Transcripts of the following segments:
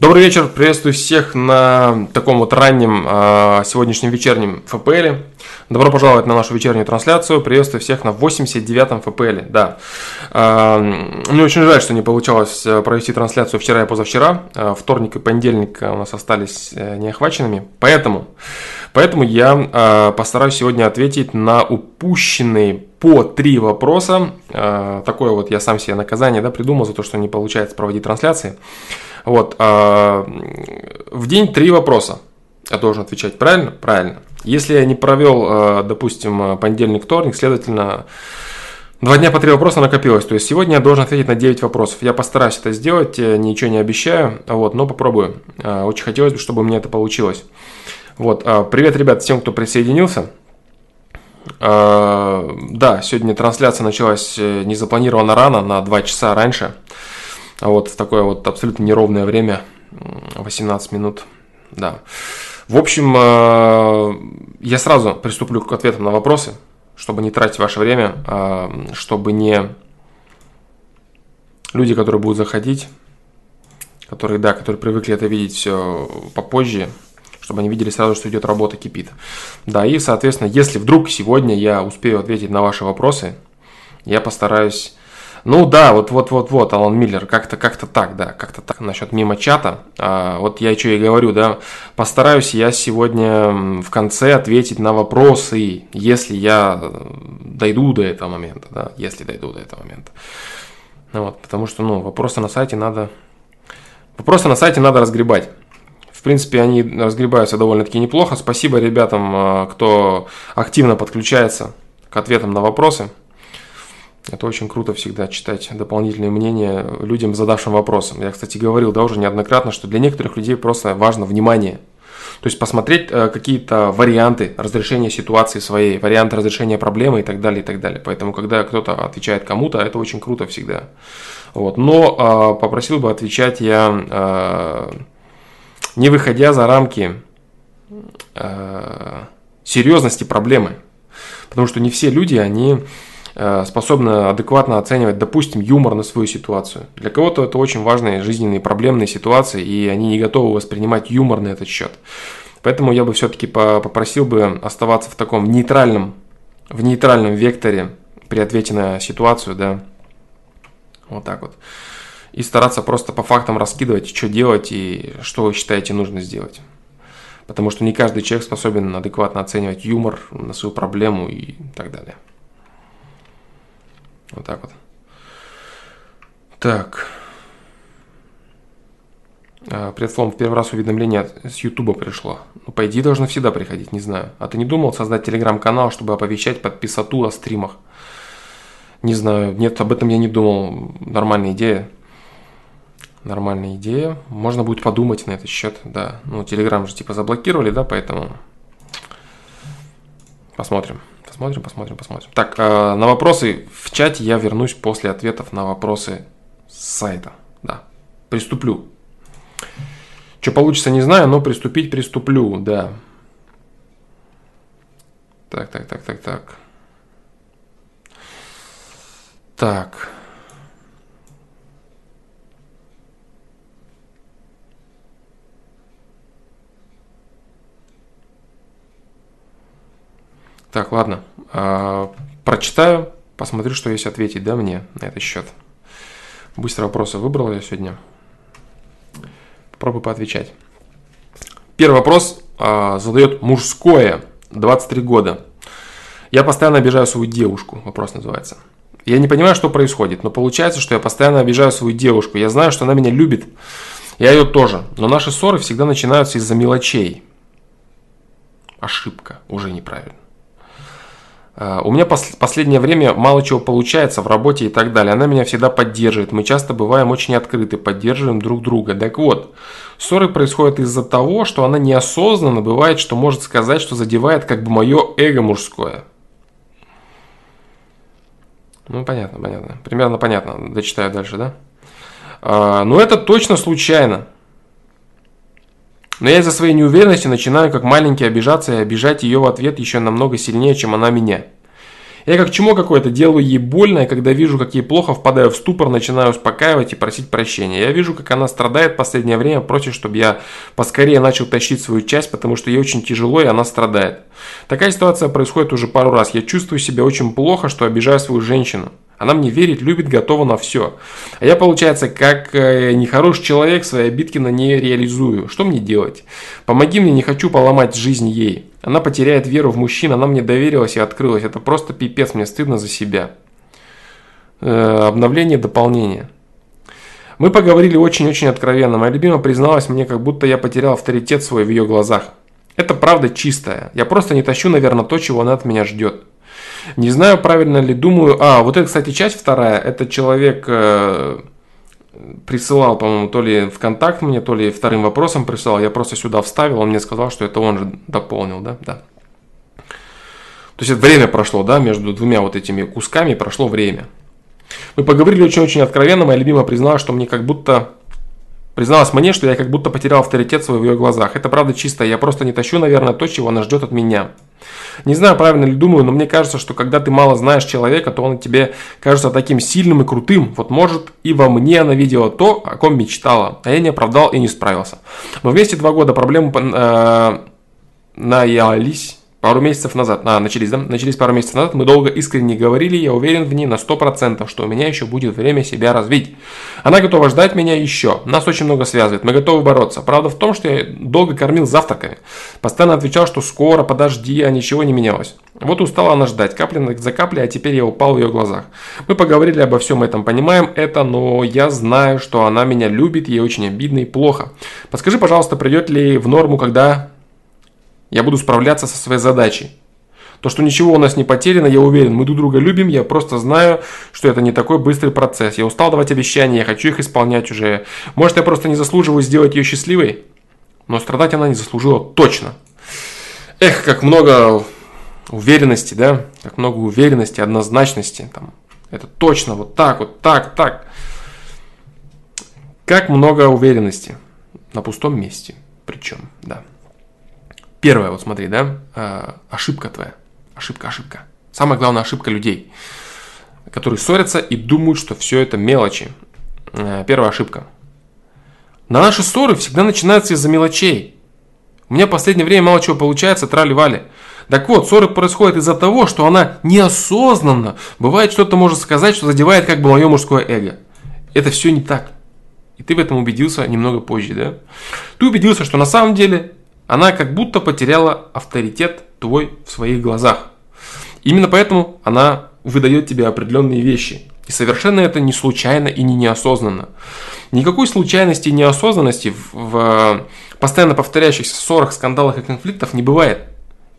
Добрый вечер, приветствую всех на таком вот раннем э, сегодняшнем вечернем ФПЛ. Добро пожаловать на нашу вечернюю трансляцию. Приветствую всех на 89-м ФПЛ. Да. Э, мне очень жаль, что не получалось э, провести трансляцию вчера и позавчера. Э, вторник и понедельник у нас остались э, неохваченными. Поэтому, поэтому я э, постараюсь сегодня ответить на упущенные по три вопроса. Э, такое вот я сам себе наказание да, придумал за то, что не получается проводить трансляции. Вот, а, в день три вопроса я должен отвечать, правильно? Правильно. Если я не провел, а, допустим, понедельник, вторник, следовательно, два дня по три вопроса накопилось. То есть сегодня я должен ответить на 9 вопросов. Я постараюсь это сделать, ничего не обещаю, вот, но попробую. Очень хотелось бы, чтобы у меня это получилось. Вот, привет, ребят, всем, кто присоединился. Да, сегодня трансляция началась э, незапланированно рано, на 2 часа раньше. А вот в такое вот абсолютно неровное время, 18 минут, да. В общем, э, я сразу приступлю к ответам на вопросы, чтобы не тратить ваше время, а, чтобы не люди, которые будут заходить, которые, да, которые привыкли это видеть все попозже, чтобы они видели сразу, что идет работа, кипит. Да, и, соответственно, если вдруг сегодня я успею ответить на ваши вопросы, я постараюсь ну да, вот вот вот вот Алан Миллер, как-то как-то так, да, как-то так насчет мимо чата. А, вот я что и говорю, да, постараюсь я сегодня в конце ответить на вопросы, если я дойду до этого момента, да, если дойду до этого момента. Ну, вот, потому что, ну, вопросы на сайте надо, вопросы на сайте надо разгребать. В принципе, они разгребаются довольно-таки неплохо. Спасибо ребятам, а, кто активно подключается к ответам на вопросы. Это очень круто всегда читать дополнительные мнения людям, задавшим вопросом. Я, кстати, говорил, да, уже неоднократно, что для некоторых людей просто важно внимание. То есть посмотреть э, какие-то варианты разрешения ситуации своей, варианты разрешения проблемы и так далее, и так далее. Поэтому, когда кто-то отвечает кому-то, это очень круто всегда. Вот. Но э, попросил бы отвечать я, э, не выходя за рамки э, серьезности проблемы. Потому что не все люди, они Э, способна адекватно оценивать, допустим, юмор на свою ситуацию. Для кого-то это очень важные жизненные проблемные ситуации, и они не готовы воспринимать юмор на этот счет. Поэтому я бы все-таки попросил бы оставаться в таком нейтральном, в нейтральном векторе при ответе на ситуацию, да, вот так вот. И стараться просто по фактам раскидывать, что делать и что вы считаете нужно сделать. Потому что не каждый человек способен адекватно оценивать юмор на свою проблему и так далее. Вот так вот. Так. А, Привет, Флом, в первый раз уведомление с Ютуба пришло. Ну, по идее, должно всегда приходить, не знаю. А ты не думал создать телеграм-канал, чтобы оповещать подписату о стримах? Не знаю, нет, об этом я не думал. Нормальная идея. Нормальная идея. Можно будет подумать на этот счет, да. Ну, телеграм же типа заблокировали, да, поэтому посмотрим. Посмотрим, посмотрим, посмотрим. Так, э, на вопросы в чате я вернусь после ответов на вопросы с сайта. Да, приступлю. Что получится, не знаю, но приступить приступлю, да. Так, так, так, так, так. Так. Так, ладно. А, прочитаю, посмотрю, что есть ответить, да, мне на этот счет. Быстро вопросы выбрал я сегодня. Попробую поотвечать. Первый вопрос а, задает мужское, 23 года. Я постоянно обижаю свою девушку, вопрос называется. Я не понимаю, что происходит, но получается, что я постоянно обижаю свою девушку. Я знаю, что она меня любит, я ее тоже. Но наши ссоры всегда начинаются из-за мелочей. Ошибка, уже неправильно. Э, у меня пос- последнее время мало чего получается в работе и так далее. Она меня всегда поддерживает. Мы часто бываем очень открыты, поддерживаем друг друга. Так вот, ссоры происходят из-за того, что она неосознанно бывает, что может сказать, что задевает как бы мое эго мужское. Ну, понятно, понятно. Примерно понятно. Дочитаю дальше, да? А, но это точно случайно. Но я из-за своей неуверенности начинаю как маленький обижаться и обижать ее в ответ еще намного сильнее, чем она меня. Я как чмо какое-то делаю ей больно, и когда вижу, как ей плохо, впадаю в ступор, начинаю успокаивать и просить прощения. Я вижу, как она страдает в последнее время, просит, чтобы я поскорее начал тащить свою часть, потому что ей очень тяжело, и она страдает. Такая ситуация происходит уже пару раз. Я чувствую себя очень плохо, что обижаю свою женщину. Она мне верит, любит, готова на все. А я, получается, как э, нехороший человек, свои обидки на ней реализую. Что мне делать? Помоги мне, не хочу поломать жизнь ей. Она потеряет веру в мужчин, она мне доверилась и открылась. Это просто пипец, мне стыдно за себя. Э, обновление, дополнение. Мы поговорили очень-очень откровенно. Моя любимая призналась мне, как будто я потерял авторитет свой в ее глазах. Это правда чистая. Я просто не тащу, наверное, то, чего она от меня ждет. Не знаю, правильно ли думаю. А, вот это, кстати, часть вторая. Это человек э, присылал, по-моему, то ли в контакт мне, то ли вторым вопросом присылал. Я просто сюда вставил, он мне сказал, что это он же дополнил, да? Да. То есть это время прошло, да, между двумя вот этими кусками прошло время. Мы поговорили очень-очень откровенно, моя любимая признала, что мне как будто Призналась мне, что я как будто потерял авторитет свой в ее глазах. Это правда чисто, я просто не тащу, наверное, то, чего она ждет от меня. Не знаю, правильно ли думаю, но мне кажется, что когда ты мало знаешь человека, то он тебе кажется таким сильным и крутым. Вот может и во мне она видела то, о ком мечтала, а я не оправдал и не справился. Мы вместе два года проблемы э, наялись пару месяцев назад, а, начались, да? Начались пару месяцев назад, мы долго искренне говорили, я уверен в ней на 100%, что у меня еще будет время себя развить. Она готова ждать меня еще, нас очень много связывает, мы готовы бороться. Правда в том, что я долго кормил завтраками, постоянно отвечал, что скоро, подожди, а ничего не менялось. Вот устала она ждать, капля за каплей, а теперь я упал в ее глазах. Мы поговорили обо всем этом, понимаем это, но я знаю, что она меня любит, ей очень обидно и плохо. Подскажи, пожалуйста, придет ли в норму, когда я буду справляться со своей задачей. То, что ничего у нас не потеряно, я уверен, мы друг друга любим, я просто знаю, что это не такой быстрый процесс. Я устал давать обещания, я хочу их исполнять уже. Может, я просто не заслуживаю сделать ее счастливой? Но страдать она не заслужила точно. Эх, как много уверенности, да? Как много уверенности, однозначности. Там, это точно, вот так, вот так, так. Как много уверенности на пустом месте. Причем, да. Первое, вот смотри, да, э, ошибка твоя. Ошибка, ошибка. Самая главная ошибка людей, которые ссорятся и думают, что все это мелочи. Э, первая ошибка. На наши ссоры всегда начинаются из-за мелочей. У меня в последнее время мало чего получается, трали-вали. Так вот, ссоры происходят из-за того, что она неосознанно, бывает что-то может сказать, что задевает как бы мое мужское эго. Это все не так. И ты в этом убедился немного позже, да? Ты убедился, что на самом деле она как будто потеряла авторитет твой в своих глазах. Именно поэтому она выдает тебе определенные вещи. И совершенно это не случайно и не неосознанно. Никакой случайности и неосознанности в, в постоянно повторяющихся ссорах, скандалах и конфликтах не бывает.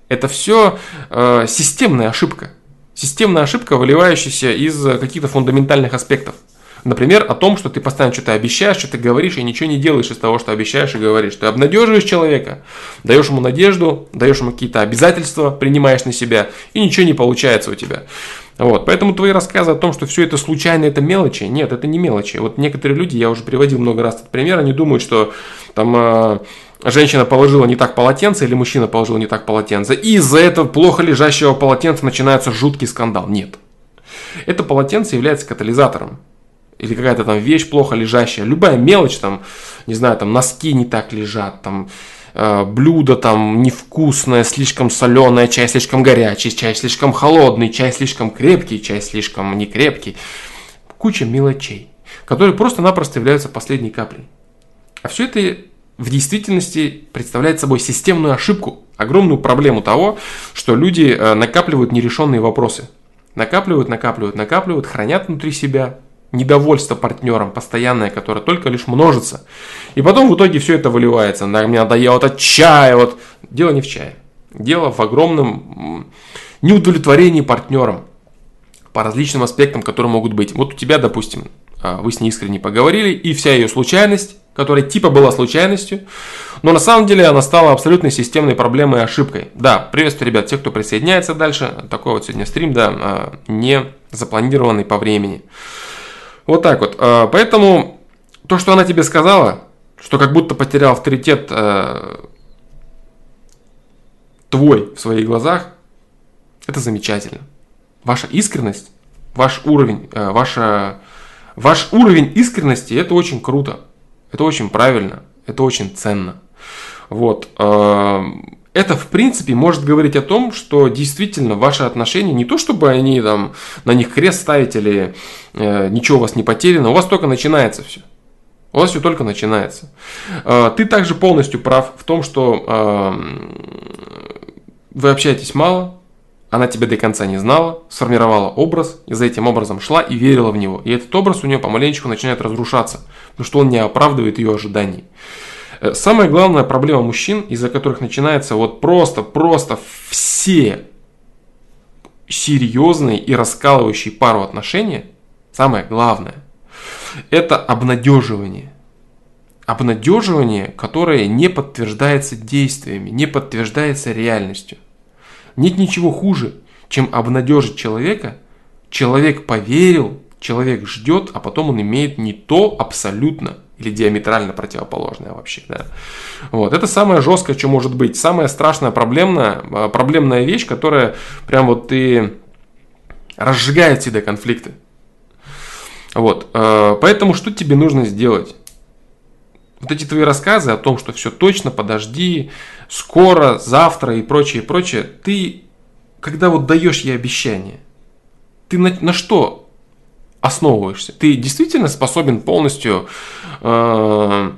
Это все э, системная ошибка. Системная ошибка, выливающаяся из каких-то фундаментальных аспектов. Например, о том, что ты постоянно что-то обещаешь, что ты говоришь и ничего не делаешь из того, что обещаешь и говоришь. Ты обнадеживаешь человека, даешь ему надежду, даешь ему какие-то обязательства, принимаешь на себя, и ничего не получается у тебя. Вот, поэтому твои рассказы о том, что все это случайно, это мелочи, нет, это не мелочи. Вот некоторые люди, я уже приводил много раз этот пример, они думают, что там э, женщина положила не так полотенце или мужчина положил не так полотенце, и из-за этого плохо лежащего полотенца начинается жуткий скандал. Нет. Это полотенце является катализатором или какая-то там вещь плохо лежащая, любая мелочь, там, не знаю, там носки не так лежат, там, э, блюдо там невкусное, слишком соленое, чай слишком горячий, чай слишком холодный, чай слишком крепкий, чай слишком некрепкий. Куча мелочей, которые просто-напросто являются последней каплей. А все это в действительности представляет собой системную ошибку, огромную проблему того, что люди э, накапливают нерешенные вопросы. Накапливают, накапливают, накапливают, хранят внутри себя, недовольство партнером постоянное, которое только лишь множится. И потом в итоге все это выливается. На мне надоело этот чай. Вот. Дело не в чае. Дело в огромном неудовлетворении партнером по различным аспектам, которые могут быть. Вот у тебя, допустим, а, вы с ней искренне поговорили, и вся ее случайность, которая типа была случайностью, но на самом деле она стала абсолютной системной проблемой и ошибкой. Да, приветствую, ребят, те, кто присоединяется дальше. Такой вот сегодня стрим, да, а, не запланированный по времени. Вот так вот. А, поэтому то, что она тебе сказала, что как будто потерял авторитет э, твой в своих глазах, это замечательно. ваша искренность, ваш уровень, э, ваша, ваш уровень искренности, это очень круто, это очень правильно, это очень ценно. Вот. Э, это, в принципе, может говорить о том, что действительно ваши отношения, не то чтобы они там на них крест ставить или э, ничего у вас не потеряно, у вас только начинается все. У вас все только начинается. Э, ты также полностью прав в том, что э, вы общаетесь мало, она тебя до конца не знала, сформировала образ, и за этим образом шла и верила в него. И этот образ у нее помаленечку начинает разрушаться, потому что он не оправдывает ее ожиданий. Э, самая главная проблема мужчин, из-за которых начинается вот просто-просто все серьезные и раскалывающие пару отношения, самое главное, это обнадеживание. Обнадеживание, которое не подтверждается действиями, не подтверждается реальностью. Нет ничего хуже, чем обнадежить человека. Человек поверил, человек ждет, а потом он имеет не то абсолютно или диаметрально противоположное вообще. Да. Вот. Это самое жесткое, что может быть. Самая страшная проблемная, проблемная вещь, которая прям вот ты разжигает всегда конфликты. Вот. А, поэтому что тебе нужно сделать? Вот эти твои рассказы о том, что все точно, подожди, скоро, завтра и прочее, прочее, ты, когда вот даешь ей обещание, ты на, на что основываешься? Ты действительно способен полностью э,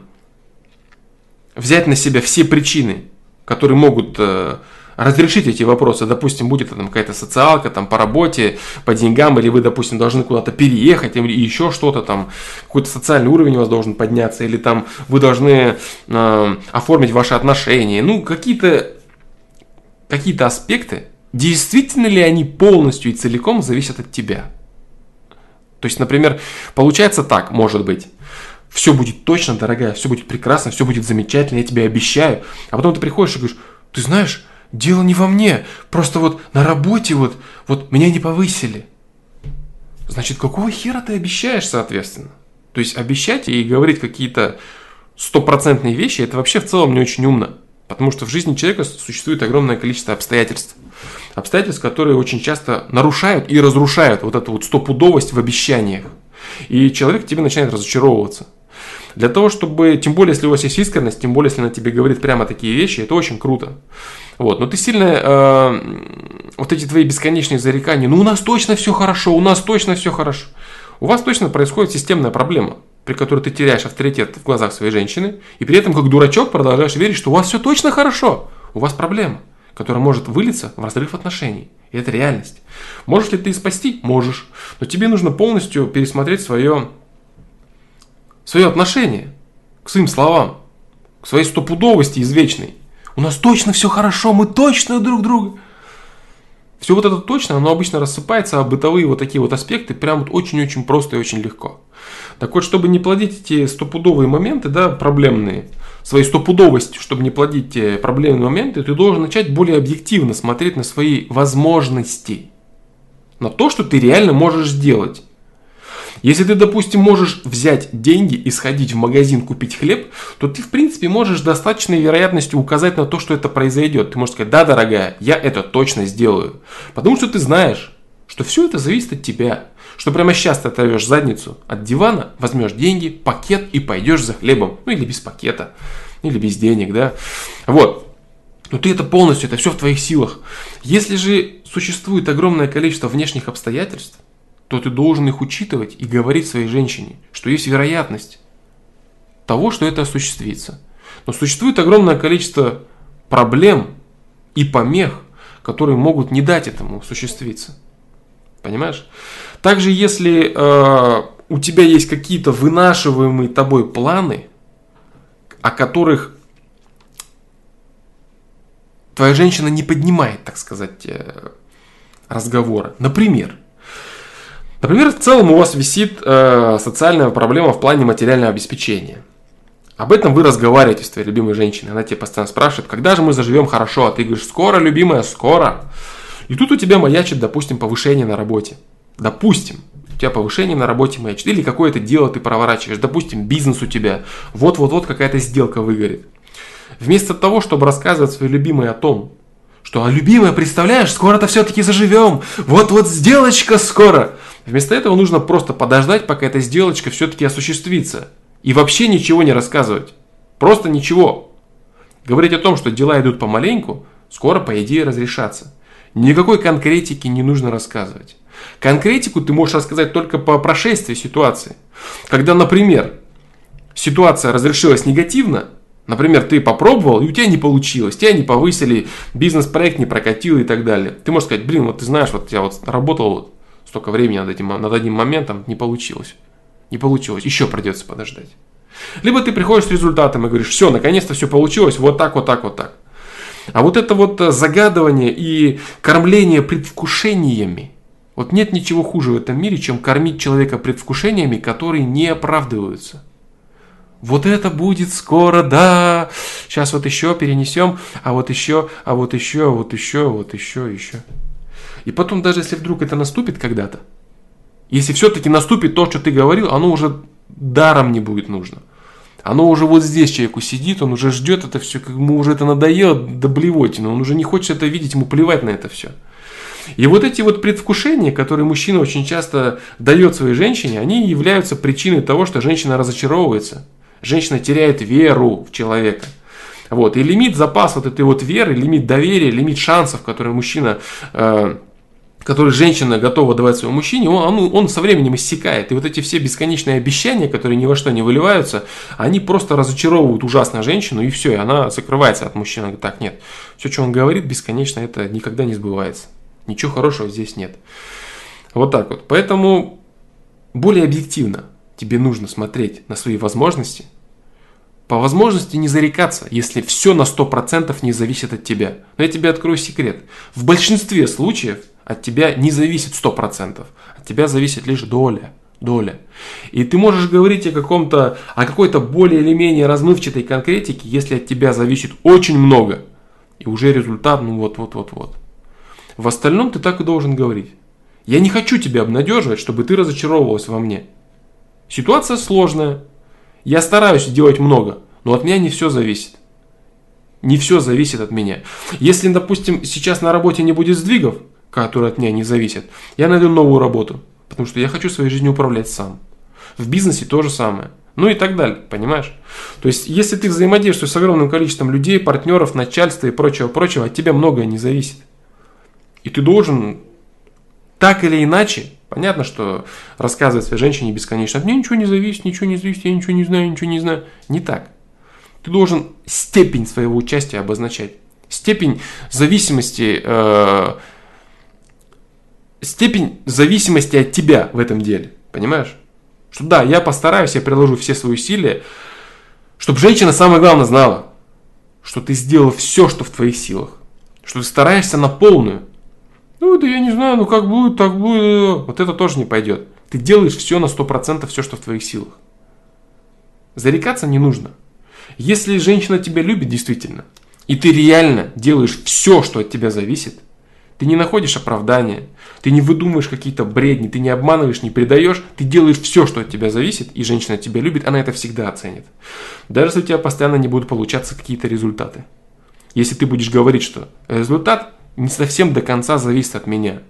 взять на себя все причины, которые могут э, разрешить эти вопросы. Допустим, будет там какая-то социалка там по работе, по деньгам, или вы, допустим, должны куда-то переехать, или еще что-то там, какой-то социальный уровень у вас должен подняться, или там вы должны э, оформить ваши отношения. Ну, какие-то какие-то аспекты, действительно ли они полностью и целиком зависят от тебя. То есть, например, получается так, может быть, все будет точно, дорогая, все будет прекрасно, все будет замечательно, я тебе обещаю. А потом ты приходишь и говоришь, ты знаешь, Дело не во мне. Просто вот на работе вот, вот меня не повысили. Значит, какого хера ты обещаешь, соответственно? То есть обещать и говорить какие-то стопроцентные вещи, это вообще в целом не очень умно. Потому что в жизни человека существует огромное количество обстоятельств. Обстоятельств, которые очень часто нарушают и разрушают вот эту вот стопудовость в обещаниях. И человек тебе начинает разочаровываться. Для того, чтобы, тем более, если у вас есть искренность, тем более, если она тебе говорит прямо такие вещи, это очень круто. Вот, но ты сильно, э, вот эти твои бесконечные зарекания, ну у нас точно все хорошо, у нас точно все хорошо. У вас точно происходит системная проблема, при которой ты теряешь авторитет в глазах своей женщины, и при этом как дурачок продолжаешь верить, что у вас все точно хорошо. У вас проблема, которая может вылиться в разрыв отношений. И это реальность. Можешь ли ты спасти? Можешь. Но тебе нужно полностью пересмотреть свое свое отношение к своим словам, к своей стопудовости извечной. У нас точно все хорошо, мы точно друг друга. Все вот это точно, оно обычно рассыпается, а бытовые вот такие вот аспекты прям вот очень-очень просто и очень легко. Так вот, чтобы не плодить эти стопудовые моменты, да, проблемные, своей стопудовостью, чтобы не плодить те проблемные моменты, ты должен начать более объективно смотреть на свои возможности, на то, что ты реально можешь сделать. Если ты, допустим, можешь взять деньги и сходить в магазин купить хлеб, то ты, в принципе, можешь достаточной вероятностью указать на то, что это произойдет. Ты можешь сказать, да, дорогая, я это точно сделаю. Потому что ты знаешь, что все это зависит от тебя. Что прямо сейчас ты оторвешь задницу от дивана, возьмешь деньги, пакет и пойдешь за хлебом. Ну или без пакета, или без денег, да. Вот. Но ты это полностью, это все в твоих силах. Если же существует огромное количество внешних обстоятельств, то ты должен их учитывать и говорить своей женщине, что есть вероятность того, что это осуществится. Но существует огромное количество проблем и помех, которые могут не дать этому осуществиться. Понимаешь? Также, если э, у тебя есть какие-то вынашиваемые тобой планы, о которых твоя женщина не поднимает, так сказать, э, разговора. Например, Например, в целом у вас висит э, социальная проблема в плане материального обеспечения. Об этом вы разговариваете с твоей любимой женщиной. Она тебе постоянно спрашивает, когда же мы заживем хорошо, а ты говоришь, скоро, любимая, скоро. И тут у тебя маячит, допустим, повышение на работе. Допустим, у тебя повышение на работе маячит. Или какое-то дело ты проворачиваешь. Допустим, бизнес у тебя. Вот-вот-вот какая-то сделка выгорит. Вместо того, чтобы рассказывать своей любимой о том, Что, а любимая, представляешь, скоро-то все-таки заживем. Вот-вот сделочка скоро. Вместо этого нужно просто подождать, пока эта сделочка все-таки осуществится. И вообще ничего не рассказывать. Просто ничего. Говорить о том, что дела идут помаленьку, скоро, по идее, разрешатся. Никакой конкретики не нужно рассказывать. Конкретику ты можешь рассказать только по прошествии ситуации. Когда, например, ситуация разрешилась негативно, например, ты попробовал, и у тебя не получилось, тебя не повысили, бизнес-проект не прокатил и так далее. Ты можешь сказать, блин, вот ты знаешь, вот я вот работал столько времени над, этим, над одним моментом, не получилось. Не получилось, еще придется подождать. Либо ты приходишь с результатом и говоришь, все, наконец-то все получилось, вот так, вот так, вот так. А вот это вот э, загадывание и кормление предвкушениями, вот нет ничего хуже в этом мире, чем кормить человека предвкушениями, которые не оправдываются. Вот это будет скоро, да. Сейчас вот еще перенесем, а вот еще, а вот еще, а вот еще, а вот еще, еще. И потом даже если вдруг это наступит когда-то, если все-таки наступит то, что ты говорил, оно уже даром не будет нужно. Оно уже вот здесь человеку сидит, он уже ждет это все, как ему уже это надоело до блевотины, он уже не хочет это видеть, ему плевать на это все. И вот эти вот предвкушения, которые мужчина очень часто дает своей женщине, они являются причиной того, что женщина разочаровывается. Женщина теряет веру в человека. Вот. И лимит запас вот этой вот веры, лимит доверия, лимит шансов, которые мужчина э, который женщина готова давать своему мужчине, он, он, он со временем иссякает. И вот эти все бесконечные обещания, которые ни во что не выливаются, они просто разочаровывают ужасно женщину, и все, и она закрывается от мужчины. Говорит, так, нет, все, что он говорит, бесконечно, это никогда не сбывается. Ничего хорошего здесь нет. Вот так вот. Поэтому более объективно тебе нужно смотреть на свои возможности. По возможности не зарекаться, если все на 100% не зависит от тебя. Но я тебе открою секрет. В большинстве случаев от тебя не зависит 100%. От тебя зависит лишь доля. Доля. И ты можешь говорить о каком-то, о какой-то более или менее размывчатой конкретике, если от тебя зависит очень много. И уже результат, ну вот, вот, вот, вот. В остальном ты так и должен говорить. Я не хочу тебя обнадеживать, чтобы ты разочаровывалась во мне. Ситуация сложная. Я стараюсь делать много, но от меня не все зависит. Не все зависит от меня. Если, допустим, сейчас на работе не будет сдвигов, которые от меня не зависят, я найду новую работу, потому что я хочу своей жизнью управлять сам. В бизнесе то же самое. Ну и так далее, понимаешь? То есть, если ты взаимодействуешь с огромным количеством людей, партнеров, начальства и прочего-прочего, от тебя многое не зависит. И ты должен так или иначе, понятно, что рассказывать своей женщине бесконечно, от меня ничего не зависит, ничего не зависит, я ничего не знаю, ничего не знаю. Не так. Ты должен степень своего участия обозначать. Степень зависимости э, степень зависимости от тебя в этом деле. Понимаешь? Что да, я постараюсь, я приложу все свои усилия, чтобы женщина самое главное знала, что ты сделал все, что в твоих силах. Что ты стараешься на полную. Ну, это я не знаю, ну как будет, так будет. Вот это тоже не пойдет. Ты делаешь все на 100%, все, что в твоих силах. Зарекаться не нужно. Если женщина тебя любит действительно, и ты реально делаешь все, что от тебя зависит – ты не находишь оправдания, ты не выдумываешь какие-то бредни, ты не обманываешь, не предаешь, ты делаешь все, что от тебя зависит, и женщина тебя любит, она это всегда оценит. Даже если у тебя постоянно не будут получаться какие-то результаты. Если ты будешь говорить, что результат не совсем до конца зависит от меня.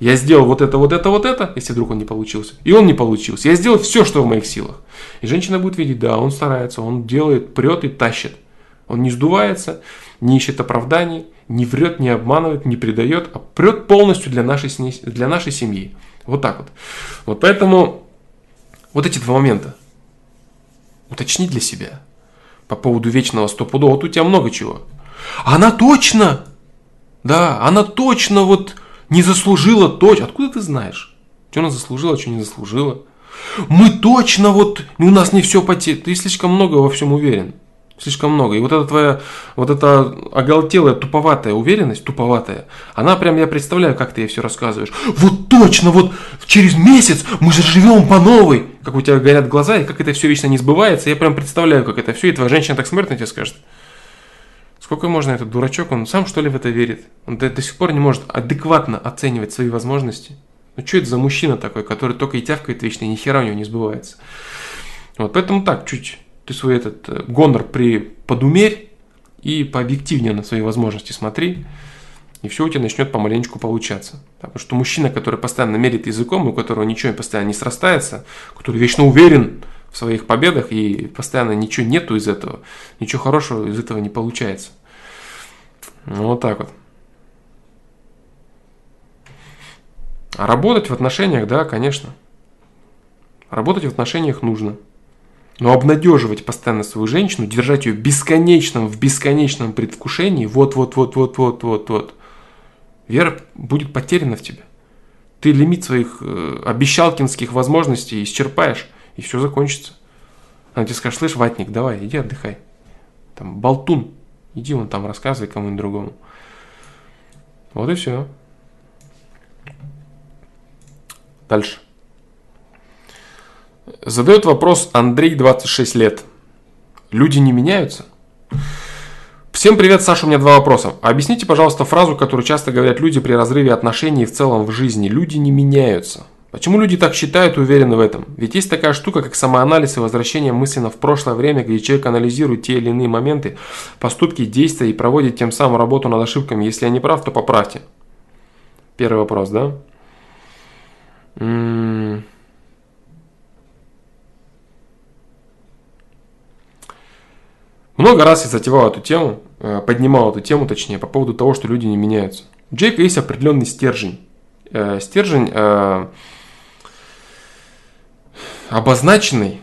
Я сделал вот это, вот это, вот это, если вдруг он не получился. И он не получился. Я сделал все, что в моих силах. И женщина будет видеть, да, он старается, он делает, прет и тащит. Он не сдувается, не ищет оправданий, не врет, не обманывает, не предает, а прет полностью для нашей, для нашей семьи. Вот так вот. Вот поэтому вот эти два момента. Уточни для себя. По поводу вечного стопудова. Вот у тебя много чего. Она точно! Да, она точно вот не заслужила точно. Откуда ты знаешь? Что она заслужила, что не заслужила? Мы точно вот, у нас не все потеряно. Ты слишком много во всем уверен. Слишком много. И вот эта твоя, вот эта оголтелая, туповатая уверенность, туповатая, она прям, я представляю, как ты ей все рассказываешь. Вот точно, вот через месяц мы же живем по новой. Как у тебя горят глаза, и как это все вечно не сбывается. Я прям представляю, как это все, и твоя женщина так смотрит на тебя скажет. Сколько можно этот дурачок, он сам что ли в это верит? Он до, до сих пор не может адекватно оценивать свои возможности. Ну что это за мужчина такой, который только и тявкает вечно, и ни хера у него не сбывается. Вот, поэтому так, чуть ты свой этот э, гонор при подумерь и пообъективнее на свои возможности смотри. И все у тебя начнет помаленечку получаться. Потому что мужчина, который постоянно мерит языком, у которого ничего постоянно не срастается, который вечно уверен в своих победах и постоянно ничего нету из этого, ничего хорошего из этого не получается. Ну, вот так вот. А работать в отношениях, да, конечно. Работать в отношениях нужно. Но обнадеживать постоянно свою женщину, держать ее бесконечном, в бесконечном предвкушении, вот-вот-вот-вот-вот-вот-вот, вера будет потеряна в тебе. Ты лимит своих э, обещалкинских возможностей исчерпаешь, и все закончится. Она тебе скажет, слышь, ватник, давай, иди отдыхай. Там, болтун, иди вон там рассказывай кому-нибудь другому. Вот и все. Дальше. Задает вопрос Андрей, 26 лет. Люди не меняются? Всем привет, Саша, у меня два вопроса. Объясните, пожалуйста, фразу, которую часто говорят люди при разрыве отношений и в целом в жизни. Люди не меняются. Почему люди так считают и уверены в этом? Ведь есть такая штука, как самоанализ и возвращение мысленно в прошлое время, где человек анализирует те или иные моменты, поступки, действия и проводит тем самым работу над ошибками. Если я не прав, то поправьте. Первый вопрос, да? М-м- Много раз я затевал эту тему, э, поднимал эту тему, точнее, по поводу того, что люди не меняются. У Джейка есть определенный стержень. Э, стержень, э, обозначенный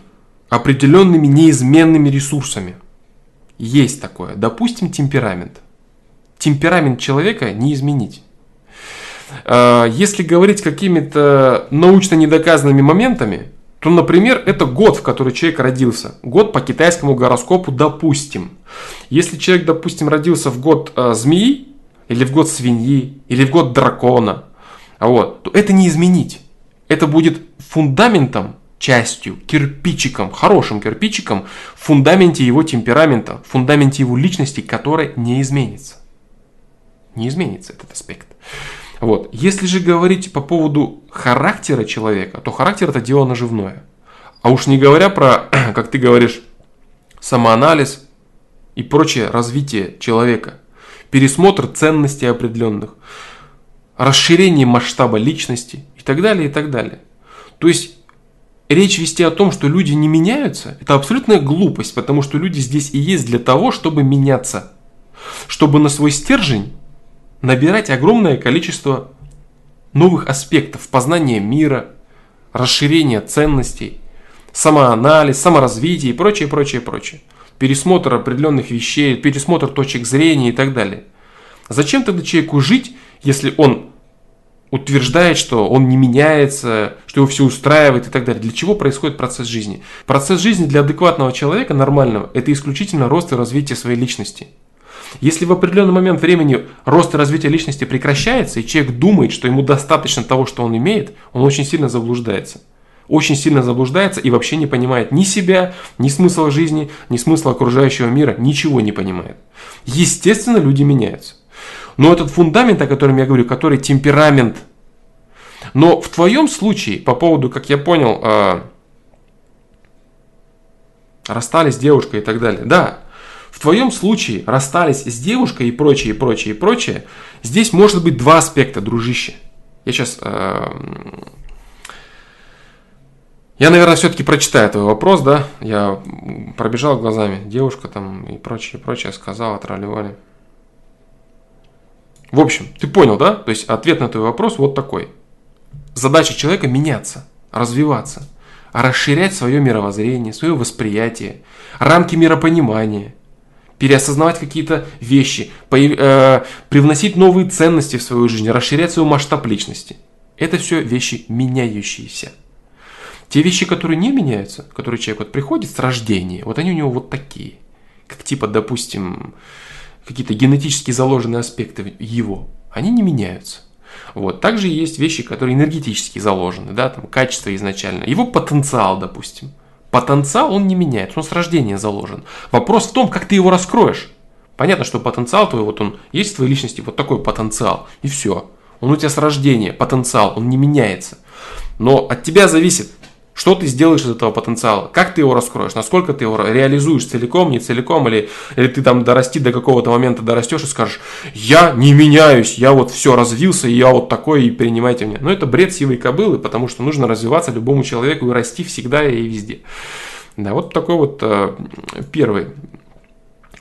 определенными неизменными ресурсами. Есть такое. Допустим, темперамент. Темперамент человека не изменить. Если говорить какими-то научно недоказанными моментами, то, например, это год, в который человек родился. Год по китайскому гороскопу, допустим. Если человек, допустим, родился в год э, змеи, или в год свиньи, или в год дракона, вот, то это не изменить. Это будет фундаментом, частью, кирпичиком, хорошим кирпичиком в фундаменте его темперамента, в фундаменте его личности, которая не изменится. Не изменится этот аспект. Вот. Если же говорить по поводу характера человека, то характер это дело наживное. А уж не говоря про, как ты говоришь, самоанализ и прочее развитие человека, пересмотр ценностей определенных, расширение масштаба личности и так далее, и так далее. То есть речь вести о том, что люди не меняются, это абсолютная глупость, потому что люди здесь и есть для того, чтобы меняться. Чтобы на свой стержень набирать огромное количество новых аспектов познания мира, расширения ценностей, самоанализ, саморазвитие и прочее, прочее, прочее. Пересмотр определенных вещей, пересмотр точек зрения и так далее. Зачем тогда человеку жить, если он утверждает, что он не меняется, что его все устраивает и так далее. Для чего происходит процесс жизни? Процесс жизни для адекватного человека, нормального, это исключительно рост и развитие своей личности. Если в определенный момент времени рост и развитие личности прекращается, и человек думает, что ему достаточно того, что он имеет, он очень сильно заблуждается. Очень сильно заблуждается и вообще не понимает ни себя, ни смысла жизни, ни смысла окружающего мира, ничего не понимает. Естественно, люди меняются. Но этот фундамент, о котором я говорю, который темперамент. Но в твоем случае, по поводу, как я понял, э, расстались с девушкой и так далее. Да, в твоем случае расстались с девушкой и прочее, и прочее, и прочее, здесь может быть два аспекта, дружище. Я сейчас... Э, я, наверное, все-таки прочитаю твой вопрос, да? Я пробежал глазами. Девушка там и прочее, прочее сказала, тролливали. В общем, ты понял, да? То есть ответ на твой вопрос вот такой. Задача человека меняться, развиваться, расширять свое мировоззрение, свое восприятие, рамки миропонимания – переосознавать какие-то вещи, э, привносить новые ценности в свою жизнь, расширять свой масштаб личности. Это все вещи меняющиеся. Те вещи, которые не меняются, которые человек вот приходит с рождения, вот они у него вот такие. Как типа, допустим, какие-то генетически заложенные аспекты его, они не меняются. Вот. Также есть вещи, которые энергетически заложены, да, там качество изначально, его потенциал, допустим. Потенциал, он не меняется, он с рождения заложен. Вопрос в том, как ты его раскроешь. Понятно, что потенциал твой, вот он есть в твоей личности, вот такой потенциал, и все. Он у тебя с рождения, потенциал, он не меняется. Но от тебя зависит, Что ты сделаешь из этого потенциала? Как ты его раскроешь? Насколько ты его реализуешь целиком, не целиком? Или, или ты там дорасти до какого-то момента дорастешь и скажешь, я не меняюсь, я вот все развился, и я вот такой, и принимайте меня. Но это бред сивой кобылы, потому что нужно развиваться любому человеку и расти всегда и везде. Да, вот такой вот э, первый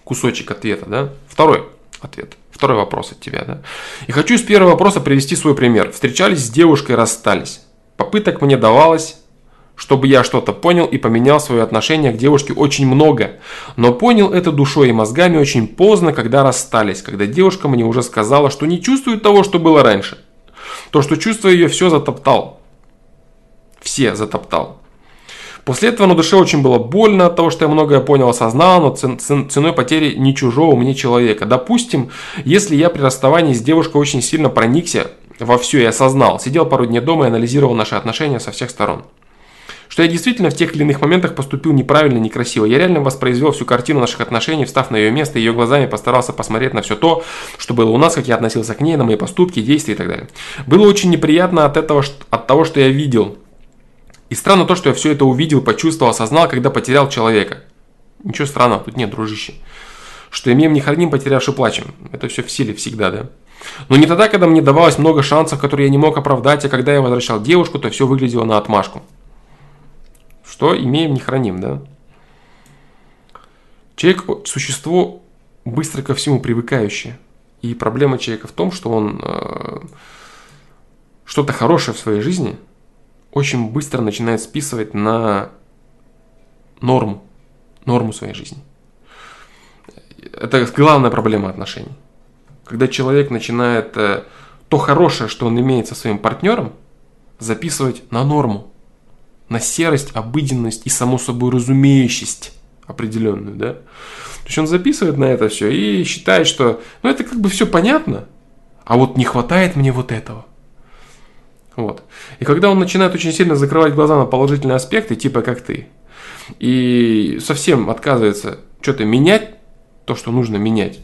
кусочек ответа, да. Второй ответ. Второй вопрос от тебя, да. И хочу из первого вопроса привести свой пример. Встречались с девушкой, расстались. Попыток мне давалось, чтобы я что-то понял и поменял свое отношение к девушке очень много. Но понял это душой и мозгами очень поздно, когда расстались, когда девушка мне уже сказала, что не чувствует того, что было раньше. То, что чувство ее все затоптал. Все затоптал. После этого на душе очень было больно от того, что я многое понял, осознал, но ценой потери не чужого мне человека. Допустим, если я при расставании с девушкой очень сильно проникся во все и осознал, сидел пару дней дома и анализировал наши отношения со всех сторон. Что я действительно в тех или иных моментах поступил неправильно, некрасиво. Я реально воспроизвел всю картину наших отношений, встав на ее место, ее глазами постарался посмотреть на все то, что было у нас, как я относился к ней, на мои поступки, действия и так далее. Было очень неприятно от этого, от того, что я видел, и странно то, что я все это увидел, почувствовал, осознал, когда потерял человека. Ничего странного, тут нет, дружище. Что имеем не храним, потерявши плачем. Это все в силе всегда, да? Но не тогда, когда мне давалось много шансов, которые я не мог оправдать, а когда я возвращал девушку, то все выглядело на отмашку. Что имеем, не храним, да? Человек – существо быстро ко всему привыкающее. И проблема человека в том, что он э, что-то хорошее в своей жизни – очень быстро начинает списывать на норму, норму своей жизни. Это главная проблема отношений. Когда человек начинает э, то хорошее, что он имеет со своим партнером, записывать на норму, на серость, обыденность и само собой разумеющесть определенную, да. То есть он записывает на это все и считает, что ну это как бы все понятно, а вот не хватает мне вот этого. Вот. И когда он начинает очень сильно закрывать глаза на положительные аспекты, типа как ты, и совсем отказывается что-то менять, то, что нужно менять,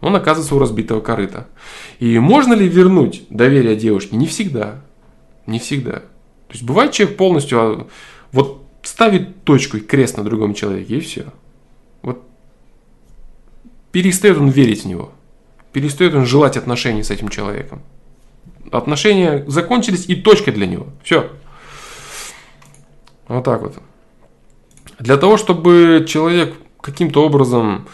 он оказывается у разбитого корыта. И можно ли вернуть доверие девушке? Не всегда. Не всегда. То есть бывает человек полностью а, вот ставит точку и крест на другом человеке, и все. Вот перестает он верить в него. Перестает он желать отношений с этим человеком. Отношения закончились и точка для него. Все. Вот так вот. Для того, чтобы человек каким-то образом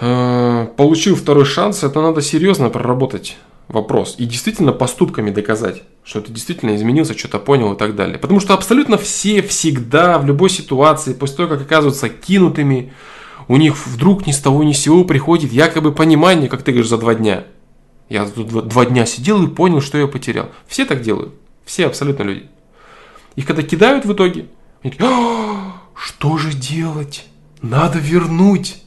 э, получил второй шанс, это надо серьезно проработать вопрос. И действительно поступками доказать, что ты действительно изменился, что-то понял и так далее. Потому что абсолютно все всегда, в любой ситуации, после того, как оказываются кинутыми, у них вдруг ни с того ни с сего приходит якобы понимание, как ты говоришь, за два дня. Я тут два дня сидел и понял, что я потерял. Все так делают. Все абсолютно люди. Их когда кидают в итоге, они такие, «А, что же делать? Надо вернуть.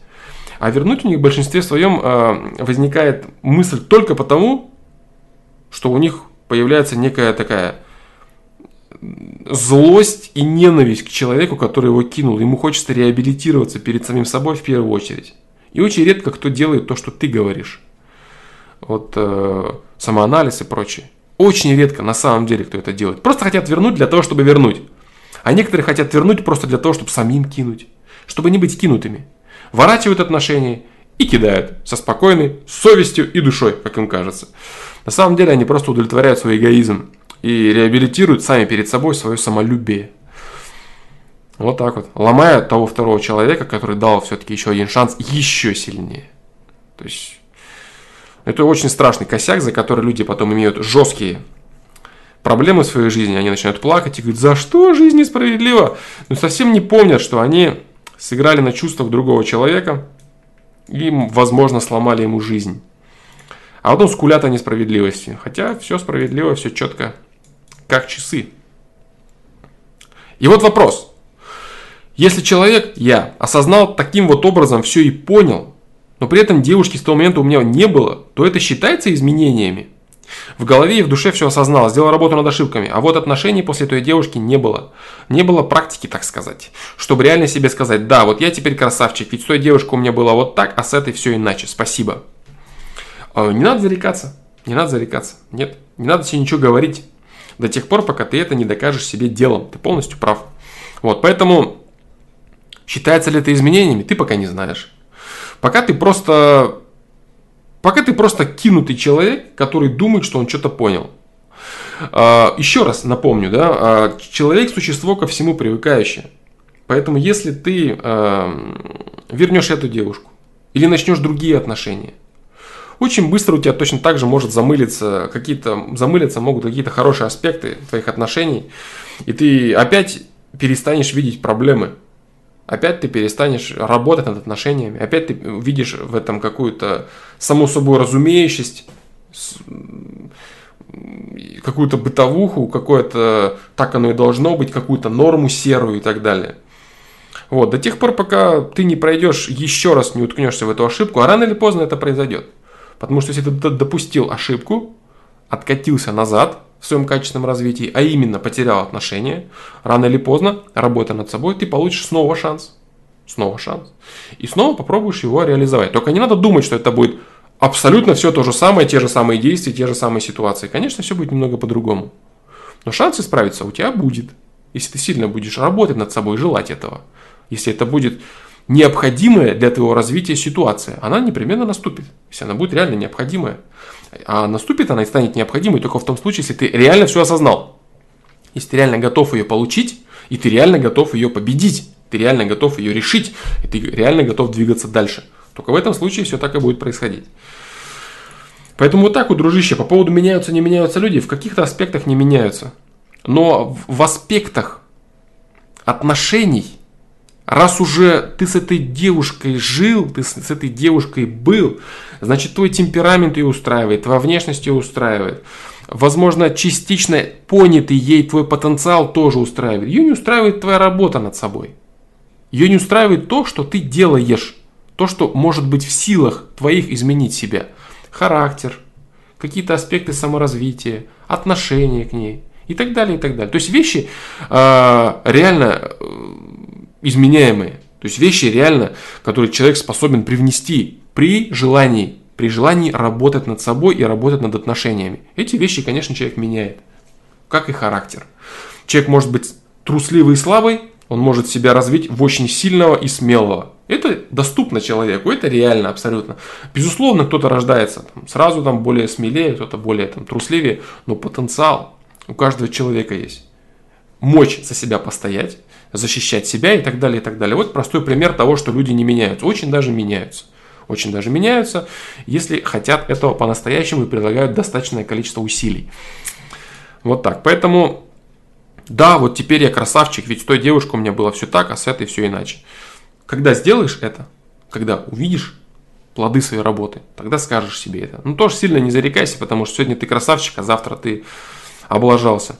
А вернуть у них в большинстве своем э, возникает мысль только потому, что у них появляется некая такая злость и ненависть к человеку, который его кинул. Ему хочется реабилитироваться перед самим собой в первую очередь. И очень редко кто делает то, что ты говоришь вот э, самоанализ и прочее. Очень редко на самом деле кто это делает. Просто хотят вернуть для того, чтобы вернуть. А некоторые хотят вернуть просто для того, чтобы самим кинуть. Чтобы не быть кинутыми. Ворачивают отношения и кидают со спокойной совестью и душой, как им кажется. На самом деле они просто удовлетворяют свой эгоизм и реабилитируют сами перед собой свое самолюбие. Вот так вот. Ломая того второго человека, который дал все-таки еще один шанс еще сильнее. То есть это очень страшный косяк, за который люди потом имеют жесткие проблемы в своей жизни. Они начинают плакать и говорят, за что жизнь несправедлива? Но совсем не помнят, что они сыграли на чувствах другого человека и, возможно, сломали ему жизнь. А потом скулят о несправедливости. Хотя все справедливо, все четко, как часы. И вот вопрос. Если человек, я, осознал таким вот образом все и понял, но при этом девушки с того момента у меня не было, то это считается изменениями. В голове и в душе все осознал, сделал работу над ошибками, а вот отношений после той девушки не было. Не было практики, так сказать. Чтобы реально себе сказать, да, вот я теперь красавчик, ведь с той девушкой у меня было вот так, а с этой все иначе, спасибо. А, не надо зарекаться, не надо зарекаться, нет, не надо себе ничего говорить. До тех пор, пока ты это не докажешь себе делом. Ты полностью прав. Вот, поэтому считается ли это изменениями, ты пока не знаешь. Пока ты просто Пока ты просто кинутый человек, который думает, что он что-то понял. А, еще раз напомню, да, а, человек – существо ко всему привыкающее. Поэтому если ты а, вернешь эту девушку или начнешь другие отношения, очень быстро у тебя точно так же может замылиться какие-то, замылиться могут какие-то хорошие аспекты твоих отношений, и ты опять перестанешь видеть проблемы опять ты перестанешь работать над отношениями, опять ты видишь в этом какую-то само собой разумеющесть, какую-то бытовуху, какое-то так оно и должно быть, какую-то норму серую и так далее. Вот, до тех пор, пока ты не пройдешь, еще раз не уткнешься в эту ошибку, а рано или поздно это произойдет. Потому что если ты допустил ошибку, откатился назад, в своем качественном развитии, а именно потерял отношения, рано или поздно, работая над собой, ты получишь снова шанс. Снова шанс. И снова попробуешь его реализовать. Только не надо думать, что это будет абсолютно все то же самое, те же самые действия, те же самые ситуации. Конечно, все будет немного по-другому. Но шанс исправиться у тебя будет, если ты сильно будешь работать над собой желать этого. Если это будет необходимая для твоего развития ситуация, она непременно наступит. Если она будет реально необходимая. А наступит она и станет необходимой только в том случае, если ты реально все осознал. Если ты реально готов ее получить, и ты реально готов ее победить, ты реально готов ее решить, и ты реально готов двигаться дальше. Только в этом случае все так и будет происходить. Поэтому вот так вот, дружище, по поводу меняются, не меняются люди, в каких-то аспектах не меняются. Но в аспектах отношений Раз уже ты с этой девушкой жил, ты с, этой девушкой был, значит твой темперамент ее устраивает, твоя внешность ее устраивает. Возможно, частично понятый ей твой потенциал тоже устраивает. Ее не устраивает твоя работа над собой. Ее не устраивает то, что ты делаешь. То, что может быть в силах твоих изменить себя. Характер, какие-то аспекты саморазвития, отношения к ней и так далее, и так далее. То есть вещи э, реально изменяемые. То есть вещи реально, которые человек способен привнести при желании, при желании работать над собой и работать над отношениями. Эти вещи, конечно, человек меняет, как и характер. Человек может быть трусливый и слабый, он может себя развить в очень сильного и смелого. Это доступно человеку, это реально абсолютно. Безусловно, кто-то рождается там, сразу там более смелее, кто-то более там, трусливее, но потенциал у каждого человека есть. Мочь за себя постоять, защищать себя и так далее, и так далее. Вот простой пример того, что люди не меняются. Очень даже меняются. Очень даже меняются, если хотят этого по-настоящему и прилагают достаточное количество усилий. Вот так. Поэтому, да, вот теперь я красавчик, ведь с той девушкой у меня было все так, а с этой все иначе. Когда сделаешь это, когда увидишь плоды своей работы, тогда скажешь себе это. Ну, тоже сильно не зарекайся, потому что сегодня ты красавчик, а завтра ты облажался.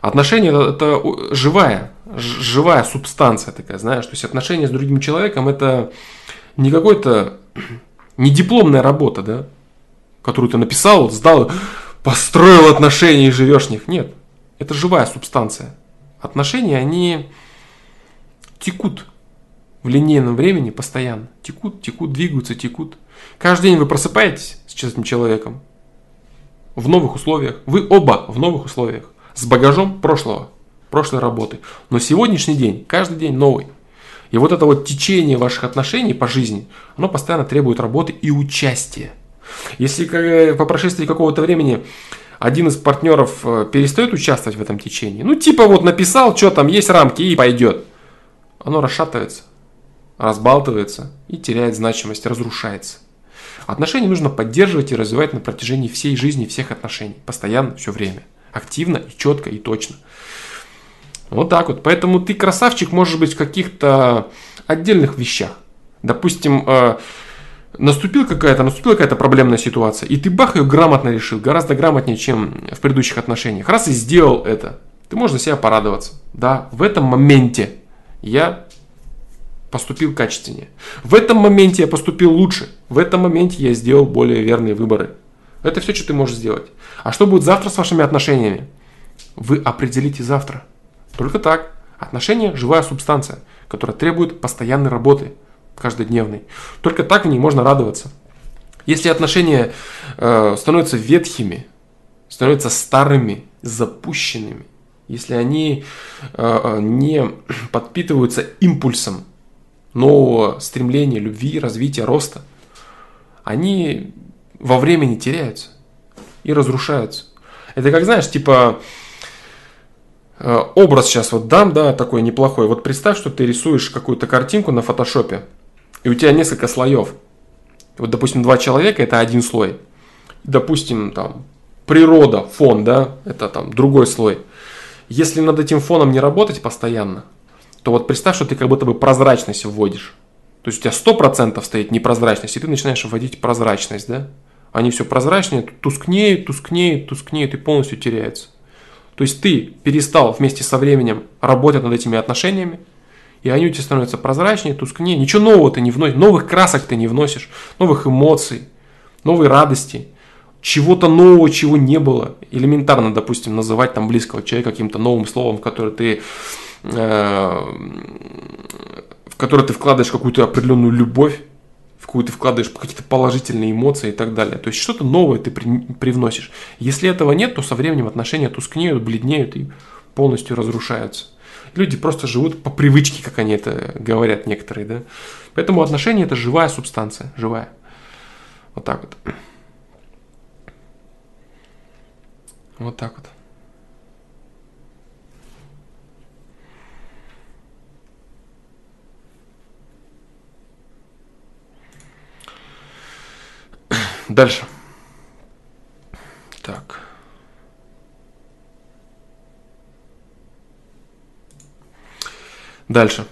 Отношения это, это живая, живая субстанция такая, знаешь. То есть отношения с другим человеком это не какой-то не дипломная работа, да, которую ты написал, сдал, построил отношения и живешь в них. Нет, это живая субстанция. Отношения, они текут в линейном времени постоянно. Текут, текут, двигаются, текут. Каждый день вы просыпаетесь с этим человеком в новых условиях. Вы оба в новых условиях с багажом прошлого, прошлой работы. Но сегодняшний день, каждый день новый. И вот это вот течение ваших отношений по жизни, оно постоянно требует работы и участия. Если по прошествии какого-то времени один из партнеров э, перестает участвовать в этом течении, ну типа вот написал, что там есть рамки и пойдет, оно расшатывается, разбалтывается и теряет значимость, разрушается. Отношения нужно поддерживать и развивать на протяжении всей жизни, всех отношений, постоянно, все время активно и четко и точно. Вот так вот. Поэтому ты красавчик может быть в каких-то отдельных вещах. Допустим, э, наступила какая-то, наступила какая-то проблемная ситуация, и ты бах ее грамотно решил, гораздо грамотнее, чем в предыдущих отношениях. Раз и сделал это, ты можешь за себя порадоваться. Да, в этом моменте я поступил качественнее. В этом моменте я поступил лучше. В этом моменте я сделал более верные выборы. Это все, что ты можешь сделать. А что будет завтра с вашими отношениями? Вы определите завтра. Только так. Отношения – живая субстанция, которая требует постоянной работы, каждодневной. Только так в ней можно радоваться. Если отношения э, становятся ветхими, становятся старыми, запущенными, если они э, не подпитываются импульсом нового стремления, любви, развития, роста, они во времени теряются и разрушаются. Это как, знаешь, типа э, образ сейчас вот дам, да, такой неплохой. Вот представь, что ты рисуешь какую-то картинку на фотошопе, и у тебя несколько слоев. Вот, допустим, два человека – это один слой. Допустим, там, природа, фон, да, это там другой слой. Если над этим фоном не работать постоянно, то вот представь, что ты как будто бы прозрачность вводишь. То есть у тебя 100% стоит непрозрачность, и ты начинаешь вводить прозрачность, да? Они все прозрачнее, тускнеют, тускнеют, тускнеют и полностью теряются. То есть ты перестал вместе со временем работать над этими отношениями, и они у тебя становятся прозрачнее, тускнее. Ничего нового ты не вносишь, новых красок ты не вносишь, новых эмоций, новой радости, чего-то нового, чего не было. Элементарно, допустим, называть там близкого человека каким-то новым словом, которое ты Э, в который ты вкладываешь какую-то определенную любовь, в какую ты вкладываешь какие-то положительные эмоции и так далее. То есть что-то новое ты при, привносишь. Если этого нет, то со временем отношения тускнеют, бледнеют и полностью разрушаются. Люди просто живут по привычке, как они это говорят некоторые, да. Поэтому отношения это живая субстанция, живая. Вот так вот. Вот так вот. Дальше. Так. Дальше.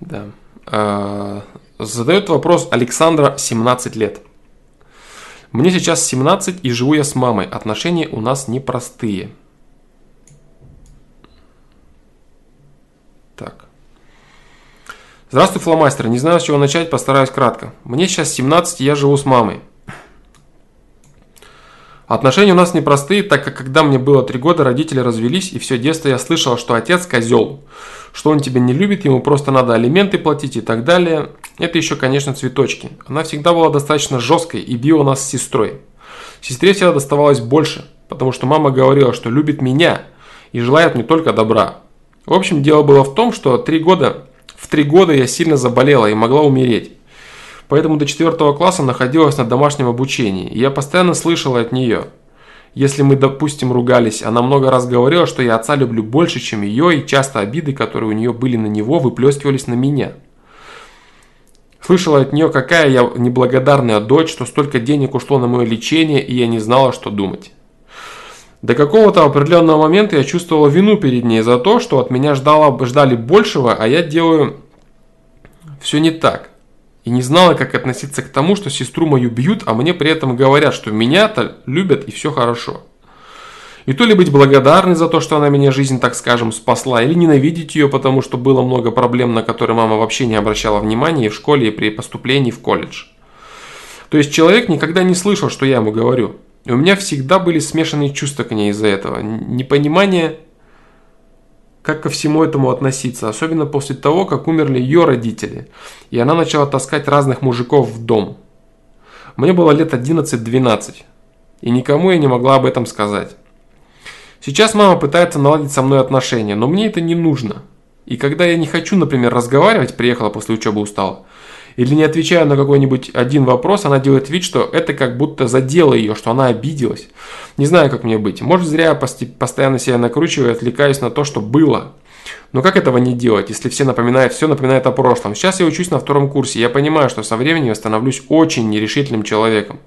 Да. А, задает вопрос Александра, 17 лет. Мне сейчас 17 и живу я с мамой. Отношения у нас непростые. Так. Здравствуй, фломастер. Не знаю, с чего начать, постараюсь кратко. Мне сейчас 17, и я живу с мамой. Отношения у нас непростые, так как когда мне было три года, родители развелись, и все детство я слышала, что отец козел, что он тебя не любит, ему просто надо алименты платить и так далее. Это еще, конечно, цветочки. Она всегда была достаточно жесткой и била нас с сестрой. Сестре всегда доставалось больше, потому что мама говорила, что любит меня и желает мне только добра. В общем, дело было в том, что три года, в три года я сильно заболела и могла умереть. Поэтому до 4 класса находилась на домашнем обучении, и я постоянно слышала от нее. Если мы, допустим, ругались, она много раз говорила, что я отца люблю больше, чем ее, и часто обиды, которые у нее были на него, выплескивались на меня. Слышала от нее, какая я неблагодарная дочь, что столько денег ушло на мое лечение, и я не знала, что думать. До какого-то определенного момента я чувствовала вину перед ней за то, что от меня ждала, ждали большего, а я делаю все не так и не знала, как относиться к тому, что сестру мою бьют, а мне при этом говорят, что меня-то любят и все хорошо. И то ли быть благодарной за то, что она меня жизнь, так скажем, спасла, или ненавидеть ее, потому что было много проблем, на которые мама вообще не обращала внимания и в школе, и при поступлении в колледж. То есть человек никогда не слышал, что я ему говорю. И у меня всегда были смешанные чувства к ней из-за этого. Непонимание как ко всему этому относиться, особенно после того, как умерли ее родители, и она начала таскать разных мужиков в дом. Мне было лет 11-12, и никому я не могла об этом сказать. Сейчас мама пытается наладить со мной отношения, но мне это не нужно. И когда я не хочу, например, разговаривать, приехала после учебы устала, или не отвечаю на какой-нибудь один вопрос, она делает вид, что это как будто задело ее, что она обиделась. Не знаю, как мне быть. Может, зря я постоянно себя накручиваю и отвлекаюсь на то, что было. Но как этого не делать, если все напоминают, все напоминает о прошлом? Сейчас я учусь на втором курсе, я понимаю, что со временем я становлюсь очень нерешительным человеком.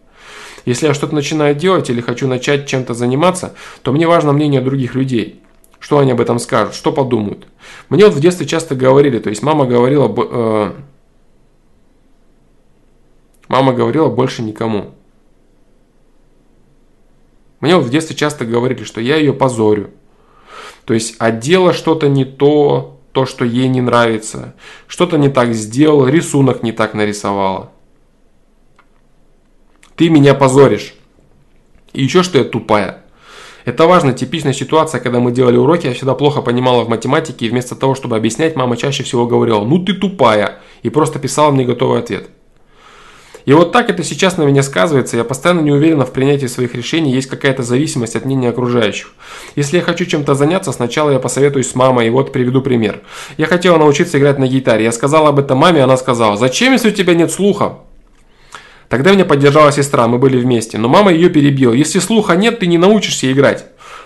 Если я что-то начинаю делать или хочу начать чем-то заниматься, то мне важно мнение других людей. Что они об этом скажут, что подумают. Мне вот в детстве часто говорили, то есть мама говорила, э, Мама говорила больше никому. Мне вот в детстве часто говорили, что я ее позорю. То есть одела что-то не то, то, что ей не нравится. Что-то не так сделала, рисунок не так нарисовала. Ты меня позоришь. И еще что я тупая. Это важно, типичная ситуация, когда мы делали уроки, я всегда плохо понимала в математике, и вместо того, чтобы объяснять, мама чаще всего говорила, ну ты тупая, и просто писала мне готовый ответ. И вот так это сейчас на меня сказывается, я постоянно не уверена в принятии своих решений, есть какая-то зависимость от мнения окружающих. Если я хочу чем-то заняться, сначала я посоветуюсь с мамой, и вот приведу пример. Я хотела научиться играть на гитаре, я сказала об этом маме, она сказала, зачем, если у тебя нет слуха? Тогда меня поддержала сестра, мы были вместе, но мама ее перебила, если слуха нет, ты не научишься играть.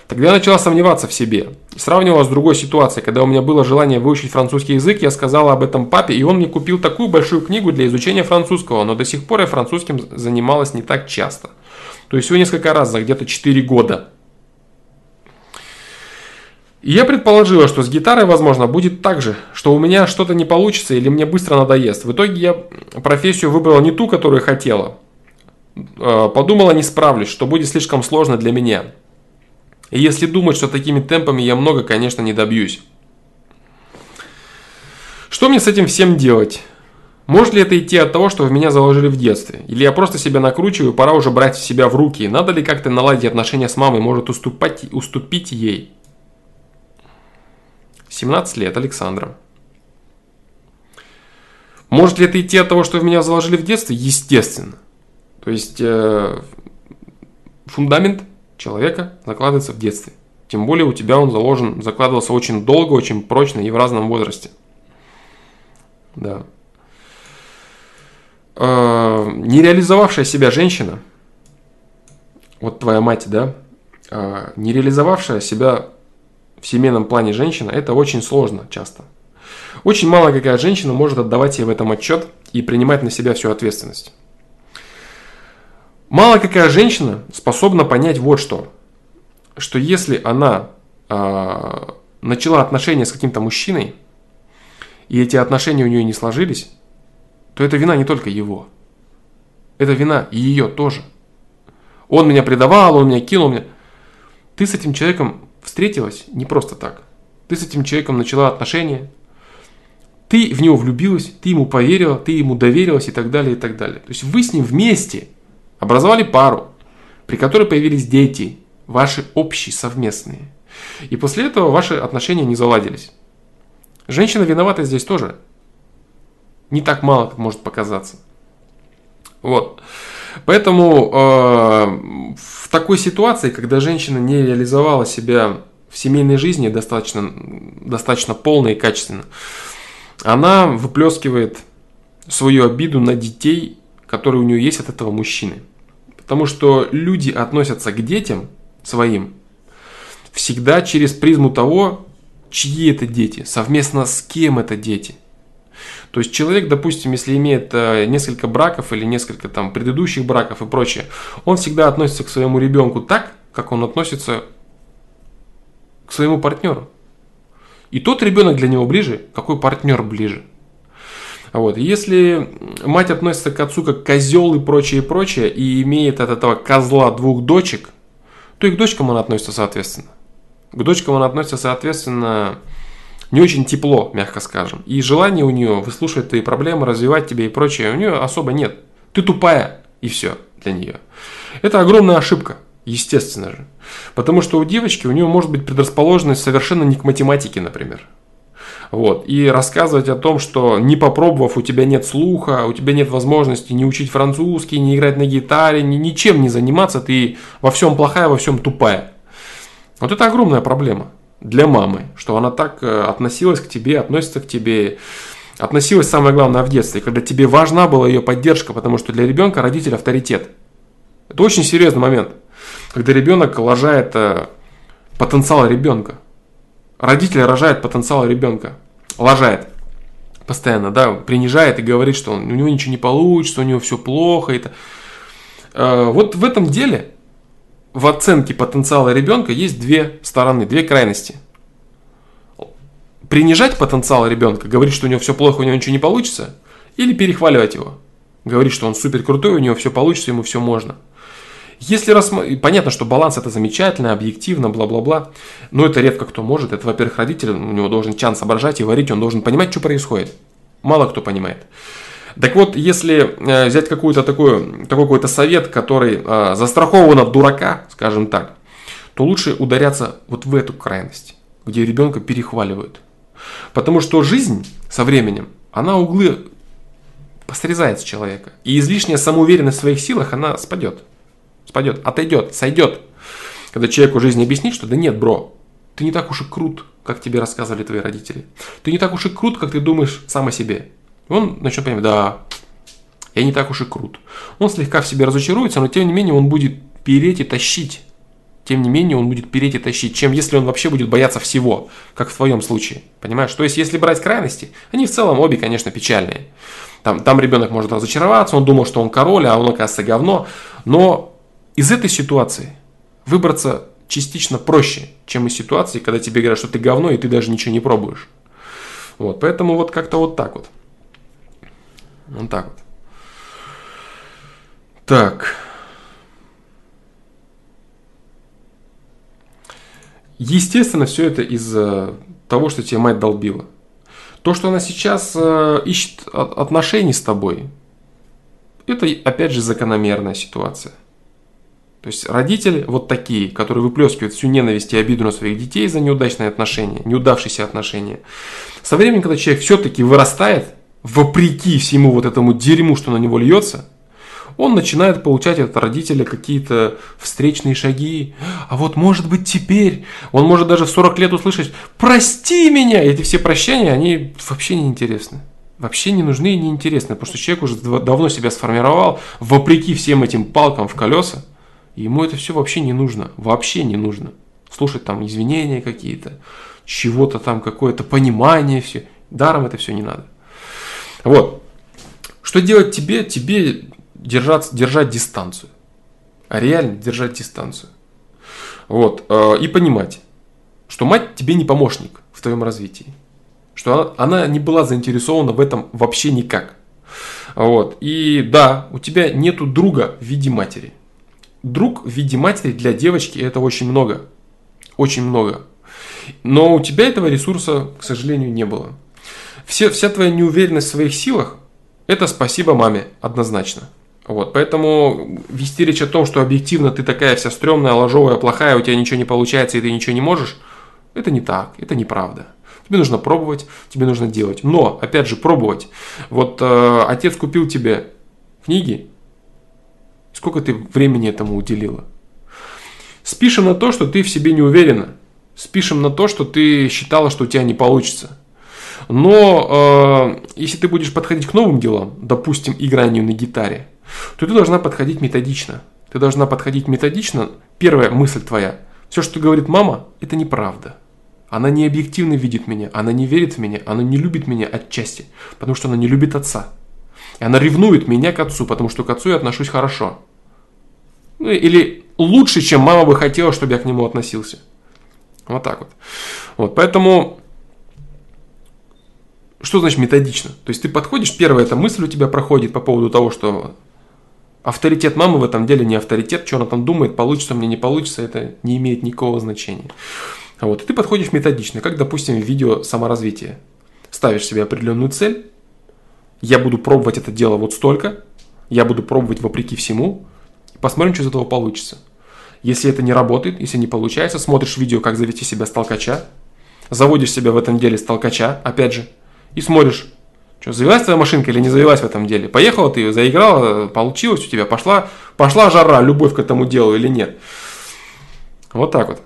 Тогда я начала сомневаться в себе. Сравнивала с другой ситуацией, когда у меня было желание выучить французский язык, я сказала об этом папе, и он мне купил такую большую книгу для изучения французского, но до сих пор я французским занималась не так часто. То есть всего несколько раз за где-то 4 года. И я предположила, что с гитарой, возможно, будет так же, что у меня что-то не получится или мне быстро надоест. В итоге я профессию выбрала не ту, которую хотела. Э, подумала, не справлюсь, что будет слишком сложно для меня. И если думать, что такими темпами я много, конечно, не добьюсь. Что мне с этим всем делать? Может ли это идти от того, что в меня заложили в детстве? Или я просто себя накручиваю, пора уже брать себя в руки? Надо ли как-то наладить отношения с мамой, может уступать, уступить ей? 17 лет, Александра. Может ли это идти от того, что в меня заложили в детстве? Естественно. То есть э, фундамент человека закладывается в детстве. Тем более у тебя он заложен, закладывался очень долго, очень прочно и в разном возрасте. Да. Э, не себя женщина, вот твоя мать, да, э, не себя в семейном плане женщина, это очень сложно часто. Очень мало какая женщина может отдавать себе в этом отчет и принимать на себя всю ответственность. Мало какая женщина способна понять вот что. Что если она э, начала отношения с каким-то мужчиной, и эти отношения у нее не сложились, то это вина не только его. Это вина и ее тоже. Он меня предавал, он меня кинул. Меня... Ты с этим человеком встретилась не просто так. Ты с этим человеком начала отношения, ты в него влюбилась, ты ему поверила, ты ему доверилась и так далее, и так далее. То есть вы с ним вместе – Образовали пару, при которой появились дети, ваши общие, совместные. И после этого ваши отношения не заладились. Женщина виновата здесь тоже. Не так мало, как может показаться. Вот. Поэтому э, в такой ситуации, когда женщина не реализовала себя в семейной жизни достаточно, достаточно полно и качественно, она выплескивает свою обиду на детей который у нее есть от этого мужчины. Потому что люди относятся к детям своим всегда через призму того, чьи это дети, совместно с кем это дети. То есть человек, допустим, если имеет э, несколько браков или несколько там предыдущих браков и прочее, он всегда относится к своему ребенку так, как он относится к своему партнеру. И тот ребенок для него ближе, какой партнер ближе. Вот. Если мать относится к отцу как козел и прочее, и прочее, и имеет от этого козла двух дочек, то и к дочкам она относится соответственно. К дочкам она относится соответственно не очень тепло, мягко скажем. И желания у нее выслушивать твои проблемы, развивать тебя и прочее, у нее особо нет. Ты тупая, и все для нее. Это огромная ошибка, естественно же. Потому что у девочки, у нее может быть предрасположенность совершенно не к математике, например. Вот. И рассказывать о том, что не попробовав, у тебя нет слуха, у тебя нет возможности не учить французский, не играть на гитаре, ни, ничем не заниматься, ты во всем плохая, во всем тупая. Вот это огромная проблема для мамы, что она так э, относилась к тебе, относится к тебе, относилась самое главное в детстве, когда тебе важна была ее поддержка, потому что для ребенка родитель авторитет. Это очень серьезный момент, когда ребенок лажает э, потенциал ребенка. Родитель рожает потенциал ребенка, лажает постоянно, да, принижает и говорит, что он, у него ничего не получится, у него все плохо. Это... Э, вот в этом деле, в оценке потенциала ребенка есть две стороны, две крайности. Принижать потенциал ребенка, говорить, что у него все плохо, у него ничего не получится, или перехваливать его. Говорить, что он супер крутой, у него все получится, ему все можно – если рассмотреть, понятно, что баланс это замечательно, объективно, бла-бла-бла, но это редко кто может. Это, во-первых, родитель, у него должен чан соображать и варить, он должен понимать, что происходит. Мало кто понимает. Так вот, если э, взять какой-то такой, такой какой-то совет, который э, застрахован от дурака, скажем так, то лучше ударяться вот в эту крайность, где ребенка перехваливают. Потому что жизнь со временем, она углы посрезает с человека. И излишняя самоуверенность в своих силах, она спадет. Спадет, отойдет, сойдет. Когда человеку жизнь объяснит, что да нет, бро, ты не так уж и крут, как тебе рассказывали твои родители. Ты не так уж и крут, как ты думаешь сам о себе. Он начнет понимать, да, я не так уж и крут. Он слегка в себе разочаруется, но тем не менее он будет переть и тащить. Тем не менее он будет переть и тащить, чем если он вообще будет бояться всего, как в твоем случае. Понимаешь? То есть если брать крайности, они в целом обе, конечно, печальные. Там, там ребенок может разочароваться, он думал, что он король, а он оказывается говно. Но из этой ситуации выбраться частично проще, чем из ситуации, когда тебе говорят, что ты говно, и ты даже ничего не пробуешь. Вот, поэтому вот как-то вот так вот. Вот так вот. Так. Естественно, все это из-за того, что тебе мать долбила. То, что она сейчас э, ищет отношений с тобой, это опять же закономерная ситуация. То есть родители вот такие, которые выплескивают всю ненависть и обиду на своих детей за неудачные отношения, неудавшиеся отношения. Со временем, когда человек все-таки вырастает, вопреки всему вот этому дерьму, что на него льется, он начинает получать от родителя какие-то встречные шаги. А вот может быть теперь, он может даже в 40 лет услышать «Прости меня!» Эти все прощания, они вообще не интересны. Вообще не нужны и не интересны, потому что человек уже давно себя сформировал, вопреки всем этим палкам в колеса, ему это все вообще не нужно, вообще не нужно. Слушать там извинения какие-то, чего-то там, какое-то понимание, все. Даром это все не надо. Вот. Что делать тебе? Тебе держать, держать дистанцию. А реально держать дистанцию. Вот. Э, и понимать, что мать тебе не помощник в твоем развитии. Что она, она не была заинтересована в этом вообще никак. Вот. И да, у тебя нету друга в виде матери. Друг в виде матери для девочки это очень много. Очень много. Но у тебя этого ресурса, к сожалению, не было. Все, вся твоя неуверенность в своих силах – это спасибо маме, однозначно. Вот, поэтому вести речь о том, что объективно ты такая вся стрёмная, ложовая, плохая, у тебя ничего не получается и ты ничего не можешь, это не так, это неправда. Тебе нужно пробовать, тебе нужно делать. Но, опять же, пробовать. Вот э, отец купил тебе книги, сколько ты времени этому уделила? Спишем на то, что ты в себе не уверена. Спишем на то, что ты считала, что у тебя не получится. Но э, если ты будешь подходить к новым делам, допустим, игранию на гитаре, то ты должна подходить методично. Ты должна подходить методично. Первая мысль твоя. Все, что говорит мама, это неправда. Она не объективно видит меня, она не верит в меня, она не любит меня отчасти, потому что она не любит отца. И она ревнует меня к отцу, потому что к отцу я отношусь хорошо. Ну, или лучше, чем мама бы хотела, чтобы я к нему относился. Вот так вот. Вот, поэтому, что значит методично? То есть ты подходишь, первая эта мысль у тебя проходит по поводу того, что Авторитет мамы в этом деле не авторитет, что она там думает, получится мне, не получится, это не имеет никакого значения. Вот, и ты подходишь методично, как, допустим, в видео саморазвития. Ставишь себе определенную цель, я буду пробовать это дело вот столько, я буду пробовать вопреки всему, посмотрим, что из этого получится. Если это не работает, если не получается, смотришь видео, как завести себя с толкача, заводишь себя в этом деле с толкача, опять же, и смотришь, что, завелась твоя машинка или не завелась в этом деле? Поехала ты, заиграла, получилось у тебя, пошла, пошла жара, любовь к этому делу или нет? Вот так вот.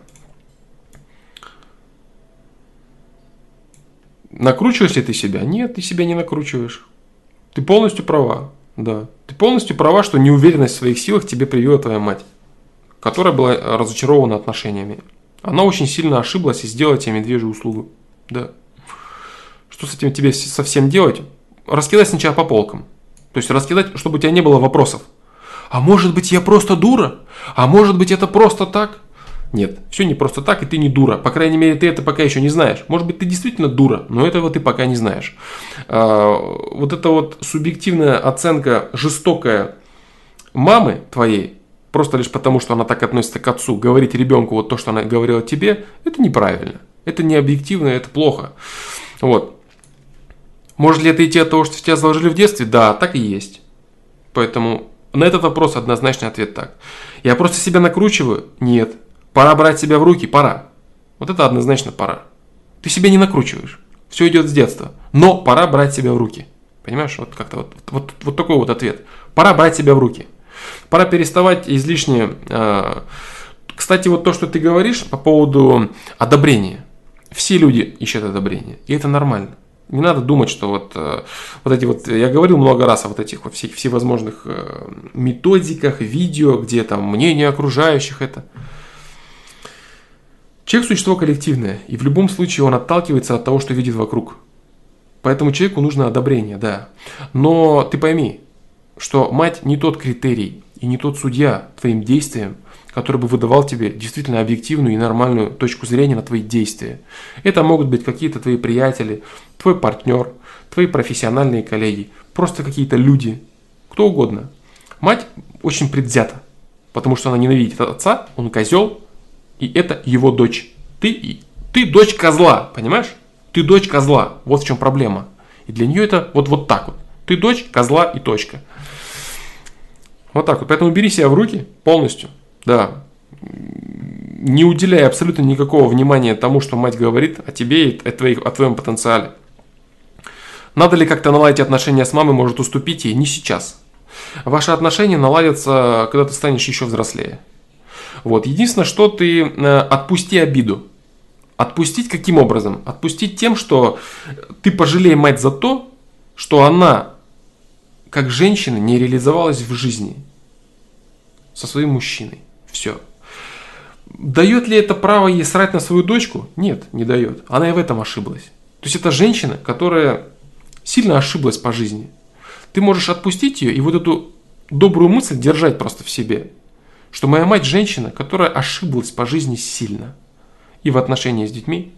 Накручиваешь ли ты себя? Нет, ты себя не накручиваешь. Ты полностью права, да. Ты полностью права, что неуверенность в своих силах тебе привела твоя мать, которая была разочарована отношениями. Она очень сильно ошиблась и сделала тебе медвежью услугу. Да. Что с этим тебе совсем делать? Раскидать сначала по полкам. То есть раскидать, чтобы у тебя не было вопросов. А может быть я просто дура? А может быть это просто так? Нет, все не просто так, и ты не дура. По крайней мере, ты это пока еще не знаешь. Может быть, ты действительно дура, но этого ты пока не знаешь. А, вот эта вот субъективная оценка жестокая мамы твоей, просто лишь потому, что она так относится к отцу, говорить ребенку вот то, что она говорила тебе, это неправильно. Это не объективно, это плохо. Вот. Может ли это идти от того, что тебя заложили в детстве? Да, так и есть. Поэтому на этот вопрос однозначный ответ так. Я просто себя накручиваю? Нет. Пора брать себя в руки? Пора. Вот это однозначно пора. Ты себя не накручиваешь. Все идет с детства. Но пора брать себя в руки. Понимаешь, вот как-то вот, вот, вот такой вот ответ. Пора брать себя в руки. Пора переставать излишне... Э, кстати, вот то, что ты говоришь по поводу одобрения. Все люди ищут одобрение. И это нормально. Не надо думать, что вот, э, вот эти вот, я говорил много раз о вот этих вот всех всевозможных э, методиках, видео, где там мнение окружающих это. Человек – существо коллективное, и в любом случае он отталкивается от того, что видит вокруг. Поэтому человеку нужно одобрение, да. Но ты пойми, что мать не тот критерий и не тот судья твоим действиям, который бы выдавал тебе действительно объективную и нормальную точку зрения на твои действия. Это могут быть какие-то твои приятели, твой партнер, твои профессиональные коллеги, просто какие-то люди, кто угодно. Мать очень предвзята, потому что она ненавидит отца, он козел, и это его дочь. Ты, ты дочь козла, понимаешь? Ты дочь козла. Вот в чем проблема. И для нее это вот, вот так вот. Ты дочь козла и точка. Вот так вот. Поэтому бери себя в руки полностью. Да. Не уделяя абсолютно никакого внимания тому, что мать говорит о тебе и о, твоих, о твоем потенциале. Надо ли как-то наладить отношения с мамой, может уступить ей? Не сейчас. Ваши отношения наладятся, когда ты станешь еще взрослее. Вот. Единственное, что ты э, отпусти обиду. Отпустить каким образом? Отпустить тем, что ты пожалей мать за то, что она, как женщина, не реализовалась в жизни со своим мужчиной. Все. Дает ли это право ей срать на свою дочку? Нет, не дает. Она и в этом ошиблась. То есть это женщина, которая сильно ошиблась по жизни. Ты можешь отпустить ее и вот эту добрую мысль держать просто в себе. Что моя мать женщина, которая ошиблась по жизни сильно. И в отношении с детьми,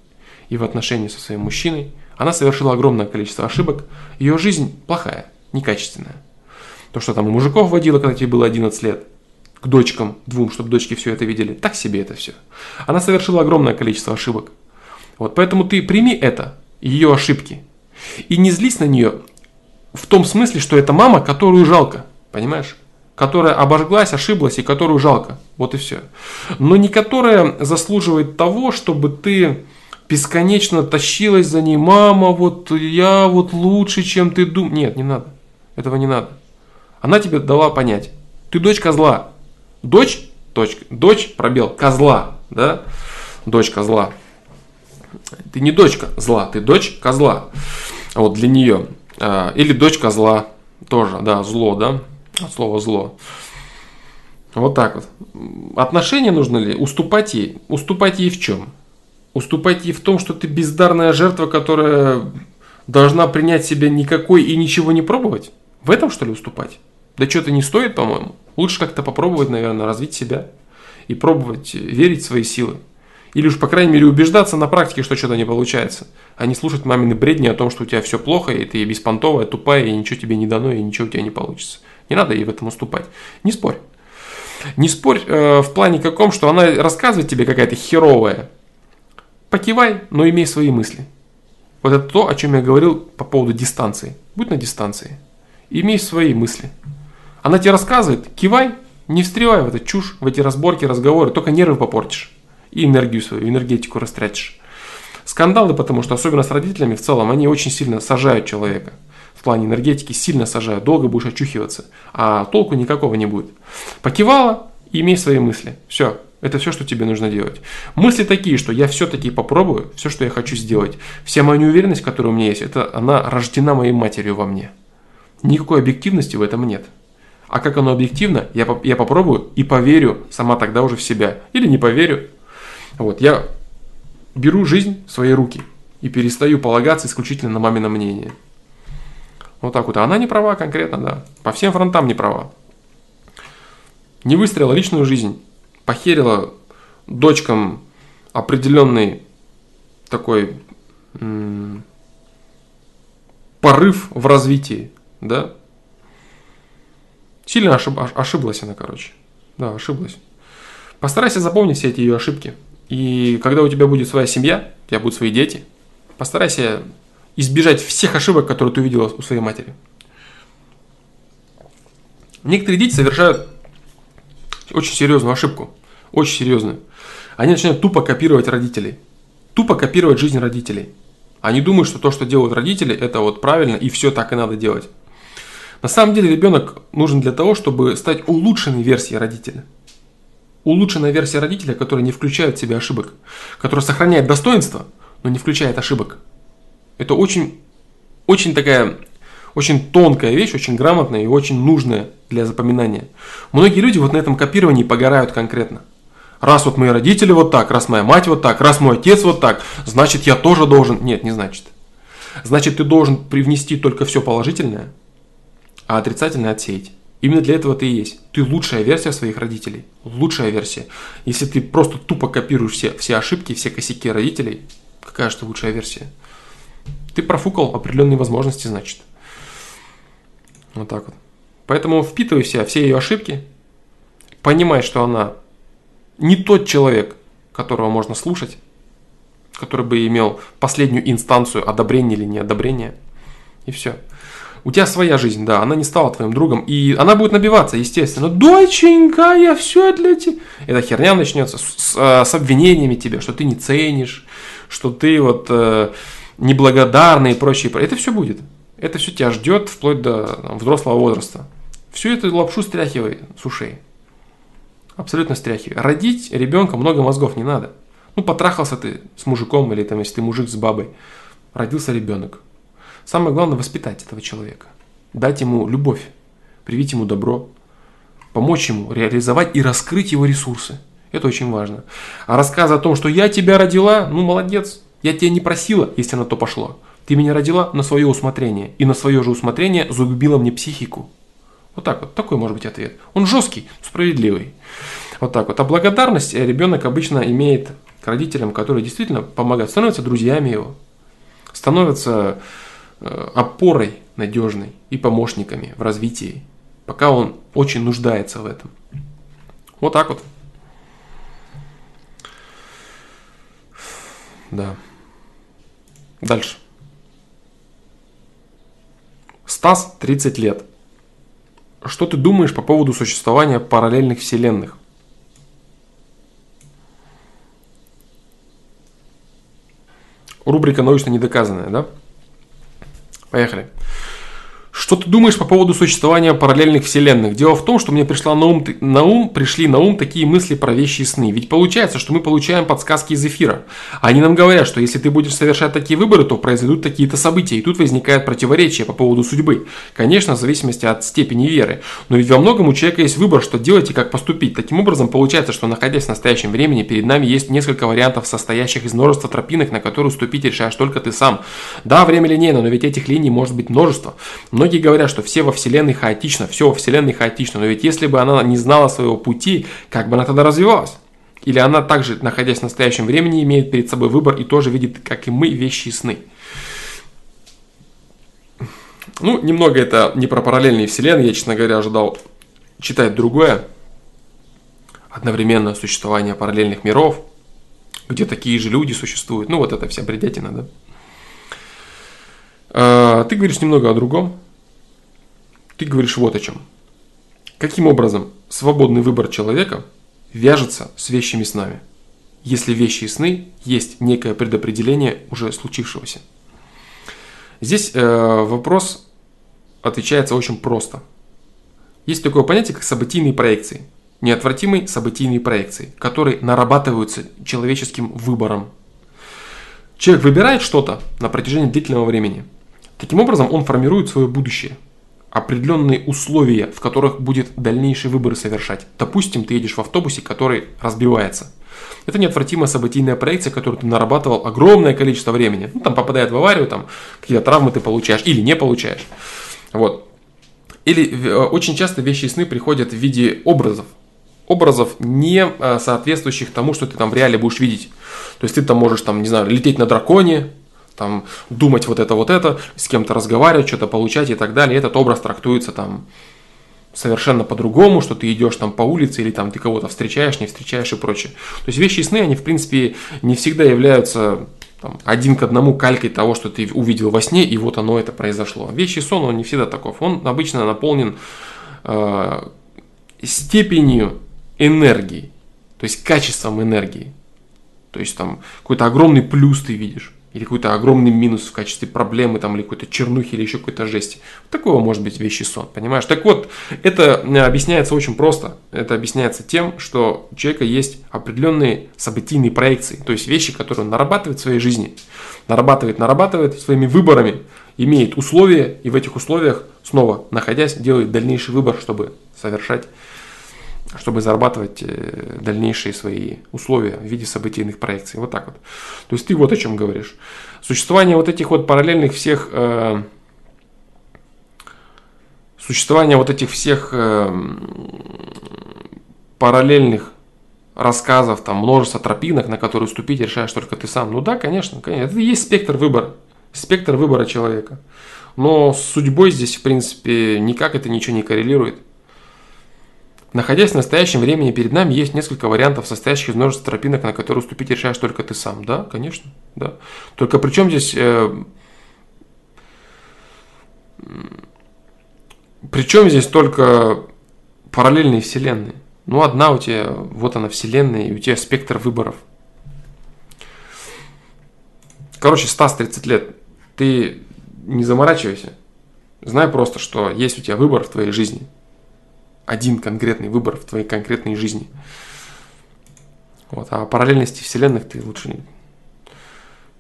и в отношении со своим мужчиной. Она совершила огромное количество ошибок. Ее жизнь плохая, некачественная. То, что там у мужиков водила, когда тебе было 11 лет – к дочкам двум, чтобы дочки все это видели. Так себе это все. Она совершила огромное количество ошибок. Вот, поэтому ты прими это, ее ошибки. И не злись на нее в том смысле, что это мама, которую жалко. Понимаешь? Которая обожглась, ошиблась и которую жалко. Вот и все. Но не которая заслуживает того, чтобы ты бесконечно тащилась за ней. Мама, вот я вот лучше, чем ты думаешь. Нет, не надо. Этого не надо. Она тебе дала понять. Ты дочь козла. Дочь, точка, дочь, пробел, козла, да, дочь козла. Ты не дочка зла, ты дочь козла. Вот для нее. А, или дочь козла, тоже, да, зло, да, от слова зло. Вот так вот. Отношения нужно ли? Уступать ей. Уступать ей в чем? Уступать ей в том, что ты бездарная жертва, которая должна принять себя никакой и ничего не пробовать? В этом, что ли, уступать? Да что-то не стоит, по-моему. Лучше как-то попробовать, наверное, развить себя и пробовать верить в свои силы. Или уж, по крайней мере, убеждаться на практике, что что-то не получается, а не слушать мамины бредни о том, что у тебя все плохо, и ты беспонтовая, тупая, и ничего тебе не дано, и ничего у тебя не получится. Не надо ей в этом уступать. Не спорь. Не спорь э, в плане каком, что она рассказывает тебе какая-то херовая. Покивай, но имей свои мысли. Вот это то, о чем я говорил по поводу дистанции. Будь на дистанции. Имей свои мысли. Она тебе рассказывает, кивай, не встревай в эту чушь, в эти разборки, разговоры, только нервы попортишь. И энергию свою, энергетику растратишь. Скандалы, потому что особенно с родителями в целом, они очень сильно сажают человека. Плане энергетики сильно сажают, долго будешь очухиваться, а толку никакого не будет. Покивала, имей свои мысли. Все, это все, что тебе нужно делать. Мысли такие, что я все-таки попробую, все, что я хочу сделать. Вся моя неуверенность, которая у меня есть, это она рождена моей матерью во мне. Никакой объективности в этом нет. А как оно объективно, я, я попробую и поверю сама тогда уже в себя. Или не поверю. Вот, я беру жизнь в свои руки и перестаю полагаться исключительно на мамино мнение. Вот так вот. Она не права конкретно, да. По всем фронтам не права. Не выстрелила личную жизнь. Похерила дочкам определенный такой м- порыв в развитии, да, Сильно ошиб, ошиблась она, короче. Да, ошиблась. Постарайся запомнить все эти ее ошибки. И когда у тебя будет своя семья, у тебя будут свои дети, постарайся избежать всех ошибок, которые ты увидела у своей матери. Некоторые дети совершают очень серьезную ошибку. Очень серьезную. Они начинают тупо копировать родителей. Тупо копировать жизнь родителей. Они думают, что то, что делают родители, это вот правильно, и все так и надо делать. На самом деле ребенок нужен для того, чтобы стать улучшенной версией родителя. Улучшенная версия родителя, которая не включает в себя ошибок, которая сохраняет достоинство, но не включает ошибок. Это очень, очень такая, очень тонкая вещь, очень грамотная и очень нужная для запоминания. Многие люди вот на этом копировании погорают конкретно. Раз вот мои родители вот так, раз моя мать вот так, раз мой отец вот так, значит я тоже должен. Нет, не значит. Значит, ты должен привнести только все положительное, а отрицательное отсеять. Именно для этого ты и есть. Ты лучшая версия своих родителей. Лучшая версия. Если ты просто тупо копируешь все, все ошибки, все косяки родителей, какая же ты лучшая версия? Ты профукал определенные возможности, значит. Вот так вот. Поэтому впитывай в себя все ее ошибки, понимай, что она не тот человек, которого можно слушать, который бы имел последнюю инстанцию одобрения или неодобрения. И все. У тебя своя жизнь, да, она не стала твоим другом, и она будет набиваться, естественно. Доченька, я все для тебя. Эта херня начнется с, с, э, с обвинениями тебе, что ты не ценишь, что ты вот э, неблагодарный и прочее. Это все будет. Это все тебя ждет вплоть до там, взрослого возраста. Всю эту лапшу стряхивай с ушей. Абсолютно стряхивай. Родить ребенка много мозгов не надо. Ну, потрахался ты с мужиком или там, если ты мужик с бабой. Родился ребенок. Самое главное воспитать этого человека. Дать ему любовь, привить ему добро, помочь ему реализовать и раскрыть его ресурсы. Это очень важно. А рассказ о том, что я тебя родила, ну молодец, я тебя не просила, если на то пошло. Ты меня родила на свое усмотрение. И на свое же усмотрение загубила мне психику. Вот так вот. Такой может быть ответ. Он жесткий, справедливый. Вот так вот. А благодарность ребенок обычно имеет к родителям, которые действительно помогают, становятся друзьями его, становятся Э, опорой надежной и помощниками в развитии, пока он очень нуждается в этом. Вот так вот. Да. Дальше. Стас, 30 лет. Что ты думаешь по поводу существования параллельных вселенных? Рубрика научно недоказанная, да? Поехали. Что ты думаешь по поводу существования параллельных вселенных? Дело в том, что мне пришла на ум, на ум, пришли на ум такие мысли про вещи и сны. Ведь получается, что мы получаем подсказки из эфира. Они нам говорят, что если ты будешь совершать такие выборы, то произойдут такие-то события. И тут возникает противоречие по поводу судьбы. Конечно, в зависимости от степени веры. Но ведь во многом у человека есть выбор, что делать и как поступить. Таким образом, получается, что находясь в настоящем времени, перед нами есть несколько вариантов, состоящих из множества тропинок, на которые ступить решаешь только ты сам. Да, время линейно, но ведь этих линий может быть множество. Многие говорят, что все во Вселенной хаотично, все во Вселенной хаотично, но ведь если бы она не знала своего пути, как бы она тогда развивалась? Или она также, находясь в настоящем времени, имеет перед собой выбор и тоже видит, как и мы, вещи и сны? Ну, немного это не про параллельные вселенные, я, честно говоря, ожидал читать другое. Одновременно существование параллельных миров, где такие же люди существуют. Ну, вот это вся бредятина, да? А, ты говоришь немного о другом. Ты говоришь вот о чем. Каким образом свободный выбор человека вяжется с вещами снами, если вещи и сны есть некое предопределение уже случившегося? Здесь э, вопрос отвечается очень просто. Есть такое понятие, как событийные проекции. Неотвратимые событийные проекции, которые нарабатываются человеческим выбором. Человек выбирает что-то на протяжении длительного времени. Таким образом, он формирует свое будущее – определенные условия, в которых будет дальнейшие выборы совершать. Допустим, ты едешь в автобусе, который разбивается. Это неотвратимая событийная проекция, которую ты нарабатывал огромное количество времени. Ну, там попадает в аварию, там какие-то травмы ты получаешь или не получаешь. Вот. Или э, очень часто вещи и сны приходят в виде образов. Образов, не э, соответствующих тому, что ты там в реале будешь видеть. То есть ты там можешь, там, не знаю, лететь на драконе, там думать вот это, вот это, с кем-то разговаривать, что-то получать и так далее. Этот образ трактуется там совершенно по-другому, что ты идешь там по улице или там ты кого-то встречаешь, не встречаешь и прочее. То есть вещи и сны, они в принципе не всегда являются там, один к одному калькой того, что ты увидел во сне, и вот оно это произошло. Вещи сон, он не всегда таков. Он обычно наполнен э, степенью энергии, то есть качеством энергии. То есть там какой-то огромный плюс ты видишь или какой-то огромный минус в качестве проблемы, там, или какой-то чернухи, или еще какой-то жести. Такого может быть вещи сон, понимаешь? Так вот, это э, объясняется очень просто. Это объясняется тем, что у человека есть определенные событийные проекции, то есть вещи, которые он нарабатывает в своей жизни. Нарабатывает, нарабатывает своими выборами, имеет условия, и в этих условиях, снова находясь, делает дальнейший выбор, чтобы совершать чтобы зарабатывать э, дальнейшие свои условия в виде событийных проекций. Вот так вот. То есть ты вот о чем говоришь. Существование вот этих вот параллельных всех э, существование вот этих всех э, параллельных рассказов, там множество тропинок, на которые ступить решаешь только ты сам. Ну да, конечно, конечно. Это и есть спектр выбора. Спектр выбора человека. Но с судьбой здесь, в принципе, никак это ничего не коррелирует. Находясь в настоящем времени, перед нами есть несколько вариантов, состоящих из множества тропинок, на которые уступить решаешь только ты сам. Да, конечно, да. Только при чем здесь... Э, причем здесь только параллельные вселенные? Ну, одна у тебя, вот она вселенная, и у тебя спектр выборов. Короче, Стас, 30 лет, ты не заморачивайся. Знай просто, что есть у тебя выбор в твоей жизни – один конкретный выбор в твоей конкретной жизни. Вот, а параллельности вселенных ты лучше не...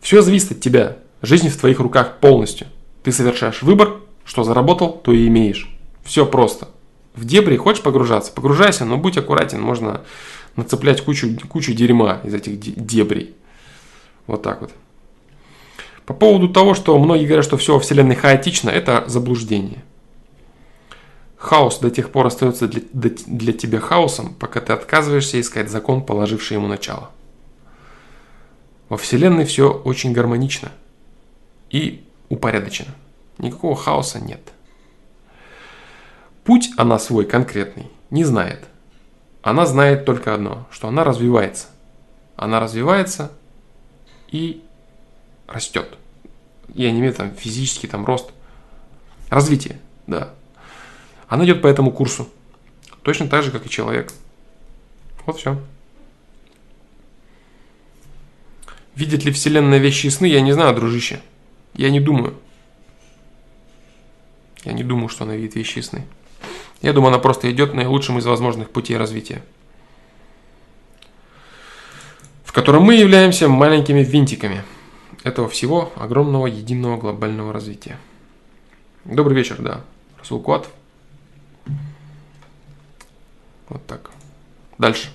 Все зависит от тебя. Жизнь в твоих руках полностью. Ты совершаешь выбор, что заработал, то и имеешь. Все просто. В дебри хочешь погружаться? Погружайся, но будь аккуратен. Можно нацеплять кучу, кучу дерьма из этих дебрей. Вот так вот. По поводу того, что многие говорят, что все во Вселенной хаотично, это заблуждение. Хаос до тех пор остается для, для тебя хаосом, пока ты отказываешься искать закон, положивший ему начало. Во Вселенной все очень гармонично и упорядочено. Никакого хаоса нет. Путь она свой конкретный не знает. Она знает только одно, что она развивается. Она развивается и растет. Я не имею там физический там рост. Развитие, да. Она идет по этому курсу. Точно так же, как и человек. Вот все. Видит ли Вселенная вещи и сны, я не знаю, дружище. Я не думаю. Я не думаю, что она видит вещи и сны. Я думаю, она просто идет наилучшим из возможных путей развития. В котором мы являемся маленькими винтиками этого всего огромного единого глобального развития. Добрый вечер, да. Расул Куатов. Вот так. Дальше.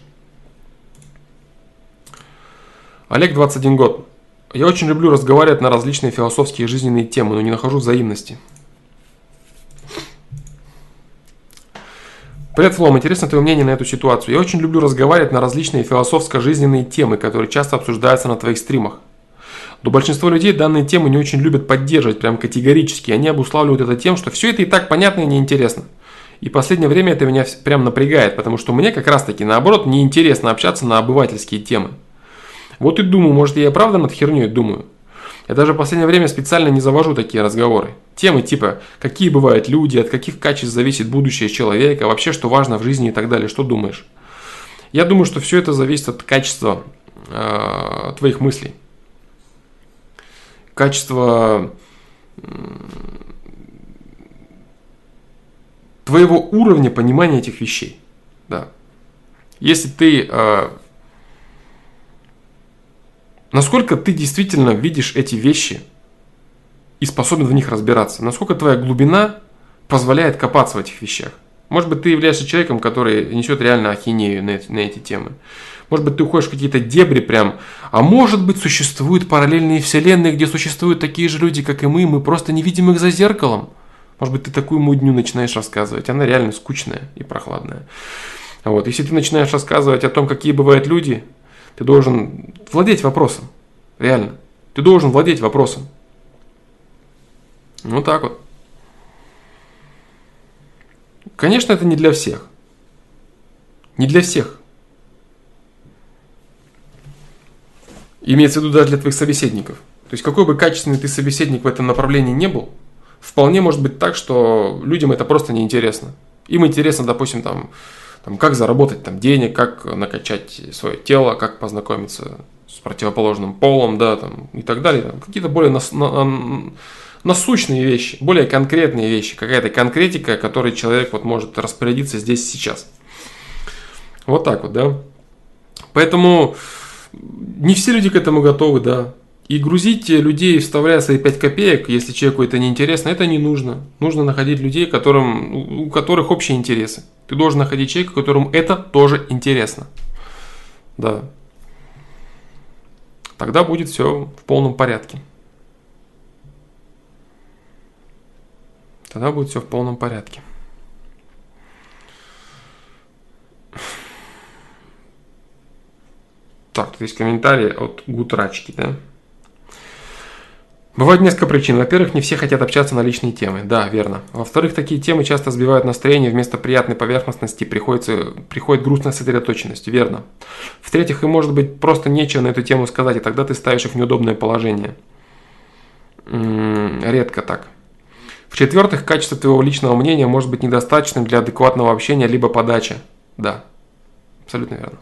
Олег, 21 год. Я очень люблю разговаривать на различные философские и жизненные темы, но не нахожу взаимности. Привет, Флом. Интересно твое мнение на эту ситуацию. Я очень люблю разговаривать на различные философско-жизненные темы, которые часто обсуждаются на твоих стримах. Но большинство людей данные темы не очень любят поддерживать, прям категорически. Они обуславливают это тем, что все это и так понятно и неинтересно. И последнее время это меня прям напрягает, потому что мне как раз таки наоборот неинтересно общаться на обывательские темы. Вот и думаю, может я и правда над херней думаю. Я даже в последнее время специально не завожу такие разговоры. Темы типа, какие бывают люди, от каких качеств зависит будущее человека, вообще что важно в жизни и так далее. Что думаешь? Я думаю, что все это зависит от качества э, твоих мыслей. Качество твоего уровня понимания этих вещей. Да. Если ты... Э, насколько ты действительно видишь эти вещи и способен в них разбираться. Насколько твоя глубина позволяет копаться в этих вещах. Может быть, ты являешься человеком, который несет реально ахинею на на эти темы. Может быть, ты уходишь в какие-то дебри прям. А может быть, существуют параллельные вселенные, где существуют такие же люди, как и мы, мы просто не видим их за зеркалом. Может быть, ты такую мудню начинаешь рассказывать. Она реально скучная и прохладная. Вот. Если ты начинаешь рассказывать о том, какие бывают люди, ты должен владеть вопросом. Реально. Ты должен владеть вопросом. Вот так вот. Конечно, это не для всех. Не для всех. Имеется в виду даже для твоих собеседников. То есть, какой бы качественный ты собеседник в этом направлении не был, вполне может быть так, что людям это просто неинтересно. Им интересно, допустим, там там, как заработать там денег, как накачать свое тело, как познакомиться с противоположным полом, да, там, и так далее. Там, какие-то более нас, на, насущные вещи, более конкретные вещи, какая-то конкретика, которой человек вот может распорядиться здесь сейчас. Вот так вот, да. Поэтому не все люди к этому готовы, да. И грузить людей, вставляя свои 5 копеек, если человеку это неинтересно, это не нужно. Нужно находить людей, которым, у которых общие интересы. Ты должен находить человека, которому это тоже интересно. Да. Тогда будет все в полном порядке. Тогда будет все в полном порядке. Так, тут есть комментарий от Гутрачки, да? Бывает несколько причин. Во-первых, не все хотят общаться на личные темы. Да, верно. Во-вторых, такие темы часто сбивают настроение, вместо приятной поверхностности приходится, приходит грустная сосредоточенность. Верно. В-третьих, им может быть просто нечего на эту тему сказать, и тогда ты ставишь их в неудобное положение. М-м, редко так. В-четвертых, качество твоего личного мнения может быть недостаточным для адекватного общения либо подачи. Да, абсолютно верно.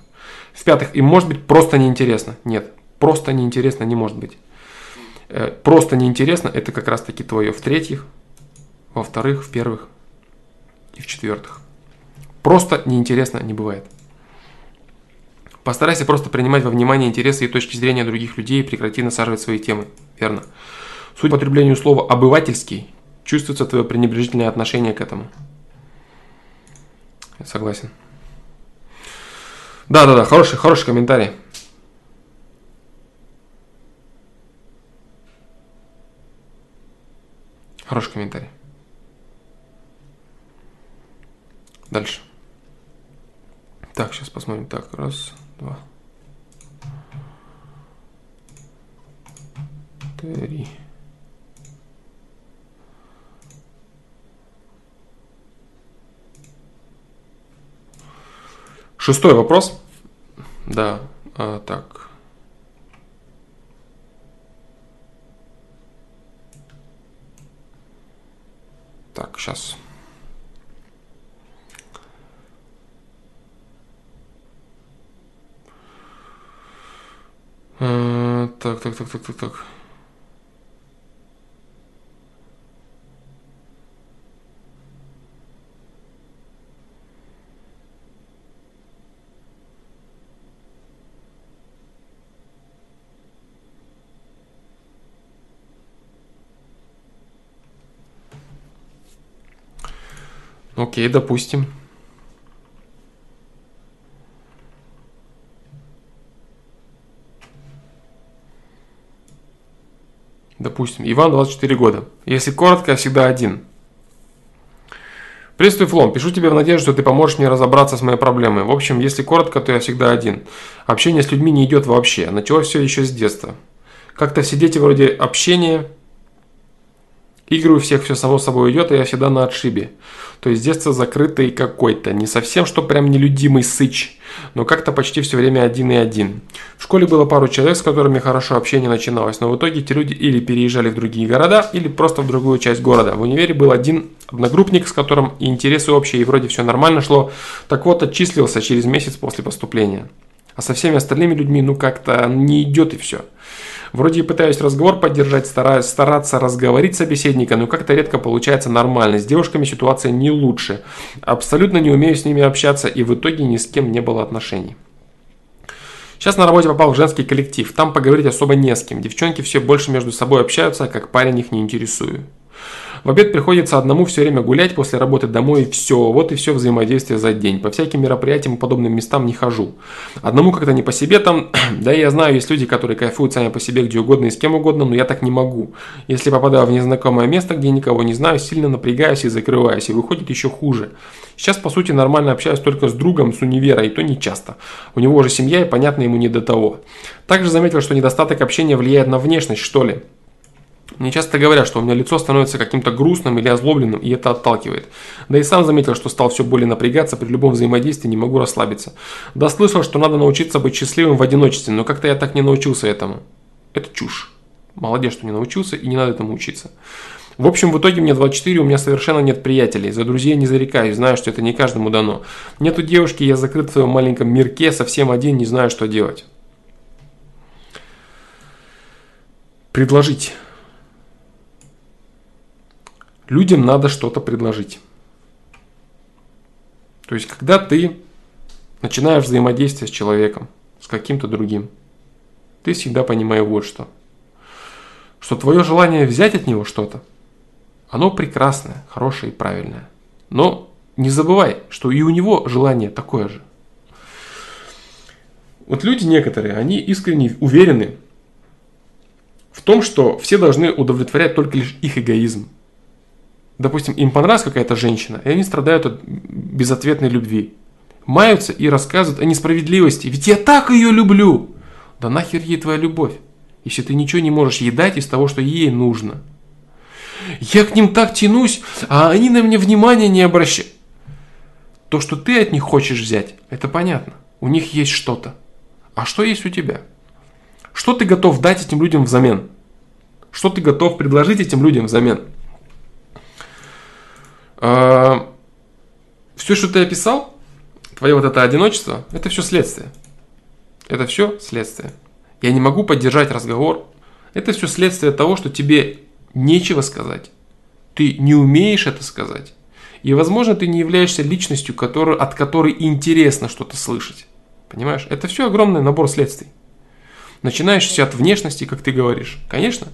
В-пятых, им может быть просто неинтересно. Нет, просто неинтересно не может быть. Э, просто неинтересно, это как раз таки твое. В-третьих, во-вторых, в-первых и в-четвертых. Просто неинтересно не бывает. Постарайся просто принимать во внимание интересы и точки зрения других людей и прекрати насаживать свои темы. Верно. Судя по употреблению слова «обывательский», чувствуется твое пренебрежительное отношение к этому. Я согласен. Да, да, да, хороший, хороший комментарий. Хороший комментарий. Дальше. Так, сейчас посмотрим. Так, раз, два, три. Шестой вопрос. Да, а, так. Так, сейчас. Так, так, так, так, так, так. Окей, допустим. Допустим, Иван 24 года. Если коротко, я всегда один. Приветствую, Флом. Пишу тебе в надежде, что ты поможешь мне разобраться с моей проблемой. В общем, если коротко, то я всегда один. Общение с людьми не идет вообще. Началось все еще с детства. Как-то все дети вроде общения, игры у всех все само собой идет, и я всегда на отшибе. То есть детство закрытый какой-то, не совсем, что прям нелюдимый сыч, но как-то почти все время один и один. В школе было пару человек, с которыми хорошо общение начиналось, но в итоге эти люди или переезжали в другие города, или просто в другую часть города. В универе был один одногруппник, с которым и интересы общие, и вроде все нормально шло, так вот отчислился через месяц после поступления. А со всеми остальными людьми ну как-то не идет и все. Вроде и пытаюсь разговор поддержать, стараюсь стараться разговорить собеседника, но как-то редко получается нормально. С девушками ситуация не лучше. Абсолютно не умею с ними общаться и в итоге ни с кем не было отношений. Сейчас на работе попал в женский коллектив. Там поговорить особо не с кем. Девчонки все больше между собой общаются, а как парень их не интересую. В обед приходится одному все время гулять после работы домой все. Вот и все взаимодействие за день. По всяким мероприятиям и подобным местам не хожу. Одному как-то не по себе там. Да и я знаю, есть люди, которые кайфуют сами по себе где угодно и с кем угодно, но я так не могу. Если попадаю в незнакомое место, где никого не знаю, сильно напрягаюсь и закрываюсь. И выходит еще хуже. Сейчас, по сути, нормально общаюсь только с другом с универа, и то не часто. У него уже семья, и понятно, ему не до того. Также заметил, что недостаток общения влияет на внешность, что ли. Мне часто говорят, что у меня лицо становится каким-то грустным или озлобленным, и это отталкивает. Да и сам заметил, что стал все более напрягаться при любом взаимодействии, не могу расслабиться. Да слышал, что надо научиться быть счастливым в одиночестве, но как-то я так не научился этому. Это чушь. Молодец, что не научился, и не надо этому учиться. В общем, в итоге мне 24, у меня совершенно нет приятелей. За друзей не зарекаюсь, знаю, что это не каждому дано. Нету девушки, я закрыт в своем маленьком мирке, совсем один, не знаю, что делать. Предложить. Людям надо что-то предложить. То есть, когда ты начинаешь взаимодействие с человеком, с каким-то другим, ты всегда понимаешь вот что. Что твое желание взять от него что-то, оно прекрасное, хорошее и правильное. Но не забывай, что и у него желание такое же. Вот люди некоторые, они искренне уверены в том, что все должны удовлетворять только лишь их эгоизм допустим, им понравилась какая-то женщина, и они страдают от безответной любви. Маются и рассказывают о несправедливости. Ведь я так ее люблю. Да нахер ей твоя любовь, если ты ничего не можешь ей дать из того, что ей нужно. Я к ним так тянусь, а они на меня внимания не обращают. То, что ты от них хочешь взять, это понятно. У них есть что-то. А что есть у тебя? Что ты готов дать этим людям взамен? Что ты готов предложить этим людям взамен? А, все, что ты описал, твое вот это одиночество, это все следствие. Это все следствие. Я не могу поддержать разговор. Это все следствие того, что тебе нечего сказать. Ты не умеешь это сказать. И, возможно, ты не являешься личностью, который, от которой интересно что-то слышать. Понимаешь? Это все огромный набор следствий. Начинаешь от внешности, как ты говоришь. Конечно.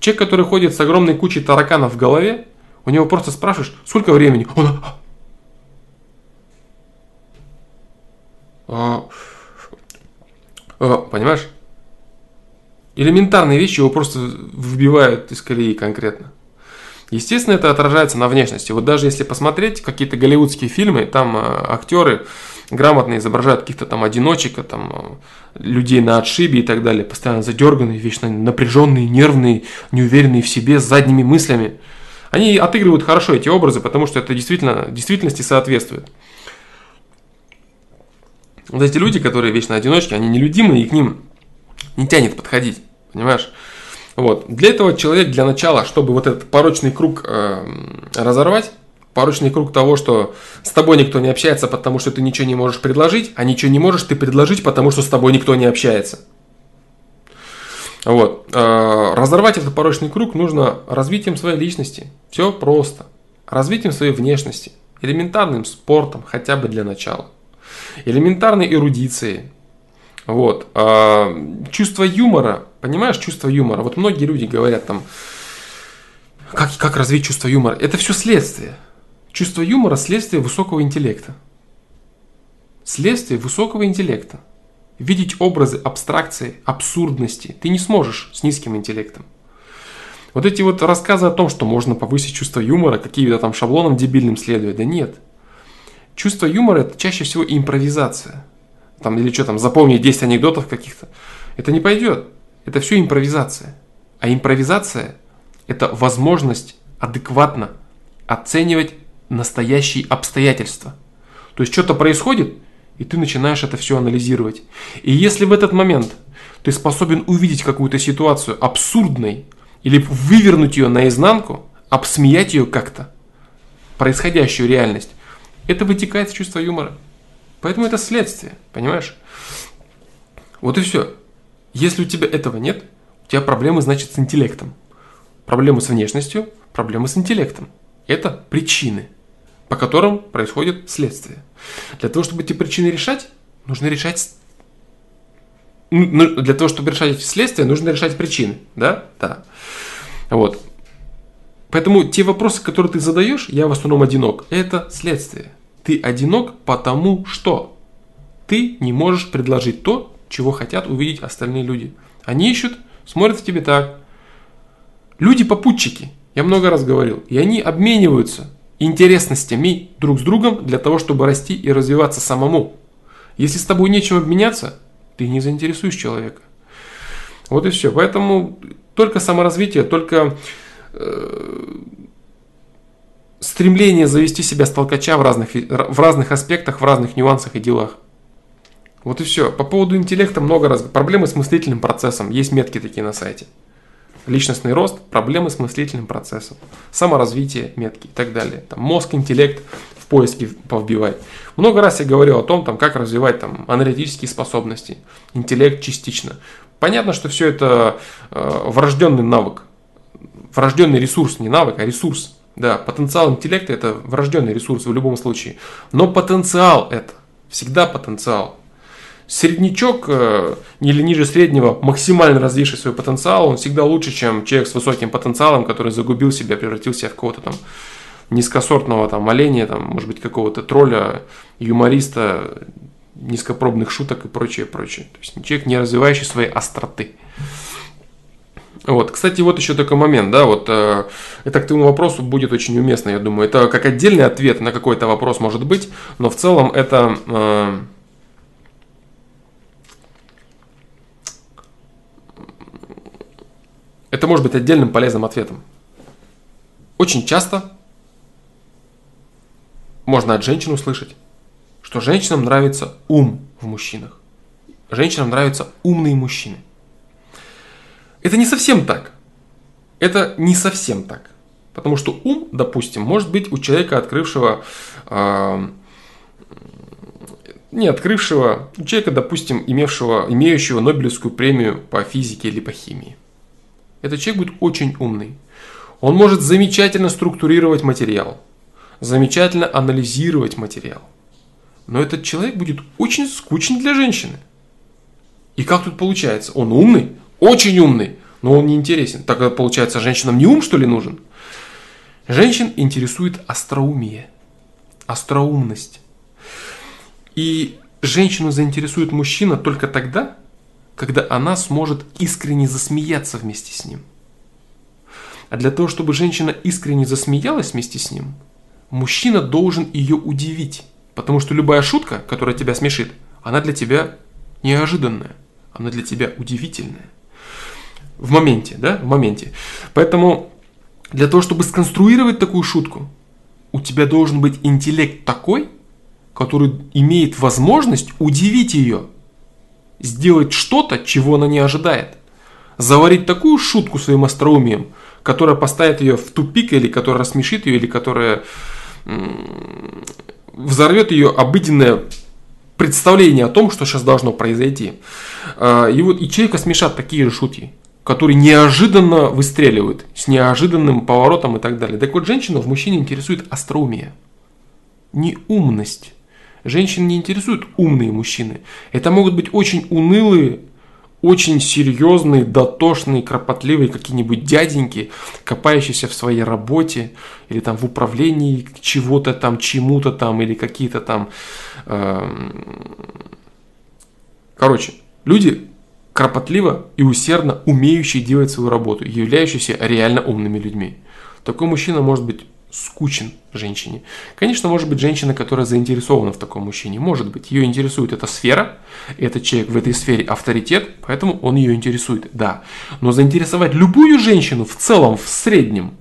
Человек, который ходит с огромной кучей тараканов в голове, у него просто спрашиваешь, сколько времени? Он... А, а, понимаешь? Элементарные вещи его просто выбивают из колеи конкретно. Естественно, это отражается на внешности. Вот даже если посмотреть какие-то голливудские фильмы, там э, актеры грамотно изображают каких-то там одиночек, там, э, людей на отшибе и так далее, постоянно задерганные, вечно напряженные, нервные, неуверенные в себе, с задними мыслями. Они отыгрывают хорошо эти образы, потому что это действительно действительности соответствует. Вот эти люди, которые вечно одиночки, они нелюдимые, и к ним не тянет подходить, понимаешь? Вот. Для этого человек для начала, чтобы вот этот порочный круг э, разорвать, порочный круг того, что с тобой никто не общается, потому что ты ничего не можешь предложить, а ничего не можешь ты предложить, потому что с тобой никто не общается. Вот. Э, разорвать этот порочный круг нужно развитием своей личности. Все просто. Развитием своей внешности. Элементарным спортом, хотя бы для начала. Элементарной эрудицией. Вот. Э, чувство юмора. Понимаешь, чувство юмора. Вот многие люди говорят там, как, как развить чувство юмора. Это все следствие. Чувство юмора – следствие высокого интеллекта. Следствие высокого интеллекта видеть образы абстракции, абсурдности ты не сможешь с низким интеллектом. Вот эти вот рассказы о том, что можно повысить чувство юмора, какие-то там шаблонам дебильным следует, да нет. Чувство юмора это чаще всего импровизация. Там, или что там, запомнить 10 анекдотов каких-то. Это не пойдет. Это все импровизация. А импровизация – это возможность адекватно оценивать настоящие обстоятельства. То есть что-то происходит – и ты начинаешь это все анализировать. И если в этот момент ты способен увидеть какую-то ситуацию абсурдной, или вывернуть ее наизнанку, обсмеять ее как-то, происходящую реальность, это вытекает из чувства юмора. Поэтому это следствие, понимаешь? Вот и все. Если у тебя этого нет, у тебя проблемы, значит, с интеллектом. Проблемы с внешностью, проблемы с интеллектом. Это причины по которым происходит следствие. Для того, чтобы эти причины решать, нужно решать... Для того, чтобы решать эти следствия, нужно решать причины. Да? Да. Вот. Поэтому те вопросы, которые ты задаешь, я в основном одинок, это следствие. Ты одинок потому что ты не можешь предложить то, чего хотят увидеть остальные люди. Они ищут, смотрят в тебе так. Люди попутчики, я много раз говорил, и они обмениваются интересностями друг с другом для того, чтобы расти и развиваться самому. Если с тобой нечем обменяться, ты не заинтересуешь человека. Вот и все. Поэтому только саморазвитие, только э, стремление завести себя с толкача в разных, в разных аспектах, в разных нюансах и делах. Вот и все. По поводу интеллекта много раз. Проблемы с мыслительным процессом. Есть метки такие на сайте. Личностный рост, проблемы с мыслительным процессом, саморазвитие, метки и так далее. Там, мозг, интеллект в поиске повбивай. Много раз я говорил о том, там, как развивать там, аналитические способности, интеллект частично. Понятно, что все это э, врожденный навык, врожденный ресурс, не навык, а ресурс. Да, потенциал интеллекта это врожденный ресурс в любом случае. Но потенциал это, всегда потенциал. Среднячок э, или ниже среднего, максимально развивший свой потенциал, он всегда лучше, чем человек с высоким потенциалом, который загубил себя, превратил себя в кого-то там низкосортного там оленя, там, может быть, какого-то тролля, юмориста, низкопробных шуток и прочее, прочее. То есть человек, не развивающий своей остроты. Вот, кстати, вот еще такой момент, да, вот э, это к твоему вопросу будет очень уместно, я думаю. Это как отдельный ответ на какой-то вопрос может быть, но в целом это э, это может быть отдельным полезным ответом. Очень часто можно от женщин услышать, что женщинам нравится ум в мужчинах. Женщинам нравятся умные мужчины. Это не совсем так. Это не совсем так. Потому что ум, допустим, может быть у человека, открывшего, э, не открывшего, у человека, допустим, имевшего, имеющего Нобелевскую премию по физике или по химии. Этот человек будет очень умный. Он может замечательно структурировать материал, замечательно анализировать материал. Но этот человек будет очень скучен для женщины. И как тут получается? Он умный, очень умный, но он не интересен. Тогда получается, женщинам не ум, что ли, нужен? Женщин интересует остроумие, остроумность. И женщину заинтересует мужчина только тогда, когда она сможет искренне засмеяться вместе с ним. А для того, чтобы женщина искренне засмеялась вместе с ним, мужчина должен ее удивить. Потому что любая шутка, которая тебя смешит, она для тебя неожиданная, она для тебя удивительная. В моменте, да, в моменте. Поэтому для того, чтобы сконструировать такую шутку, у тебя должен быть интеллект такой, который имеет возможность удивить ее сделать что-то, чего она не ожидает. Заварить такую шутку своим остроумием, которая поставит ее в тупик, или которая рассмешит ее, или которая взорвет ее обыденное представление о том, что сейчас должно произойти. А, и вот и человека смешат такие же шутки, которые неожиданно выстреливают, с неожиданным поворотом и так далее. Так вот, женщину в мужчине интересует остроумие, не умность. Женщин не интересуют умные мужчины. Это могут быть очень унылые, очень серьезные, дотошные, кропотливые какие-нибудь дяденьки, копающиеся в своей работе или там в управлении чего-то там, чему-то там или какие-то там... Э, короче, люди кропотливо и усердно умеющие делать свою работу, являющиеся реально умными людьми. Такой мужчина может быть скучен женщине. Конечно, может быть женщина, которая заинтересована в таком мужчине. Может быть, ее интересует эта сфера, этот человек в этой сфере авторитет, поэтому он ее интересует, да. Но заинтересовать любую женщину в целом, в среднем,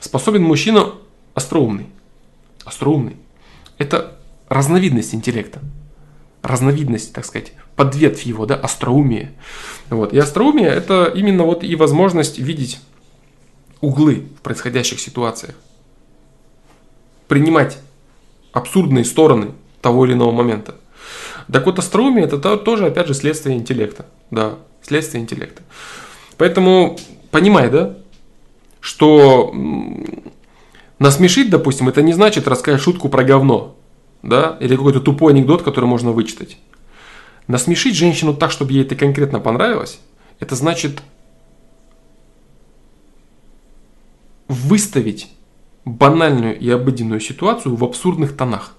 способен мужчина остроумный. Остроумный. Это разновидность интеллекта. Разновидность, так сказать, подветвь его, да, остроумие. Вот. И остроумие – это именно вот и возможность видеть углы в происходящих ситуациях принимать абсурдные стороны того или иного момента. Так вот, остроумие это тоже, опять же, следствие интеллекта. Да, следствие интеллекта. Поэтому понимай, да, что насмешить, допустим, это не значит рассказать шутку про говно, да, или какой-то тупой анекдот, который можно вычитать. Насмешить женщину так, чтобы ей это конкретно понравилось, это значит выставить банальную и обыденную ситуацию в абсурдных тонах.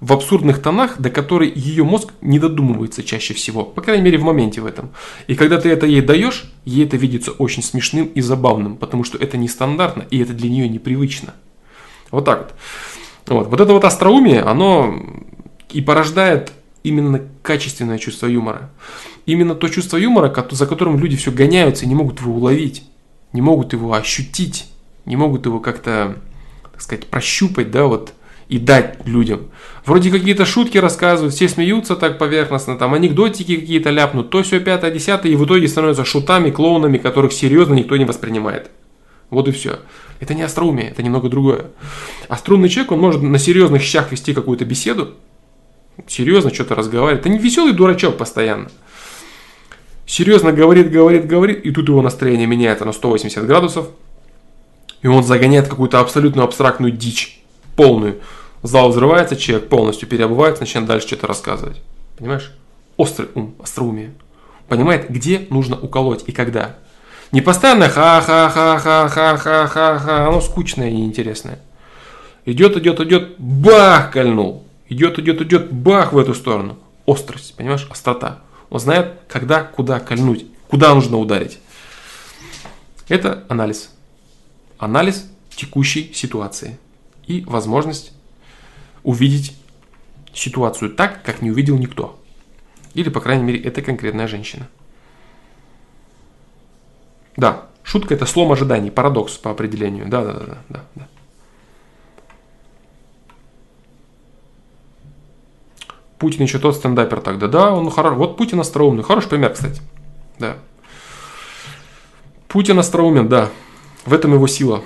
В абсурдных тонах, до которой ее мозг не додумывается чаще всего, по крайней мере в моменте в этом. И когда ты это ей даешь, ей это видится очень смешным и забавным, потому что это нестандартно и это для нее непривычно. Вот так вот. Вот, вот это вот остроумие, оно и порождает именно качественное чувство юмора. Именно то чувство юмора, за которым люди все гоняются и не могут его уловить, не могут его ощутить не могут его как-то, так сказать, прощупать, да, вот и дать людям. Вроде какие-то шутки рассказывают, все смеются так поверхностно, там анекдотики какие-то ляпнут, то все пятое, десятое, и в итоге становятся шутами, клоунами, которых серьезно никто не воспринимает. Вот и все. Это не остроумие, это немного другое. Острунный человек, он может на серьезных щах вести какую-то беседу, серьезно что-то разговаривать. Это не веселый дурачок постоянно. Серьезно говорит, говорит, говорит, и тут его настроение меняется на 180 градусов, и он загоняет какую-то абсолютно абстрактную дичь, полную. Зал взрывается, человек полностью переобувается, начинает дальше что-то рассказывать. Понимаешь? Острый ум, остроумие. Понимает, где нужно уколоть и когда. Не постоянно ха-ха-ха-ха-ха-ха-ха-ха, оно скучное и неинтересное. Идет, идет, идет, бах, кольнул. Идет, идет, идет, бах в эту сторону. Острость, понимаешь, острота. Он знает, когда, куда кольнуть, куда нужно ударить. Это анализ. Анализ текущей ситуации. И возможность увидеть ситуацию так, как не увидел никто. Или, по крайней мере, это конкретная женщина. Да, шутка это слом ожиданий, парадокс по определению. Да, да, да, да, да. Путин еще тот стендапер тогда. Да, он хорош. Вот Путин остроумный. Хороший пример, кстати. Да. Путин остроумен, да. В этом его сила.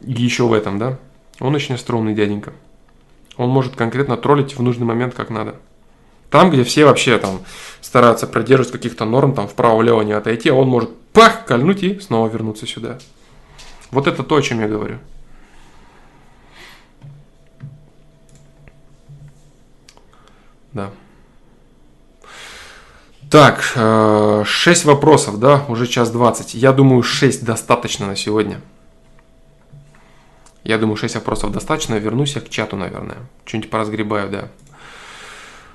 И еще в этом, да. Он очень остроумный дяденька. Он может конкретно троллить в нужный момент как надо. Там, где все вообще там стараются продерживать каких-то норм, там вправо-влево не отойти, он может пах, кольнуть и снова вернуться сюда. Вот это то, о чем я говорю. Да. Так, 6 э, вопросов, да, уже час 20. Я думаю, 6 достаточно на сегодня. Я думаю, 6 вопросов достаточно. Вернусь я к чату, наверное. Что-нибудь поразгребаю, да.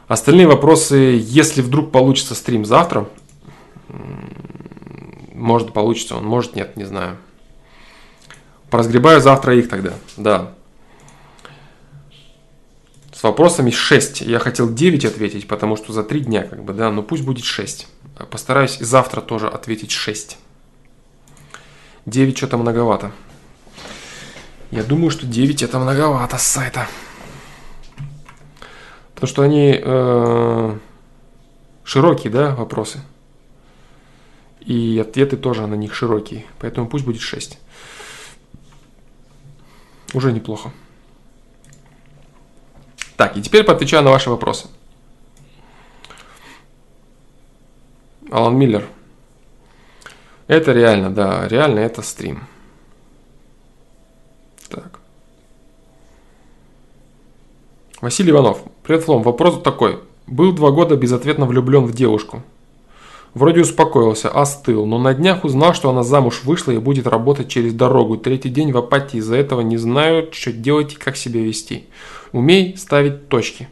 Остальные вопросы, если вдруг получится стрим завтра, может получится он, может нет, не знаю. Поразгребаю завтра их тогда, да. С вопросами 6. Я хотел 9 ответить, потому что за 3 дня, как бы, да, но пусть будет 6. Постараюсь завтра тоже ответить 6. 9 что-то многовато. Я думаю, что 9 это многовато с сайта. Потому что они э, широкие, да, вопросы. И ответы тоже на них широкие. Поэтому пусть будет 6. Уже неплохо. Так, и теперь поотвечаю на ваши вопросы. Алан Миллер. Это реально, да, реально это стрим. Так. Василий Иванов. Привет, Флом. Вопрос такой. Был два года безответно влюблен в девушку. Вроде успокоился, остыл, но на днях узнал, что она замуж вышла и будет работать через дорогу. Третий день в апатии из-за этого не знаю, что делать и как себя вести. Умей ставить точки.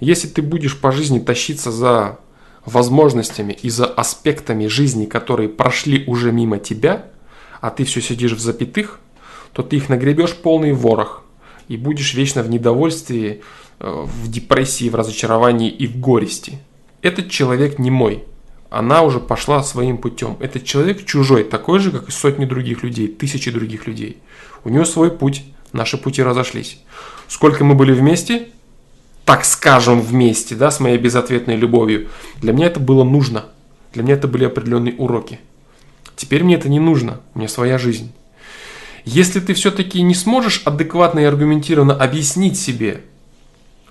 Если ты будешь по жизни тащиться за возможностями и за аспектами жизни, которые прошли уже мимо тебя, а ты все сидишь в запятых, то ты их нагребешь полный ворох и будешь вечно в недовольстве, э, в депрессии, в разочаровании и в горести. Этот человек не мой. Она уже пошла своим путем. Этот человек чужой, такой же, как и сотни других людей, тысячи других людей. У него свой путь, наши пути разошлись. Сколько мы были вместе, так скажем вместе, да, с моей безответной любовью, для меня это было нужно. Для меня это были определенные уроки. Теперь мне это не нужно, у меня своя жизнь. Если ты все-таки не сможешь адекватно и аргументированно объяснить себе,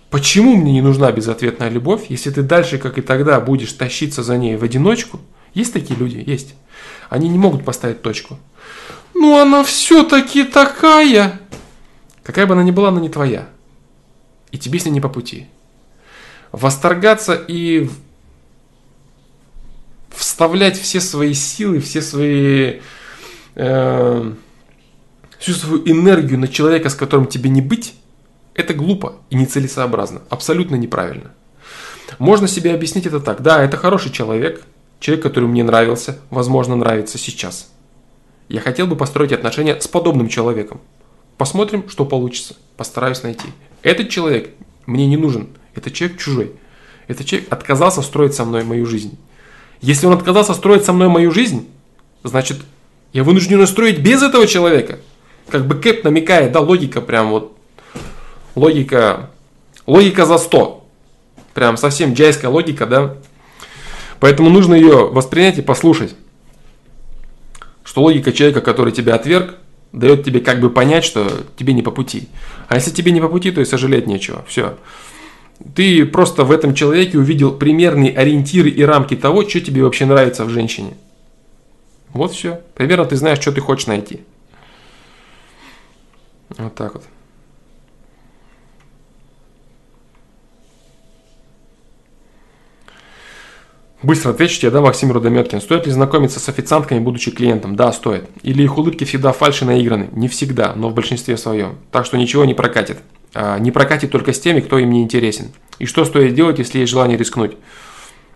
почему мне не нужна безответная любовь, если ты дальше, как и тогда, будешь тащиться за ней в одиночку, есть такие люди, есть. Они не могут поставить точку. Ну она все-таки такая. Какая бы она ни была, она не твоя. И тебе с ней не по пути. Восторгаться и вставлять все свои силы, все свои э, всю свою энергию на человека, с которым тебе не быть, это глупо и нецелесообразно, абсолютно неправильно. Можно себе объяснить это так. Да, это хороший человек, человек, который мне нравился, возможно, нравится сейчас. Я хотел бы построить отношения с подобным человеком. Посмотрим, что получится. Постараюсь найти. Этот человек мне не нужен. Это человек чужой. Этот человек отказался строить со мной мою жизнь. Если он отказался строить со мной мою жизнь, значит, я вынужден строить без этого человека – Как бы Кэп намекает, да, логика прям вот, логика, логика за 100. Прям совсем джайская логика, да. Поэтому нужно ее воспринять и послушать. Что логика человека, который тебя отверг, дает тебе как бы понять, что тебе не по пути. А если тебе не по пути, то и сожалеть нечего. Все. Ты просто в этом человеке увидел примерные ориентиры и рамки того, что тебе вообще нравится в женщине. Вот все. Примерно ты знаешь, что ты хочешь найти. Вот так вот. Быстро отвечу тебе, да, Максим Рудометкин. Стоит ли знакомиться с официантками, будучи клиентом? Да, стоит. Или их улыбки всегда фальши наиграны? Не всегда, но в большинстве своем. Так что ничего не прокатит. А, не прокатит только с теми, кто им не интересен. И что стоит делать, если есть желание рискнуть?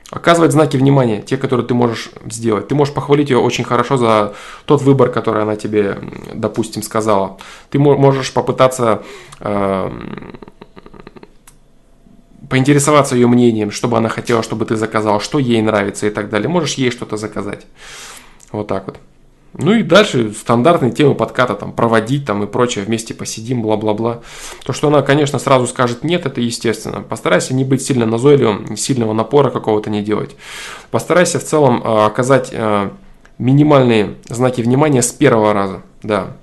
Оказывать знаки внимания, те, которые ты можешь сделать. Ты можешь похвалить ее очень хорошо за тот выбор, который она тебе, допустим, сказала. Ты можешь попытаться э, поинтересоваться ее мнением, чтобы она хотела, чтобы ты заказал, что ей нравится и так далее. Можешь ей что-то заказать. Вот так вот. Ну и дальше стандартные темы подката, там, проводить там и прочее, вместе посидим, бла-бла-бла. То, что она, конечно, сразу скажет нет, это естественно. Постарайся не быть сильно назойливым, сильного напора какого-то не делать. Постарайся в целом э, оказать э, минимальные знаки внимания с первого раза, да.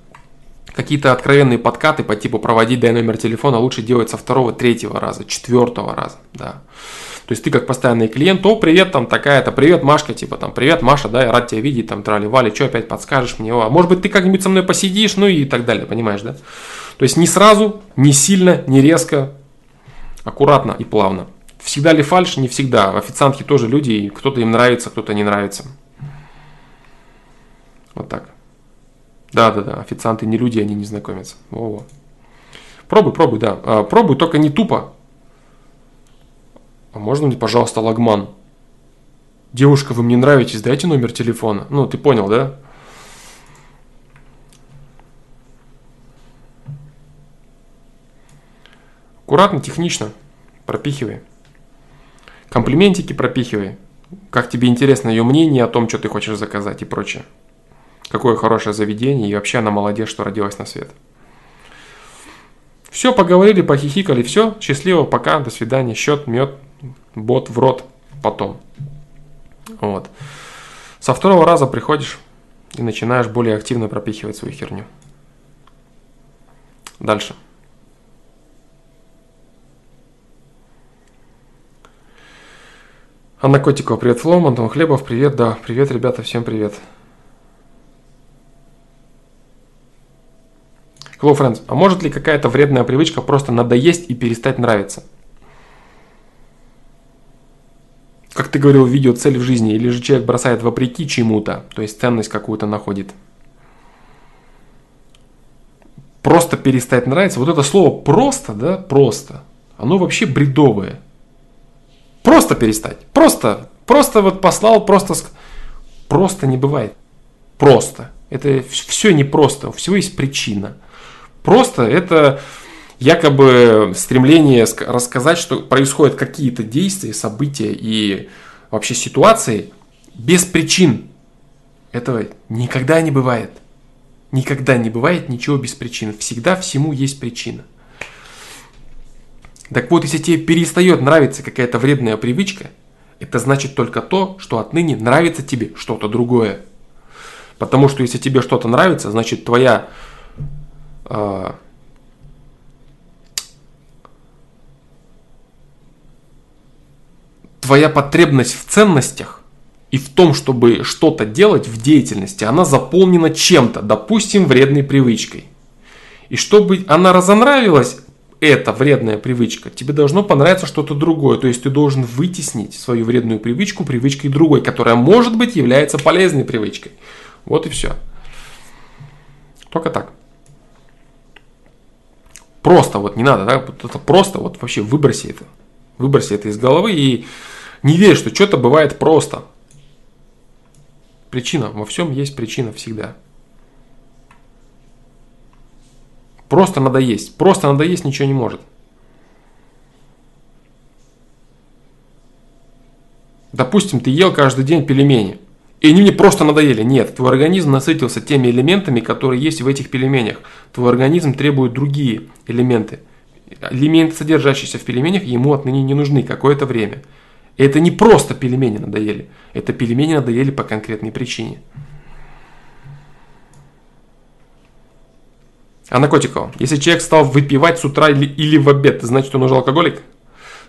Какие-то откровенные подкаты по типу проводить дай номер телефона лучше делать со второго, третьего раза, четвертого раза, да. То есть ты как постоянный клиент, о, привет, там такая-то, привет, Машка, типа там, привет, Маша, да, я рад тебя видеть, там, трали-вали, что опять подскажешь мне, а может быть ты как-нибудь со мной посидишь, ну и так далее, понимаешь, да? То есть не сразу, не сильно, не резко, аккуратно и плавно. Всегда ли фальш? Не всегда. Официантки тоже люди, и кто-то им нравится, кто-то не нравится. Вот так. Да, да, да, официанты не люди, они не знакомятся. Во-во. Пробуй, пробуй, да. А, пробуй, только не тупо. А можно мне, пожалуйста, лагман? Девушка, вы мне нравитесь, дайте номер телефона. Ну, ты понял, да? Аккуратно, технично. Пропихивай. Комплиментики пропихивай. Как тебе интересно ее мнение о том, что ты хочешь заказать и прочее. Какое хорошее заведение и вообще она молодец, что родилась на свет. Все, поговорили, похихикали, все, счастливо, пока, до свидания, счет, мед, бот в рот потом. Вот. Со второго раза приходишь и начинаешь более активно пропихивать свою херню. Дальше. Анна Котикова, привет, Флоу, Антон Хлебов, привет, да, привет, ребята, всем привет. Hello, friends. А может ли какая-то вредная привычка просто надоесть и перестать нравиться? как ты говорил в видео, цель в жизни, или же человек бросает вопреки чему-то, то есть ценность какую-то находит. Просто перестать нравиться, вот это слово просто, да, просто, оно вообще бредовое. Просто перестать, просто, просто вот послал, просто, просто не бывает. Просто. Это все не просто, у всего есть причина. Просто это якобы стремление рассказать, что происходят какие-то действия, события и вообще ситуации без причин. Этого никогда не бывает. Никогда не бывает ничего без причин. Всегда всему есть причина. Так вот, если тебе перестает нравиться какая-то вредная привычка, это значит только то, что отныне нравится тебе что-то другое. Потому что если тебе что-то нравится, значит твоя э, твоя потребность в ценностях и в том, чтобы что-то делать в деятельности, она заполнена чем-то, допустим, вредной привычкой. И чтобы она разонравилась, эта вредная привычка, тебе должно понравиться что-то другое. То есть ты должен вытеснить свою вредную привычку привычкой другой, которая, может быть, является полезной привычкой. Вот и все. Только так. Просто вот не надо, да, это просто вот вообще выброси это. Выброси это из головы и не верь, что что-то бывает просто. Причина. Во всем есть причина всегда. Просто надо есть. Просто надо есть ничего не может. Допустим, ты ел каждый день пельмени. И они мне просто надоели. Нет, твой организм насытился теми элементами, которые есть в этих пельменях. Твой организм требует другие элементы. Элементы, содержащиеся в пельменях, ему отныне не нужны какое-то время. И это не просто пельмени надоели. Это пельмени надоели по конкретной причине. А наркотиков. Если человек стал выпивать с утра или, или в обед, значит он уже алкоголик?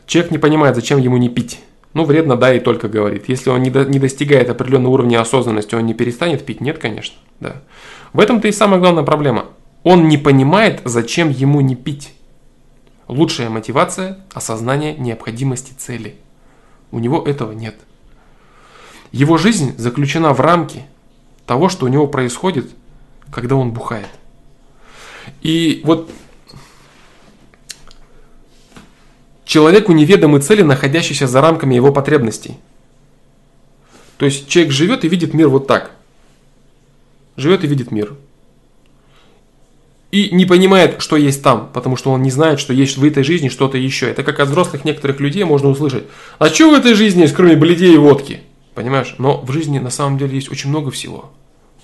Человек не понимает, зачем ему не пить. Ну, вредно, да, и только говорит. Если он не, до, не достигает определенного уровня осознанности, он не перестанет пить? Нет, конечно, да. В этом-то и самая главная проблема. Он не понимает, зачем ему не пить. Лучшая мотивация – осознание необходимости цели. У него этого нет. Его жизнь заключена в рамке того, что у него происходит, когда он бухает. И вот человеку неведомы цели, находящиеся за рамками его потребностей. То есть человек живет и видит мир вот так. Живет и видит мир. И не понимает, что есть там, потому что он не знает, что есть в этой жизни что-то еще. Это как от взрослых некоторых людей можно услышать. А что в этой жизни есть, кроме бледей и водки? Понимаешь? Но в жизни на самом деле есть очень много всего.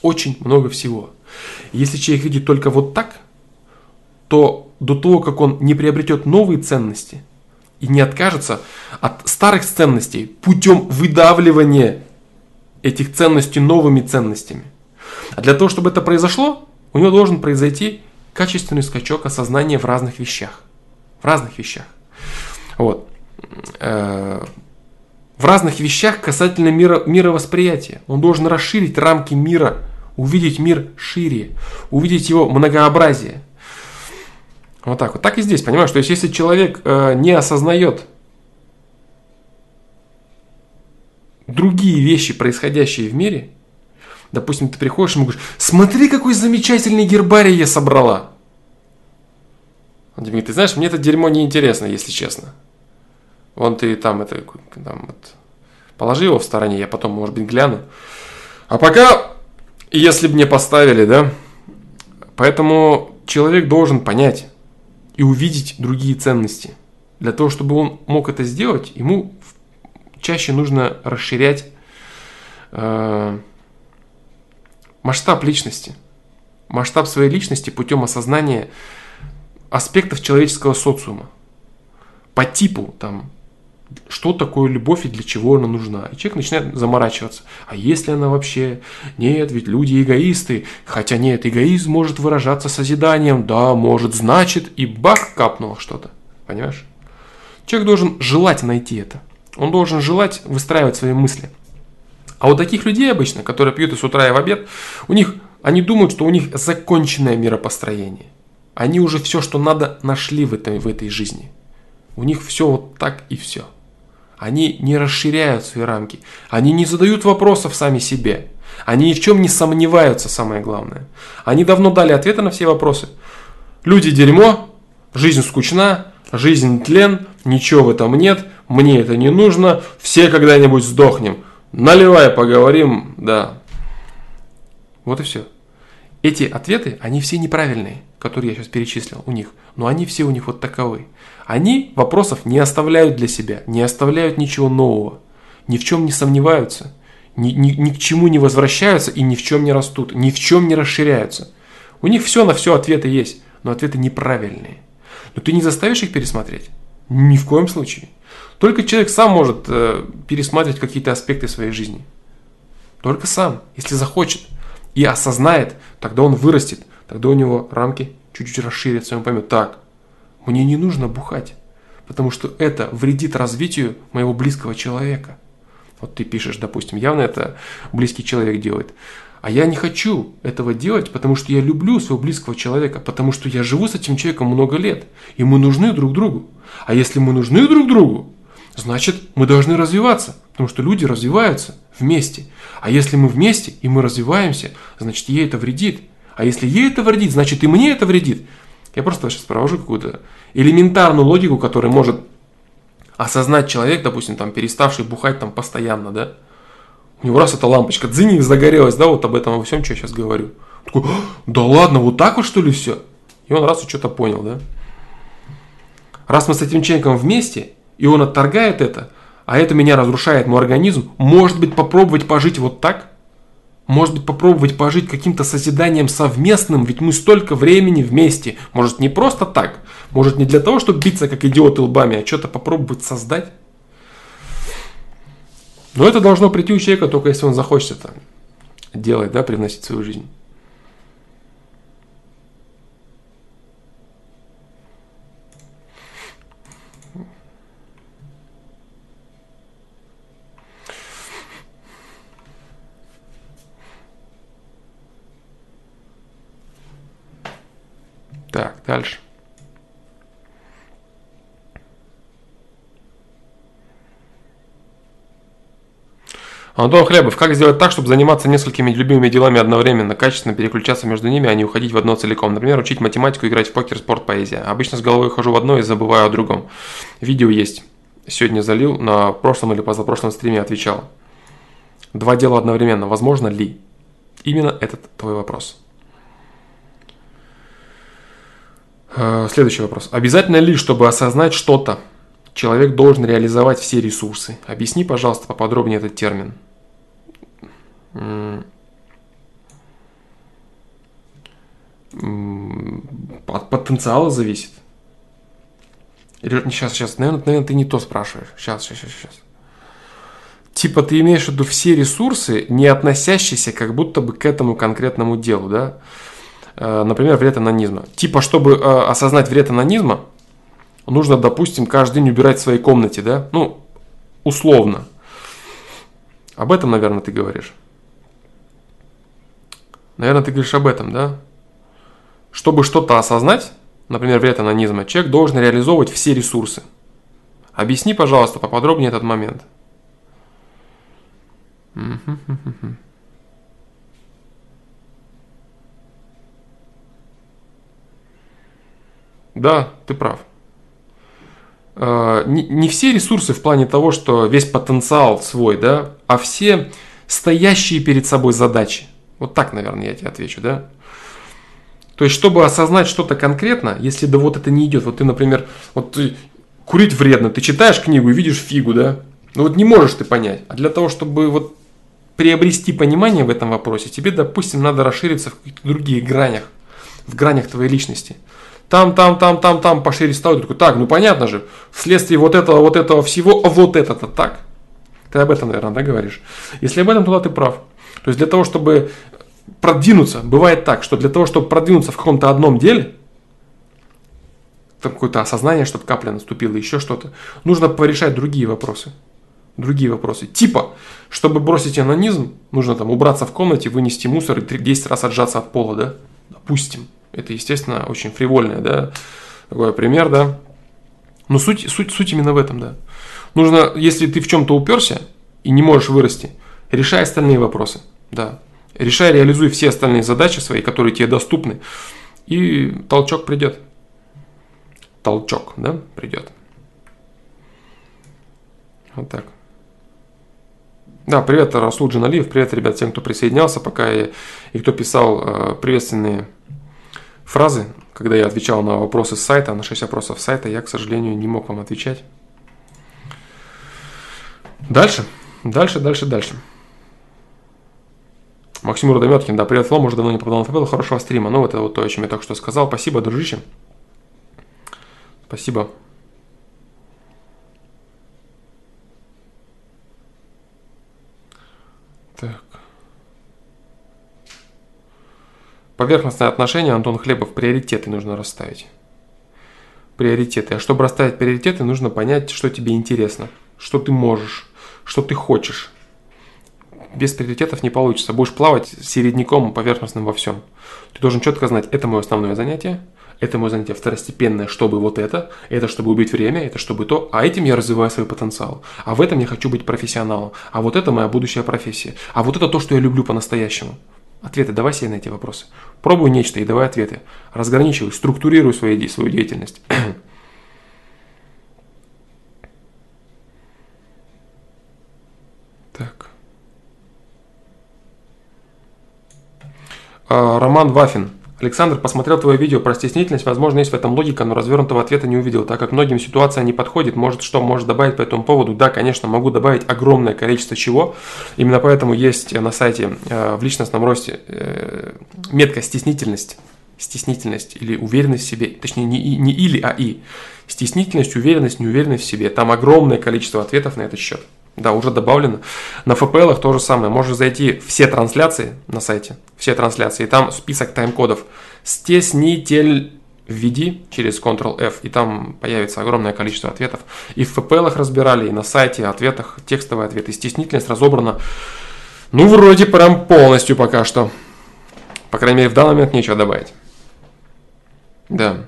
Очень много всего. Если человек видит только вот так, то до того, как он не приобретет новые ценности и не откажется от старых ценностей путем выдавливания этих ценностей новыми ценностями. А для того, чтобы это произошло, у него должен произойти качественный скачок осознания в разных вещах. В разных вещах. Вот. Э, в разных вещах касательно мира, мировосприятия. Он должен расширить рамки мира, увидеть мир шире, увидеть его многообразие – вот так вот. Так и здесь, понимаешь? То есть, если человек э, не осознает другие вещи, происходящие в мире, допустим, ты приходишь и ему говоришь, смотри, какой замечательный гербарий я собрала. Он тебе говорит, ты знаешь, мне это дерьмо не интересно, если честно. Вон ты там это, там, вот, положи его в стороне, я потом, может быть, гляну. А пока, если бы мне поставили, да, поэтому человек должен понять, и увидеть другие ценности. Для того, чтобы он мог это сделать, ему чаще нужно расширять э, масштаб личности. Масштаб своей личности путем осознания аспектов человеческого социума. По типу там что такое любовь и для чего она нужна. И человек начинает заморачиваться. А если она вообще? Нет, ведь люди эгоисты. Хотя нет, эгоизм может выражаться созиданием. Да, может, значит, и бах, капнуло что-то. Понимаешь? Человек должен желать найти это. Он должен желать выстраивать свои мысли. А у таких людей обычно, которые пьют и с утра, и в обед, у них, они думают, что у них законченное миропостроение. Они уже все, что надо, нашли в этой, в этой жизни. У них все вот так и все. Они не расширяют свои рамки. Они не задают вопросов сами себе. Они ни в чем не сомневаются, самое главное. Они давно дали ответы на все вопросы. Люди дерьмо, жизнь скучна, жизнь тлен, ничего в этом нет, мне это не нужно, все когда-нибудь сдохнем. Наливай, поговорим, да. Вот и все. Эти ответы, они все неправильные, которые я сейчас перечислил у них, но они все у них вот таковы. Они вопросов не оставляют для себя, не оставляют ничего нового, ни в чем не сомневаются, ни, ни, ни к чему не возвращаются и ни в чем не растут, ни в чем не расширяются. У них все на все ответы есть, но ответы неправильные. Но ты не заставишь их пересмотреть? Ни в коем случае. Только человек сам может э, пересматривать какие-то аспекты своей жизни. Только сам, если захочет и осознает, тогда он вырастет, тогда у него рамки чуть-чуть расширятся, он поймет, так, мне не нужно бухать, потому что это вредит развитию моего близкого человека. Вот ты пишешь, допустим, явно это близкий человек делает. А я не хочу этого делать, потому что я люблю своего близкого человека, потому что я живу с этим человеком много лет, и мы нужны друг другу. А если мы нужны друг другу, значит мы должны развиваться, потому что люди развиваются вместе. А если мы вместе и мы развиваемся, значит ей это вредит. А если ей это вредит, значит и мне это вредит. Я просто сейчас провожу какую-то элементарную логику, которая может осознать человек, допустим, там, переставший бухать там постоянно, да, у него раз эта лампочка дзынь загорелась, да, вот об этом во всем, что я сейчас говорю. Он такой, «А, да ладно, вот так вот что ли все? И он раз и что-то понял, да. Раз мы с этим человеком вместе, и он отторгает это, а это меня разрушает мой организм, может быть попробовать пожить вот так – Может быть, попробовать пожить каким-то созиданием совместным, ведь мы столько времени вместе. Может, не просто так, может, не для того, чтобы биться как идиоты лбами, а что-то попробовать создать. Но это должно прийти у человека только если он захочет это делать, да, привносить в свою жизнь. Так, дальше. Антон Хлебов, как сделать так, чтобы заниматься несколькими любимыми делами одновременно, качественно переключаться между ними, а не уходить в одно целиком? Например, учить математику, играть в покер, спорт, поэзия. Обычно с головой хожу в одно и забываю о другом. Видео есть. Сегодня залил, на прошлом или позапрошлом стриме отвечал. Два дела одновременно. Возможно ли? Именно этот твой вопрос. Э, следующий вопрос. Обязательно ли, чтобы осознать что-то, человек должен реализовать все ресурсы? Объясни, пожалуйста, поподробнее этот термин. От потенциала зависит. Сейчас, сейчас, наверное, наверное, ты не то спрашиваешь. Сейчас, сейчас, сейчас, сейчас. Типа ты имеешь в виду все ресурсы, не относящиеся как будто бы к этому конкретному делу, да? Э, например, вред анонизма. Типа, чтобы э, осознать вред анонизма, нужно, допустим, каждый день убирать в своей комнате, да? Ну, условно. Об этом, наверное, ты говоришь. Наверное, ты говоришь об этом, да? Чтобы что-то осознать, например, вред анонизма, человек должен реализовывать все ресурсы. Объясни, пожалуйста, поподробнее этот момент. Да, ты прав. Не, не все ресурсы в плане того, что весь потенциал свой, да, а все стоящие перед собой задачи. Вот так, наверное, я тебе отвечу, да. То есть, чтобы осознать что-то конкретно, если да вот это не идет, вот ты, например, вот ты, курить вредно, ты читаешь книгу и видишь фигу, да, ну вот не можешь ты понять. А для того, чтобы вот приобрести понимание в этом вопросе, тебе, допустим, надо расшириться в каких-то других гранях, в гранях твоей личности там, там, там, там, там пошире стал. такой, так, ну понятно же, вследствие вот этого, вот этого всего, вот это-то так. Ты об этом, наверное, да, говоришь? Если об этом, то ты прав. То есть для того, чтобы продвинуться, бывает так, что для того, чтобы продвинуться в каком-то одном деле, там какое-то осознание, чтобы капля наступила, еще что-то, нужно порешать другие вопросы. Другие вопросы. Типа, чтобы бросить анонизм, нужно там убраться в комнате, вынести мусор и 10 раз отжаться от пола, да? Допустим. Это, естественно, очень фривольное, да, такой пример, да. Но суть, суть, суть именно в этом, да. Нужно, если ты в чем-то уперся и не можешь вырасти, решай остальные вопросы, да. Решай, реализуй все остальные задачи свои, которые тебе доступны, и толчок придет. Толчок, да, придет. Вот так. Да, привет, Расул Джаналиев, привет, ребят, всем, кто присоединялся, пока и, и кто писал э, приветственные фразы, когда я отвечал на вопросы с сайта, на 6 вопросов сайта, я, к сожалению, не мог вам отвечать. Дальше, дальше, дальше, дальше. Максим Рудометкин, да, привет, Флом, уже давно не попадал на ФБ, хорошего стрима. Ну, это вот то, о чем я только что сказал. Спасибо, дружище. Спасибо. Так. Поверхностное отношение, Антон Хлебов, приоритеты нужно расставить. Приоритеты. А чтобы расставить приоритеты, нужно понять, что тебе интересно, что ты можешь, что ты хочешь. Без приоритетов не получится. Будешь плавать середняком поверхностным во всем. Ты должен четко знать, это мое основное занятие, это мое занятие второстепенное, чтобы вот это, это чтобы убить время, это чтобы то, а этим я развиваю свой потенциал, а в этом я хочу быть профессионалом, а вот это моя будущая профессия, а вот это то, что я люблю по-настоящему. Ответы давай себе на эти вопросы. Пробуй нечто и давай ответы. Разграничивай, структурируй свою, свою деятельность. так. А, Роман Вафин. Александр, посмотрел твое видео про стеснительность, возможно, есть в этом логика, но развернутого ответа не увидел, так как многим ситуация не подходит. Может, что можешь добавить по этому поводу? Да, конечно, могу добавить огромное количество чего. Именно поэтому есть на сайте э, в личностном росте э, метка стеснительность стеснительность или уверенность в себе, точнее не, не или, а и. Стеснительность, уверенность, неуверенность в себе. Там огромное количество ответов на этот счет. Да, уже добавлено. На FPL то же самое. Можешь зайти все трансляции на сайте, все трансляции, и там список тайм-кодов. Стеснитель введи через Ctrl-F, и там появится огромное количество ответов. И в FPL разбирали, и на сайте, ответах, текстовые ответы. Стеснительность разобрана, ну, вроде прям полностью пока что. По крайней мере, в данный момент нечего добавить. Да.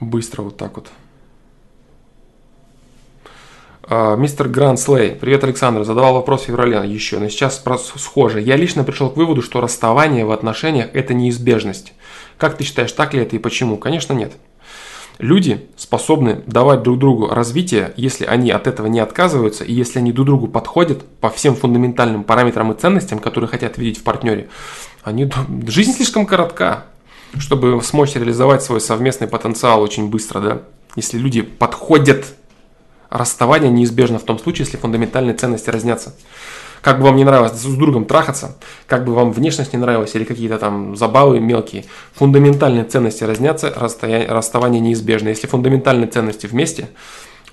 Быстро вот так вот. А, мистер Гранд Слей, привет, Александр. Задавал вопрос в феврале еще, но сейчас схоже. Я лично пришел к выводу, что расставание в отношениях – это неизбежность. Как ты считаешь, так ли это и почему? Конечно, нет. Люди способны давать друг другу развитие, если они от этого не отказываются, и если они друг другу подходят по всем фундаментальным параметрам и ценностям, которые хотят видеть в партнере. Они... Жизнь слишком коротка, чтобы смочь реализовать свой совместный потенциал очень быстро, да? Если люди подходят расставание неизбежно в том случае, если фундаментальные ценности разнятся. Как бы вам не нравилось с другом трахаться, как бы вам внешность не нравилась или какие-то там забавы мелкие, фундаментальные ценности разнятся, расставание неизбежно. Если фундаментальные ценности вместе,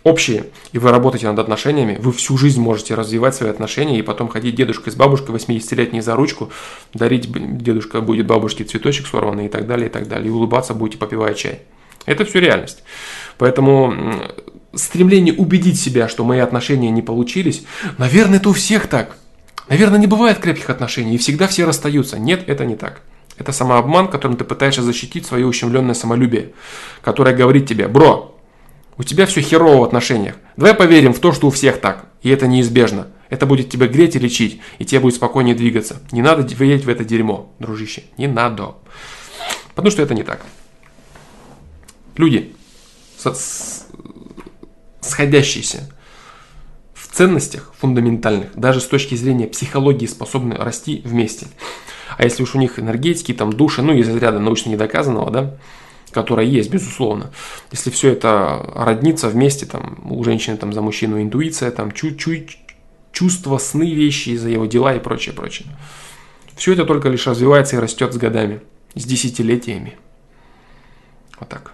общие, и вы работаете над отношениями, вы всю жизнь можете развивать свои отношения и потом ходить дедушкой с бабушкой 80-летней за ручку, дарить дедушка будет бабушке цветочек сорванный и так далее, и так далее, и улыбаться будете, попивая чай. Это все реальность. Поэтому стремление убедить себя, что мои отношения не получились, наверное, это у всех так. Наверное, не бывает крепких отношений, и всегда все расстаются. Нет, это не так. Это самообман, которым ты пытаешься защитить свое ущемленное самолюбие, которое говорит тебе, бро, у тебя все херово в отношениях. Давай поверим в то, что у всех так, и это неизбежно. Это будет тебя греть и лечить, и тебе будет спокойнее двигаться. Не надо верить в это дерьмо, дружище. Не надо. Потому что это не так. Люди сходящиеся в ценностях фундаментальных, даже с точки зрения психологии способны расти вместе. А если уж у них энергетики, там души, ну из разряда научно недоказанного, да, которая есть, безусловно. Если все это роднится вместе, там, у женщины там, за мужчину интуиция, там, чуть-чуть чувства, сны, вещи за его дела и прочее, прочее. Все это только лишь развивается и растет с годами, с десятилетиями. Вот так.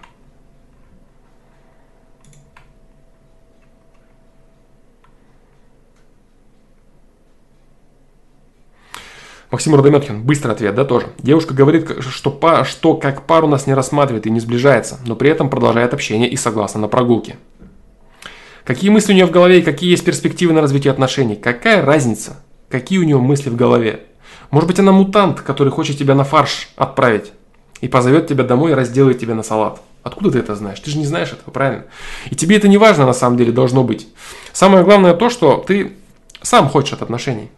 Максим Родометкин, быстрый ответ, да, тоже. Девушка говорит, что, па, что как пару нас не рассматривает и не сближается, но при этом продолжает общение и согласна на прогулки. Какие мысли у нее в голове и какие есть перспективы на развитие отношений? Какая разница? Какие у нее мысли в голове? Может быть, она мутант, который хочет тебя на фарш отправить и позовет тебя домой и разделает тебя на салат. Откуда ты это знаешь? Ты же не знаешь этого, правильно? И тебе это не важно на самом деле должно быть. Самое главное то, что ты сам хочешь от отношений.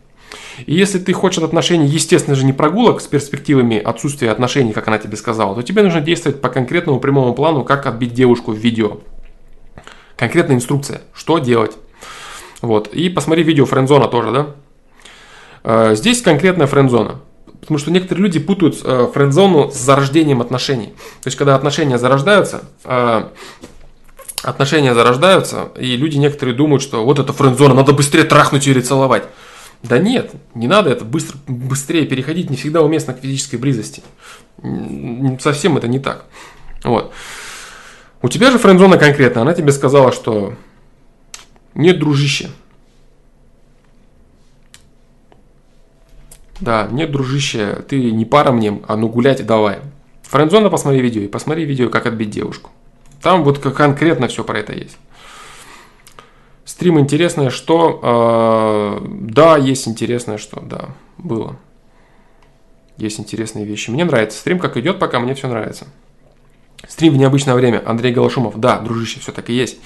И если ты хочешь от отношений, естественно же, не прогулок с перспективами отсутствия отношений, как она тебе сказала, то тебе нужно действовать по конкретному прямому плану, как отбить девушку в видео. Конкретная инструкция, что делать. Вот. И посмотри видео френдзона тоже, да? Э, здесь конкретная френдзона. Потому что некоторые люди путают э, френдзону с зарождением отношений. То есть, когда отношения зарождаются, э, отношения зарождаются, и люди некоторые думают, что вот это френдзона, надо быстрее трахнуть или целовать. Да нет, не надо это быстро, быстрее переходить, не всегда уместно к физической близости. Совсем это не так. Вот. У тебя же френдзона конкретно, она тебе сказала, что нет, дружище. Да, нет, дружище, ты не пара мне, а ну гулять давай. Френдзона посмотри видео и посмотри видео, как отбить девушку. Там вот конкретно все про это есть. Стрим интересное, что... Э, да, есть интересное, что... Да, было. Есть интересные вещи. Мне нравится. Стрим как идет, пока мне все нравится. Стрим в необычное время. Андрей Голошумов. Да, дружище, все так и есть.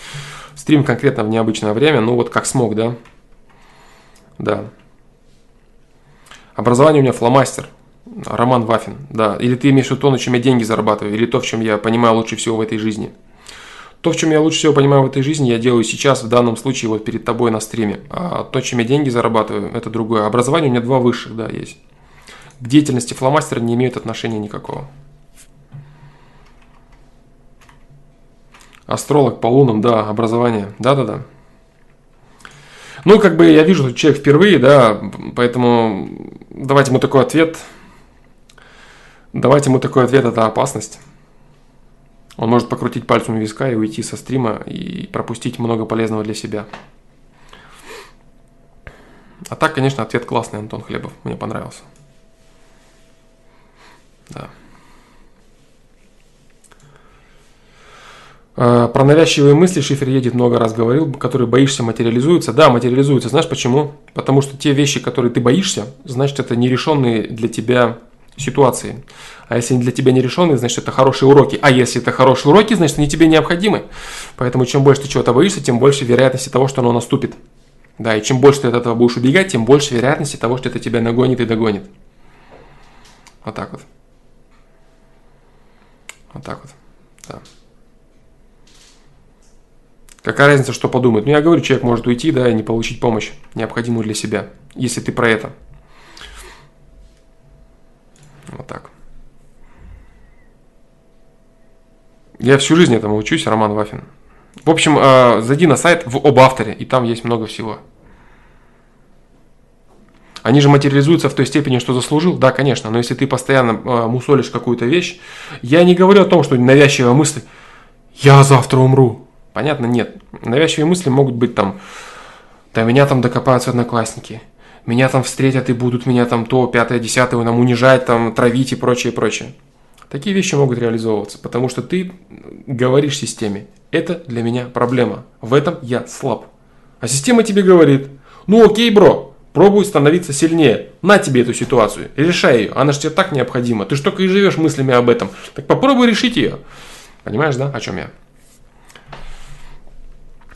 Стрим конкретно в необычное время. Ну вот как смог, да? Да. Образование у меня фломастер. Роман Вафин. Да. Или ты имеешь в виду то, на чем я деньги зарабатываю, или то, в чем я понимаю лучше всего в этой жизни. То, в чем я лучше всего понимаю в этой жизни, я делаю сейчас, в данном случае, вот перед тобой на стриме. А то, чем я деньги зарабатываю, это другое. Образование у меня два высших, да, есть. к деятельности фломастера не имеют отношения никакого. Астролог по лунам, да, образование, да-да-да. Ну, как бы я вижу, что человек впервые, да, поэтому давайте ему такой ответ. Давайте ему такой ответ, это опасность. Он может покрутить пальцем виска и уйти со стрима и пропустить много полезного для себя. А так, конечно, ответ классный, Антон Хлебов. Мне понравился. Да. А, про навязчивые мысли Шифер едет много раз говорил, которые боишься материализуются. Да, материализуются. Знаешь почему? Потому что те вещи, которые ты боишься, значит, это нерешенные для тебя ситуации. А если для тебя нерешенные, значит, это хорошие уроки. А если это хорошие уроки, значит, они тебе необходимы. Поэтому чем больше ты чего-то боишься, тем больше вероятности того, что оно наступит. Да, и чем больше ты от этого будешь убегать, тем больше вероятности того, что это тебя нагонит и догонит. Вот так вот. Вот так вот. Да. Какая разница, что подумает? Ну, я говорю, человек может уйти, да, и не получить помощь, необходимую для себя, если ты про это. Вот так. Я всю жизнь этому учусь, Роман Вафин. В общем, э, зайди на сайт в об авторе, и там есть много всего. Они же материализуются в той степени, что заслужил, да, конечно, но если ты постоянно э, мусолишь какую-то вещь, я не говорю о том, что навязчивая мысль, я завтра умру, Понятно? Нет. Навязчивые мысли могут быть там, да меня там докопаются одноклассники, меня там встретят и будут меня там то, пятое, десятое, нам унижать, там, травить и прочее, прочее. Такие вещи могут реализовываться, потому что ты говоришь системе, это для меня проблема, в этом я слаб. А система тебе говорит, ну окей, бро, пробуй становиться сильнее, на тебе эту ситуацию, решай ее, она же тебе так необходима, ты же только и живешь мыслями об этом, так попробуй решить ее. Понимаешь, да, о чем я?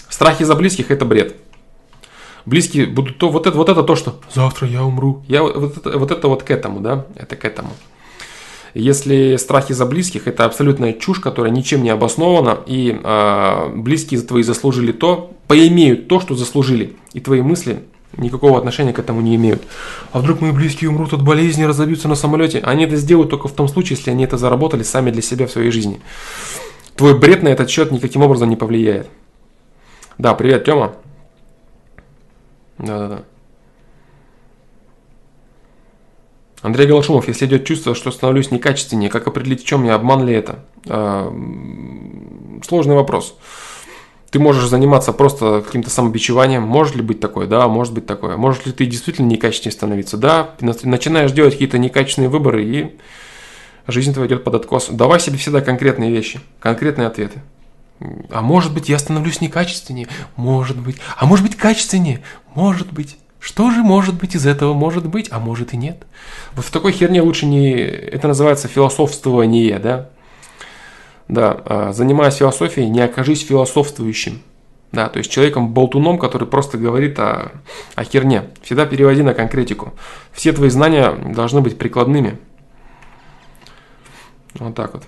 Страхи за близких – это бред. Близкие будут то, вот это, вот это то, что завтра я умру. Я вот это, вот это вот к этому, да, это к этому. Если страхи за близких – это абсолютная чушь, которая ничем не обоснована, и э, близкие твои заслужили то, поимеют то, что заслужили, и твои мысли никакого отношения к этому не имеют. А вдруг мои близкие умрут от болезни, разобьются на самолете? Они это сделают только в том случае, если они это заработали сами для себя в своей жизни. Твой бред на этот счет никаким образом не повлияет. Да, привет, Тёма. Да-да-да. Андрей Голошумов, если идет чувство, что становлюсь некачественнее, как определить, в чем я, обман ли это? А, сложный вопрос. Ты можешь заниматься просто каким-то самобичеванием. Может ли быть такое? Да, может быть такое. Может ли ты действительно некачественнее становиться? Да, начинаешь делать какие-то некачественные выборы, и жизнь твоя идет под откос. Давай себе всегда конкретные вещи, конкретные ответы. А может быть, я становлюсь некачественнее? Может быть. А может быть, качественнее? Может быть. Что же может быть из этого? Может быть, а может и нет. Вот в такой херне лучше не... Это называется философствование, да? Да, а, занимаясь философией, не окажись философствующим. Да, то есть человеком-болтуном, который просто говорит о, о херне. Всегда переводи на конкретику. Все твои знания должны быть прикладными. Вот так вот.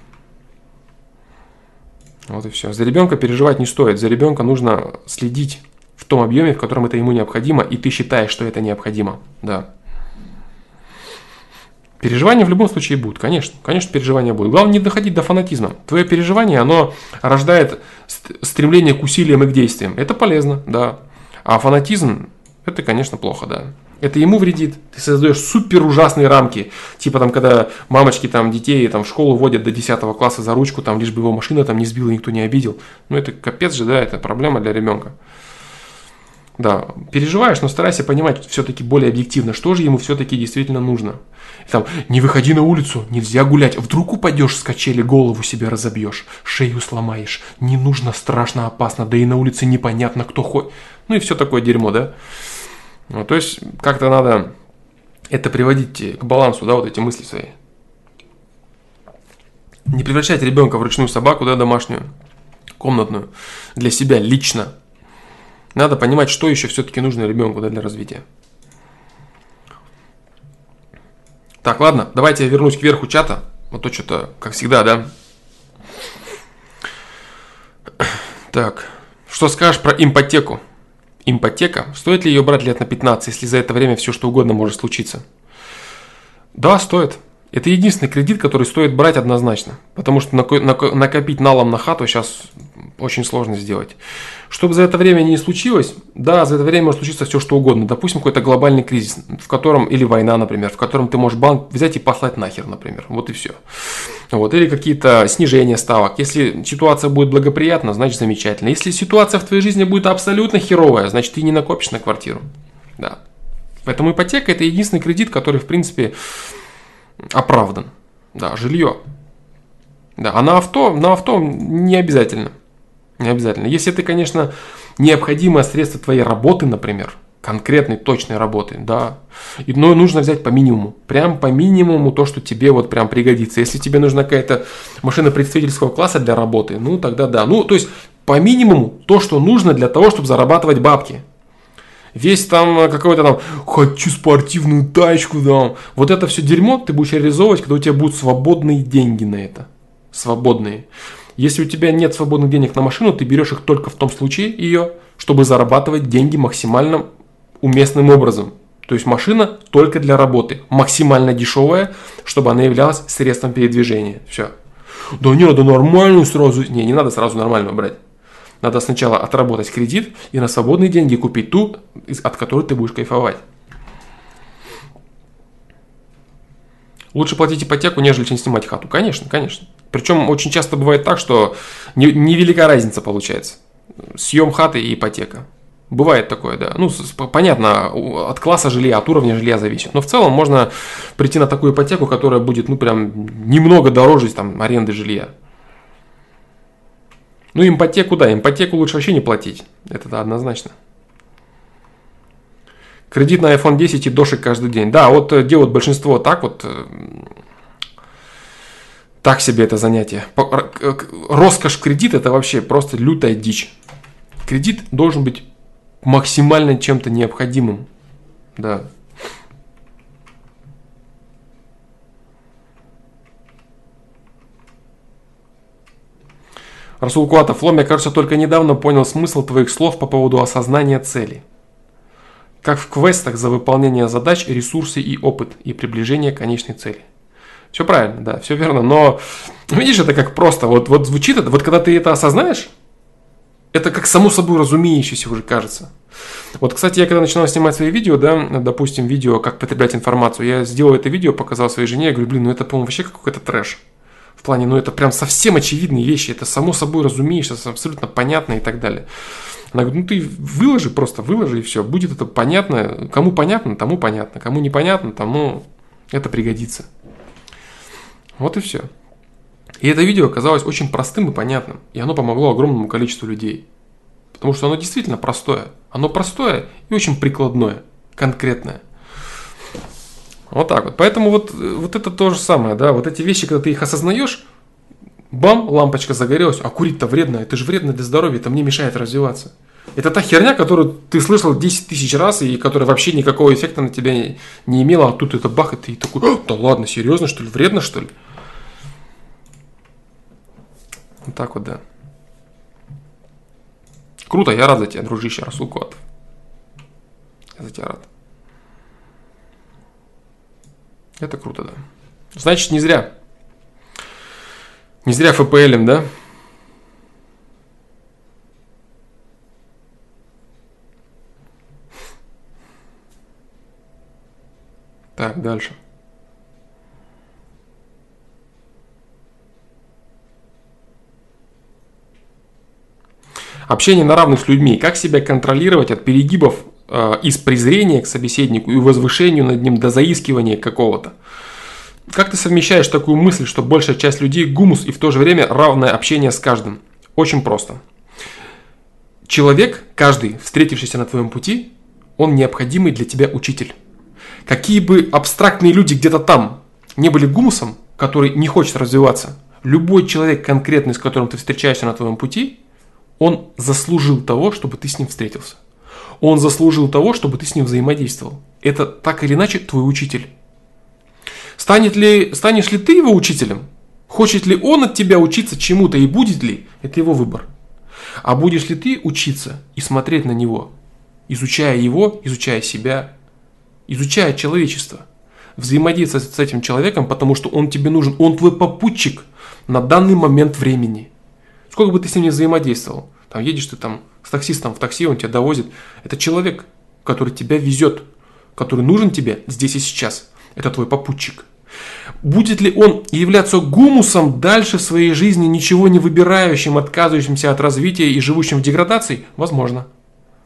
Вот и все. За ребенка переживать не стоит. За ребенка нужно следить в том объеме, в котором это ему необходимо, и ты считаешь, что это необходимо. Да. Переживания в любом случае будут, конечно. Конечно, переживания будут. Главное не доходить до фанатизма. Твое переживание, оно рождает стремление к усилиям и к действиям. Это полезно, да. А фанатизм, это, конечно, плохо, да это ему вредит. Ты создаешь супер ужасные рамки. Типа там, когда мамочки там детей там в школу водят до 10 класса за ручку, там лишь бы его машина там не сбила, никто не обидел. Ну это капец же, да, это проблема для ребенка. Да, переживаешь, но старайся понимать все-таки более объективно, что же ему все-таки действительно нужно. Там, не выходи на улицу, нельзя гулять, вдруг упадешь с качели, голову себе разобьешь, шею сломаешь, не нужно, страшно, опасно, да и на улице непонятно, кто ходит. Ну и все такое дерьмо, да. Ну, то есть, как-то надо это приводить к балансу, да, вот эти мысли свои. Не превращать ребенка в ручную собаку, да, домашнюю, комнатную, для себя лично. Надо понимать, что еще все-таки нужно ребенку да, для развития. Так, ладно, давайте я вернусь к верху чата. Вот то что-то, как всегда, да? Так, что скажешь про ипотеку? Ипотека. Стоит ли ее брать лет на 15, если за это время все что угодно может случиться? Да, стоит. Это единственный кредит, который стоит брать однозначно. Потому что накопить налом на хату сейчас очень сложно сделать. Чтобы за это время не случилось, да, за это время может случиться все что угодно. Допустим, какой-то глобальный кризис, в котором, или война, например, в котором ты можешь банк взять и послать нахер, например. Вот и все. Вот, или какие-то снижения ставок. Если ситуация будет благоприятна, значит замечательно. Если ситуация в твоей жизни будет абсолютно херовая, значит ты не накопишь на квартиру. Да. Поэтому ипотека это единственный кредит, который, в принципе, оправдан. Да, жилье. Да, а на авто, на авто не обязательно. Не обязательно. Если ты, конечно, необходимое средство твоей работы, например, конкретной, точной работы, да. И, но нужно взять по минимуму. Прям по минимуму то, что тебе вот прям пригодится. Если тебе нужна какая-то машина представительского класса для работы, ну тогда да. Ну, то есть по минимуму то, что нужно для того, чтобы зарабатывать бабки весь там э, какой-то там «хочу спортивную тачку», да. вот это все дерьмо ты будешь реализовывать, когда у тебя будут свободные деньги на это. Свободные. Если у тебя нет свободных денег на машину, ты берешь их только в том случае ее, чтобы зарабатывать деньги максимально уместным образом. То есть машина только для работы, максимально дешевая, чтобы она являлась средством передвижения. Все. Да не надо нормальную сразу. Не, не надо сразу нормальную брать. Надо сначала отработать кредит и на свободные деньги купить ту, от которой ты будешь кайфовать. Лучше платить ипотеку, нежели чем снимать хату. Конечно, конечно. Причем очень часто бывает так, что невелика разница получается. Съем хаты и ипотека. Бывает такое, да. Ну, понятно, от класса жилья, от уровня жилья зависит. Но в целом можно прийти на такую ипотеку, которая будет, ну, прям немного дороже там, аренды жилья. Ну, ипотеку, да, ипотеку лучше вообще не платить. Это да, однозначно. Кредит на iPhone 10 и дошик каждый день. Да, вот э, делают большинство так вот. Так себе это занятие. Роскошь кредит это вообще просто лютая дичь. Кредит должен быть максимально чем-то необходимым. Да. Расул Куатов, Лом, я, кажется, только недавно понял смысл твоих слов по поводу осознания цели. Как в квестах за выполнение задач, ресурсы и опыт, и приближение к конечной цели. Все правильно, да, все верно. Но видишь, это как просто. Вот, вот звучит это, вот когда ты это осознаешь, это как само собой разумеющееся уже кажется. Вот, кстати, я когда начинал снимать свои видео, да, допустим, видео, как потреблять информацию, я сделал это видео, показал своей жене, я говорю, блин, ну это, по-моему, вообще какой-то трэш. В плане, ну это прям совсем очевидные вещи, это само собой разумеется, абсолютно понятно и так далее. Она говорит, ну ты выложи, просто выложи и все, будет это понятно, кому понятно, тому понятно, кому непонятно, тому это пригодится. Вот и все. И это видео оказалось очень простым и понятным, и оно помогло огромному количеству людей. Потому что оно действительно простое. Оно простое и очень прикладное, конкретное. Вот так вот. Поэтому вот, вот это то же самое, да, вот эти вещи, когда ты их осознаешь, бам, лампочка загорелась, а курить-то вредно, это же вредно для здоровья, это мне мешает развиваться. Это та херня, которую ты слышал 10 тысяч раз, и которая вообще никакого эффекта на тебя не, не имела, а тут это бах, и ты такой, да ладно, серьезно, что ли, вредно, что ли? Вот так вот, да. Круто, я рад за тебя, дружище Расул Куатов. Я за тебя рад. Это круто, да. Значит, не зря. Не зря ФПЛем, да? Так, дальше. Общение на равных с людьми. Как себя контролировать от перегибов Э, из презрения к собеседнику и возвышению над ним до заискивания какого-то. Как ты совмещаешь такую мысль, что большая часть людей гумус и в то же время равное общение с каждым? Очень просто. Человек, каждый, встретившийся на твоем пути, он необходимый для тебя учитель. Какие бы абстрактные люди где-то там не были гумусом, который не хочет развиваться, любой человек конкретный, с которым ты встречаешься на твоем пути, он заслужил того, чтобы ты с ним встретился. Он заслужил того, чтобы ты с ним взаимодействовал. Это так или иначе твой учитель. Станет ли, станешь ли ты его учителем? Хочет ли он от тебя учиться чему-то и будет ли? Это его выбор. А будешь ли ты учиться и смотреть на него, изучая его, изучая себя, изучая человечество? взаимодействовать с этим человеком, потому что он тебе нужен, он твой попутчик на данный момент времени. Сколько бы ты с ним не взаимодействовал, там едешь ты там с таксистом в такси, он тебя довозит. Это человек, который тебя везет, который нужен тебе здесь и сейчас. Это твой попутчик. Будет ли он являться гумусом дальше в своей жизни, ничего не выбирающим, отказывающимся от развития и живущим в деградации? Возможно.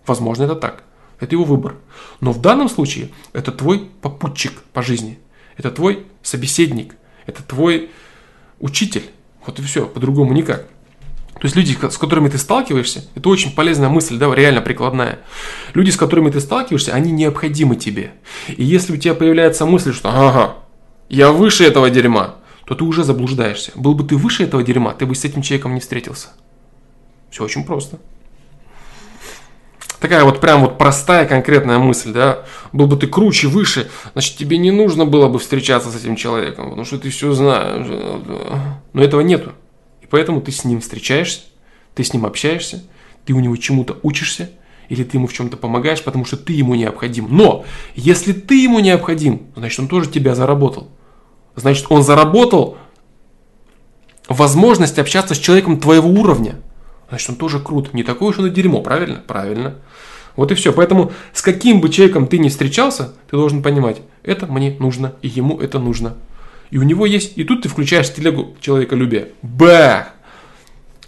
Возможно, это так. Это его выбор. Но в данном случае это твой попутчик по жизни. Это твой собеседник. Это твой учитель. Вот и все. По-другому никак. То есть люди, с которыми ты сталкиваешься, это очень полезная мысль, да, реально прикладная. Люди, с которыми ты сталкиваешься, они необходимы тебе. И если у тебя появляется мысль, что ага, я выше этого дерьма, то ты уже заблуждаешься. Был бы ты выше этого дерьма, ты бы с этим человеком не встретился. Все очень просто. Такая вот прям вот простая конкретная мысль, да. Был бы ты круче, выше, значит тебе не нужно было бы встречаться с этим человеком, потому что ты все знаешь. Но этого нету. Поэтому ты с ним встречаешься, ты с ним общаешься, ты у него чему-то учишься, или ты ему в чем-то помогаешь, потому что ты ему необходим. Но если ты ему необходим, значит он тоже тебя заработал. Значит он заработал возможность общаться с человеком твоего уровня. Значит он тоже крут. Не такой уж он и дерьмо, правильно? Правильно. Вот и все. Поэтому с каким бы человеком ты ни встречался, ты должен понимать, это мне нужно, и ему это нужно. И у него есть, и тут ты включаешь телегу человеколюбия. Бах!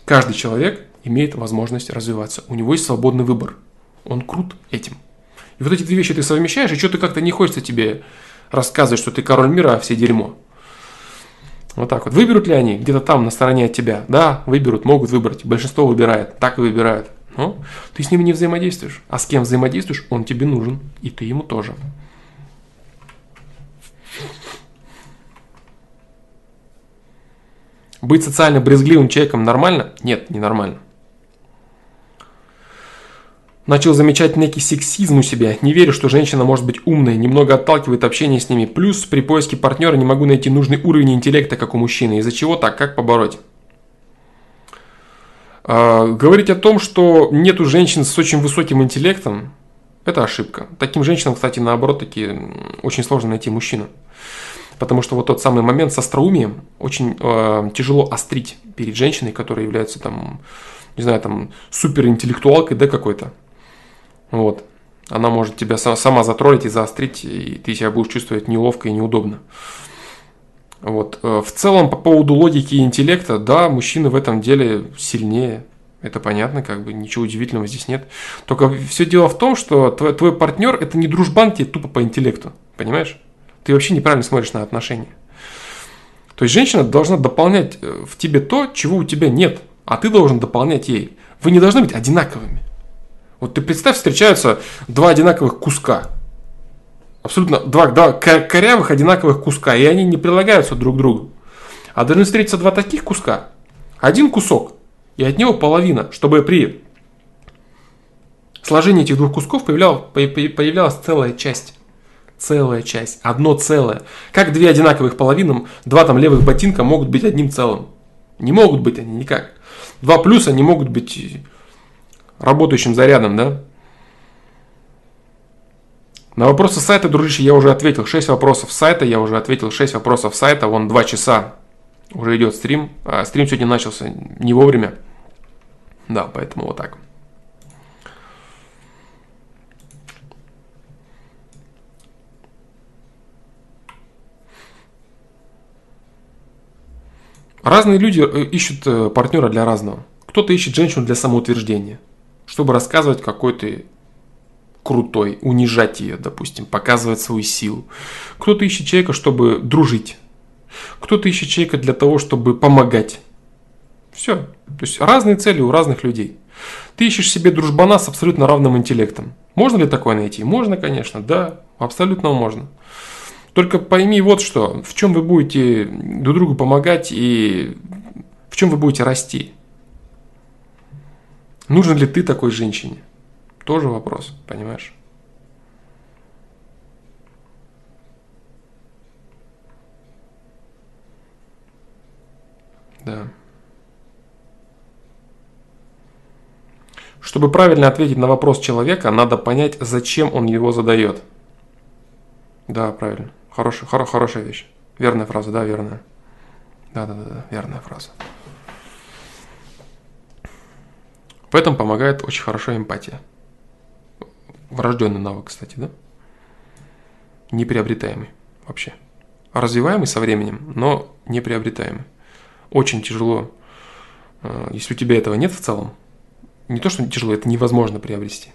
Каждый человек имеет возможность развиваться. У него есть свободный выбор. Он крут этим. И вот эти две вещи ты совмещаешь, и что-то как-то не хочется тебе рассказывать, что ты король мира, а все дерьмо. Вот так вот. Выберут ли они где-то там на стороне от тебя? Да, выберут, могут выбрать. Большинство выбирает, так и выбирают. Но ты с ними не взаимодействуешь. А с кем взаимодействуешь, он тебе нужен. И ты ему тоже. Быть социально брезгливым человеком нормально? Нет, не нормально. Начал замечать некий сексизм у себя. Не верю, что женщина может быть умной, немного отталкивает общение с ними. Плюс при поиске партнера не могу найти нужный уровень интеллекта, как у мужчины. Из-за чего так? Как побороть? А, говорить о том, что нету женщин с очень высоким интеллектом, это ошибка. Таким женщинам, кстати, наоборот, таки очень сложно найти мужчину. Потому что вот тот самый момент с остроумием очень э, тяжело острить перед женщиной, которая является там, не знаю, там суперинтеллектуалкой, да, какой-то. Вот. Она может тебя сама затроллить и заострить, и ты себя будешь чувствовать неловко и неудобно. Вот. Э, в целом, по поводу логики и интеллекта, да, мужчины в этом деле сильнее. Это понятно, как бы ничего удивительного здесь нет. Только все дело в том, что твой, твой партнер это не дружбан тебе тупо по интеллекту. Понимаешь? Ты вообще неправильно смотришь на отношения. То есть женщина должна дополнять э, в тебе то, чего у тебя нет, а ты должен дополнять ей. Вы не должны быть одинаковыми. Вот ты представь, встречаются два одинаковых куска. Абсолютно два, два корявых одинаковых куска, и они не прилагаются друг к другу. А должны встретиться два таких куска. Один кусок, и от него половина, чтобы при сложении этих двух кусков появлялась, появлялась целая часть целая часть, одно целое. Как две одинаковых половины, два там левых ботинка могут быть одним целым? Не могут быть они никак. Два плюса не могут быть работающим зарядом, да? На вопросы сайта, дружище, я уже ответил. 6 вопросов сайта, я уже ответил 6 вопросов сайта. Вон 2 часа уже идет стрим. А стрим сегодня начался не вовремя. Да, поэтому вот так. Разные люди э, ищут э, партнера для разного. Кто-то ищет женщину для самоутверждения, чтобы рассказывать, какой ты крутой, унижать ее, допустим, показывать свою силу. Кто-то ищет человека, чтобы дружить. Кто-то ищет человека для того, чтобы помогать. Все. То есть разные цели у разных людей. Ты ищешь себе дружбана с абсолютно равным интеллектом. Можно ли такое найти? Можно, конечно, да, абсолютно можно. Только пойми вот что, в чем вы будете друг другу помогать и в чем вы будете расти. Нужен ли ты такой женщине? Тоже вопрос, понимаешь? Да. Чтобы правильно ответить на вопрос человека, надо понять, зачем он его задает. Да, правильно. Хорошая, хоро, хорошая вещь. Верная фраза, да, верная. Да, да, да, да, верная фраза. В этом помогает очень хорошо эмпатия. Врожденный навык, кстати, да? Неприобретаемый вообще. Развиваемый со временем, но неприобретаемый. Очень тяжело, э, если у тебя этого нет в целом. Не то, что тяжело, это невозможно приобрести.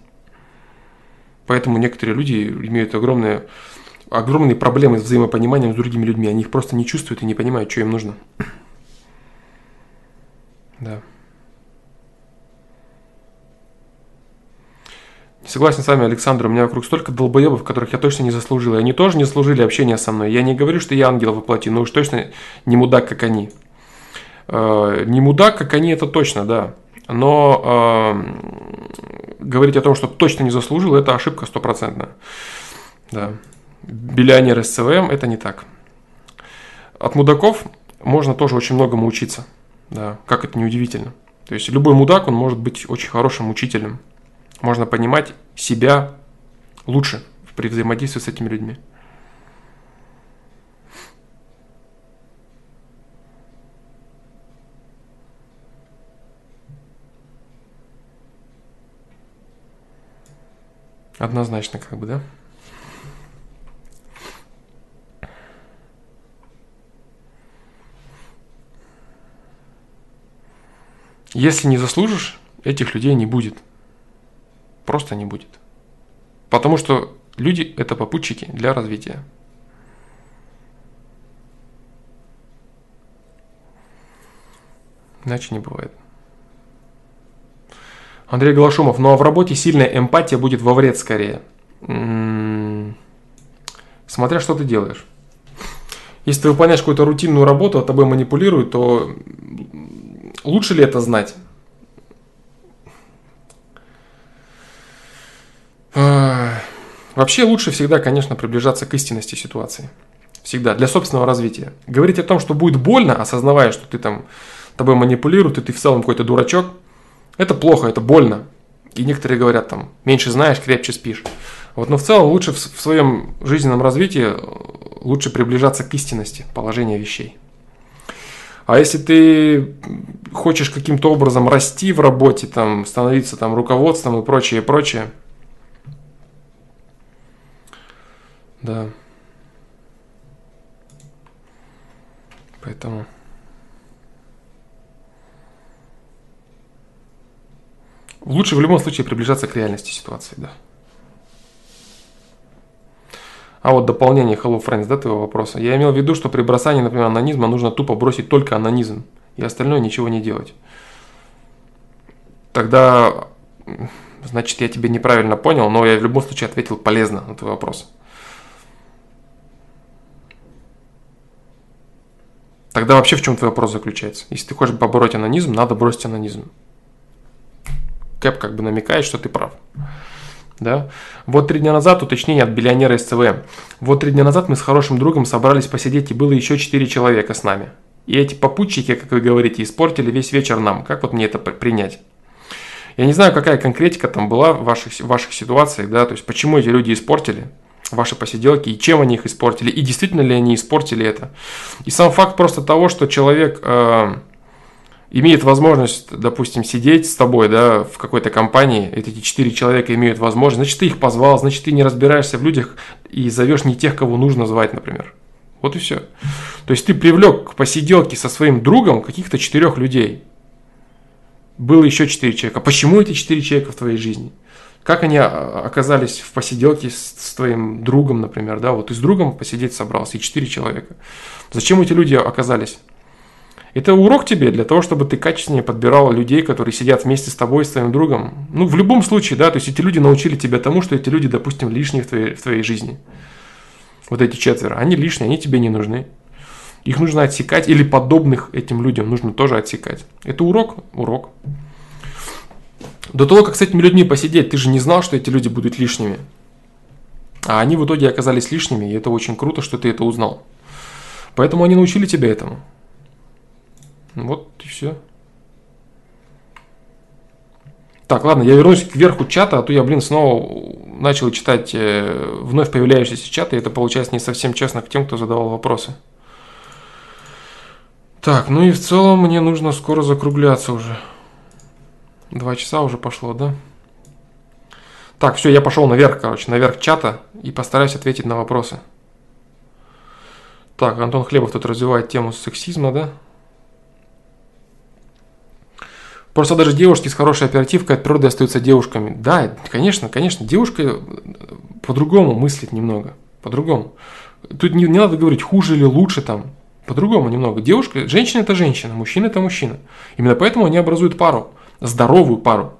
Поэтому некоторые люди имеют огромные, огромные проблемы с взаимопониманием с другими людьми. Они их просто не чувствуют и не понимают, что им нужно. Да. Не согласен с вами, Александр, у меня вокруг столько долбоебов, которых я точно не заслужил. И они тоже не служили общения со мной. Я не говорю, что я ангел воплоти, но уж точно не мудак, как они. Э, не мудак, как они, это точно, да. Но э, говорить о том, что точно не заслужил, это ошибка стопроцентная. Да. Биллионер СЦВМ – это не так. От мудаков можно тоже очень многому учиться. Да, как это неудивительно. То есть любой мудак, он может быть очень хорошим учителем – можно понимать себя лучше при взаимодействии с этими людьми. Однозначно, как бы, да? Если не заслужишь, этих людей не будет просто не будет. Потому что люди – это попутчики для развития. Иначе не бывает. Андрей Голошумов, ну а в работе сильная эмпатия будет во вред скорее. М-м-м. Смотря что ты делаешь. Если ты выполняешь какую-то рутинную работу, а тобой манипулируют, то лучше ли это знать? Вообще лучше всегда, конечно, приближаться к истинности ситуации. Всегда, для собственного развития. Говорить о том, что будет больно, осознавая, что ты там тобой манипулируют, и ты в целом какой-то дурачок, это плохо, это больно. И некоторые говорят там, меньше знаешь, крепче спишь. Вот, но в целом лучше в, в своем жизненном развитии лучше приближаться к истинности положения вещей. А если ты хочешь каким-то образом расти в работе, там, становиться там руководством и прочее, прочее, Да. Поэтому... Лучше в любом случае приближаться к реальности ситуации, да. А вот дополнение Hello Friends, да, твоего вопроса. Я имел в виду, что при бросании, например, анонизма нужно тупо бросить только анонизм и остальное ничего не делать. Тогда, значит, я тебе неправильно понял, но я в любом случае ответил полезно на твой вопрос. Тогда вообще в чем твой вопрос заключается? Если ты хочешь побороть анонизм, надо бросить анонизм. Кэп как бы намекает, что ты прав. Да? Вот три дня назад уточнение от биллионера СЦВ. Вот три дня назад мы с хорошим другом собрались посидеть, и было еще четыре человека с нами. И эти попутчики, как вы говорите, испортили весь вечер нам. Как вот мне это принять? Я не знаю, какая конкретика там была в ваших, в ваших ситуациях, да, то есть почему эти люди испортили ваши посиделки и чем они их испортили, и действительно ли они испортили это. И сам факт просто того, что человек э, имеет возможность, допустим, сидеть с тобой да, в какой-то компании, эти четыре человека имеют возможность, значит, ты их позвал, значит, ты не разбираешься в людях и зовешь не тех, кого нужно звать, например. Вот и все. То есть ты привлек к посиделке со своим другом каких-то четырех людей. Было еще четыре человека. Почему эти четыре человека в твоей жизни? Как они а, оказались в посиделке с, с твоим другом, например, да, вот ты с другом посидеть собрался, и четыре человека. Зачем эти люди оказались? Это урок тебе для того, чтобы ты качественнее подбирал людей, которые сидят вместе с тобой, с твоим другом. Ну, в любом случае, да, то есть эти люди научили тебя тому, что эти люди, допустим, лишние в твоей, в твоей жизни. Вот эти четверо, они лишние, они тебе не нужны. Их нужно отсекать, или подобных этим людям нужно тоже отсекать. Это урок? Урок. До того, как с этими людьми посидеть, ты же не знал, что эти люди будут лишними. А они в итоге оказались лишними, и это очень круто, что ты это узнал. Поэтому они научили тебя этому. Вот и все. Так, ладно, я вернусь к верху чата, а то я, блин, снова начал читать э, вновь появляющиеся чаты, и это получается не совсем честно к тем, кто задавал вопросы. Так, ну и в целом мне нужно скоро закругляться уже. Два часа уже пошло, да? Так, все, я пошел наверх, короче, наверх чата и постараюсь ответить на вопросы. Так, Антон Хлебов тут развивает тему сексизма, да? Просто даже девушки с хорошей оперативкой от природы остаются девушками. Да, конечно, конечно, девушка по-другому мыслит немного. По-другому. Тут не, не надо говорить хуже или лучше там. По-другому немного. Девушка, женщина это женщина, мужчина это мужчина. Именно поэтому они образуют пару. Здоровую пару.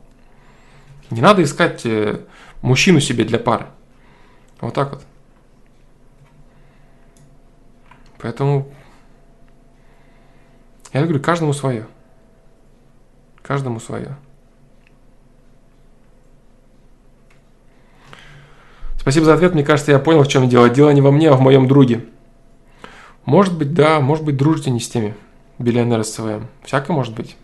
Не надо искать э, мужчину себе для пары. Вот так вот. Поэтому я говорю, каждому свое. Каждому свое. Спасибо за ответ. Мне кажется, я понял, в чем дело. Дело не во мне, а в моем друге. Может быть, да, может быть, дружите не с теми. Биллионеры с СВМ. Всякое может быть.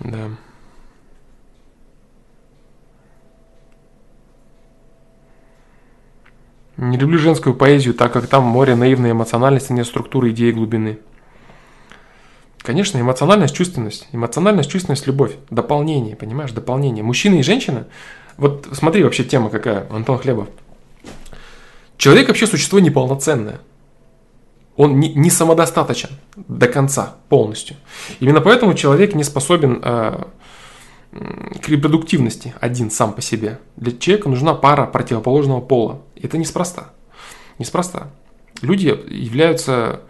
Да. Не люблю женскую поэзию, так как там море наивной эмоциональности, нет структуры, идеи, глубины. Конечно, эмоциональность, чувственность. Эмоциональность, чувственность, любовь. Дополнение, понимаешь, дополнение. Мужчина и женщина. Вот смотри вообще тема какая, Антон Хлебов. Человек вообще существо неполноценное. Он не, не самодостаточен до конца, полностью. Именно поэтому человек не способен э, к репродуктивности один сам по себе. Для человека нужна пара противоположного пола. Это неспроста. Неспроста. Люди являются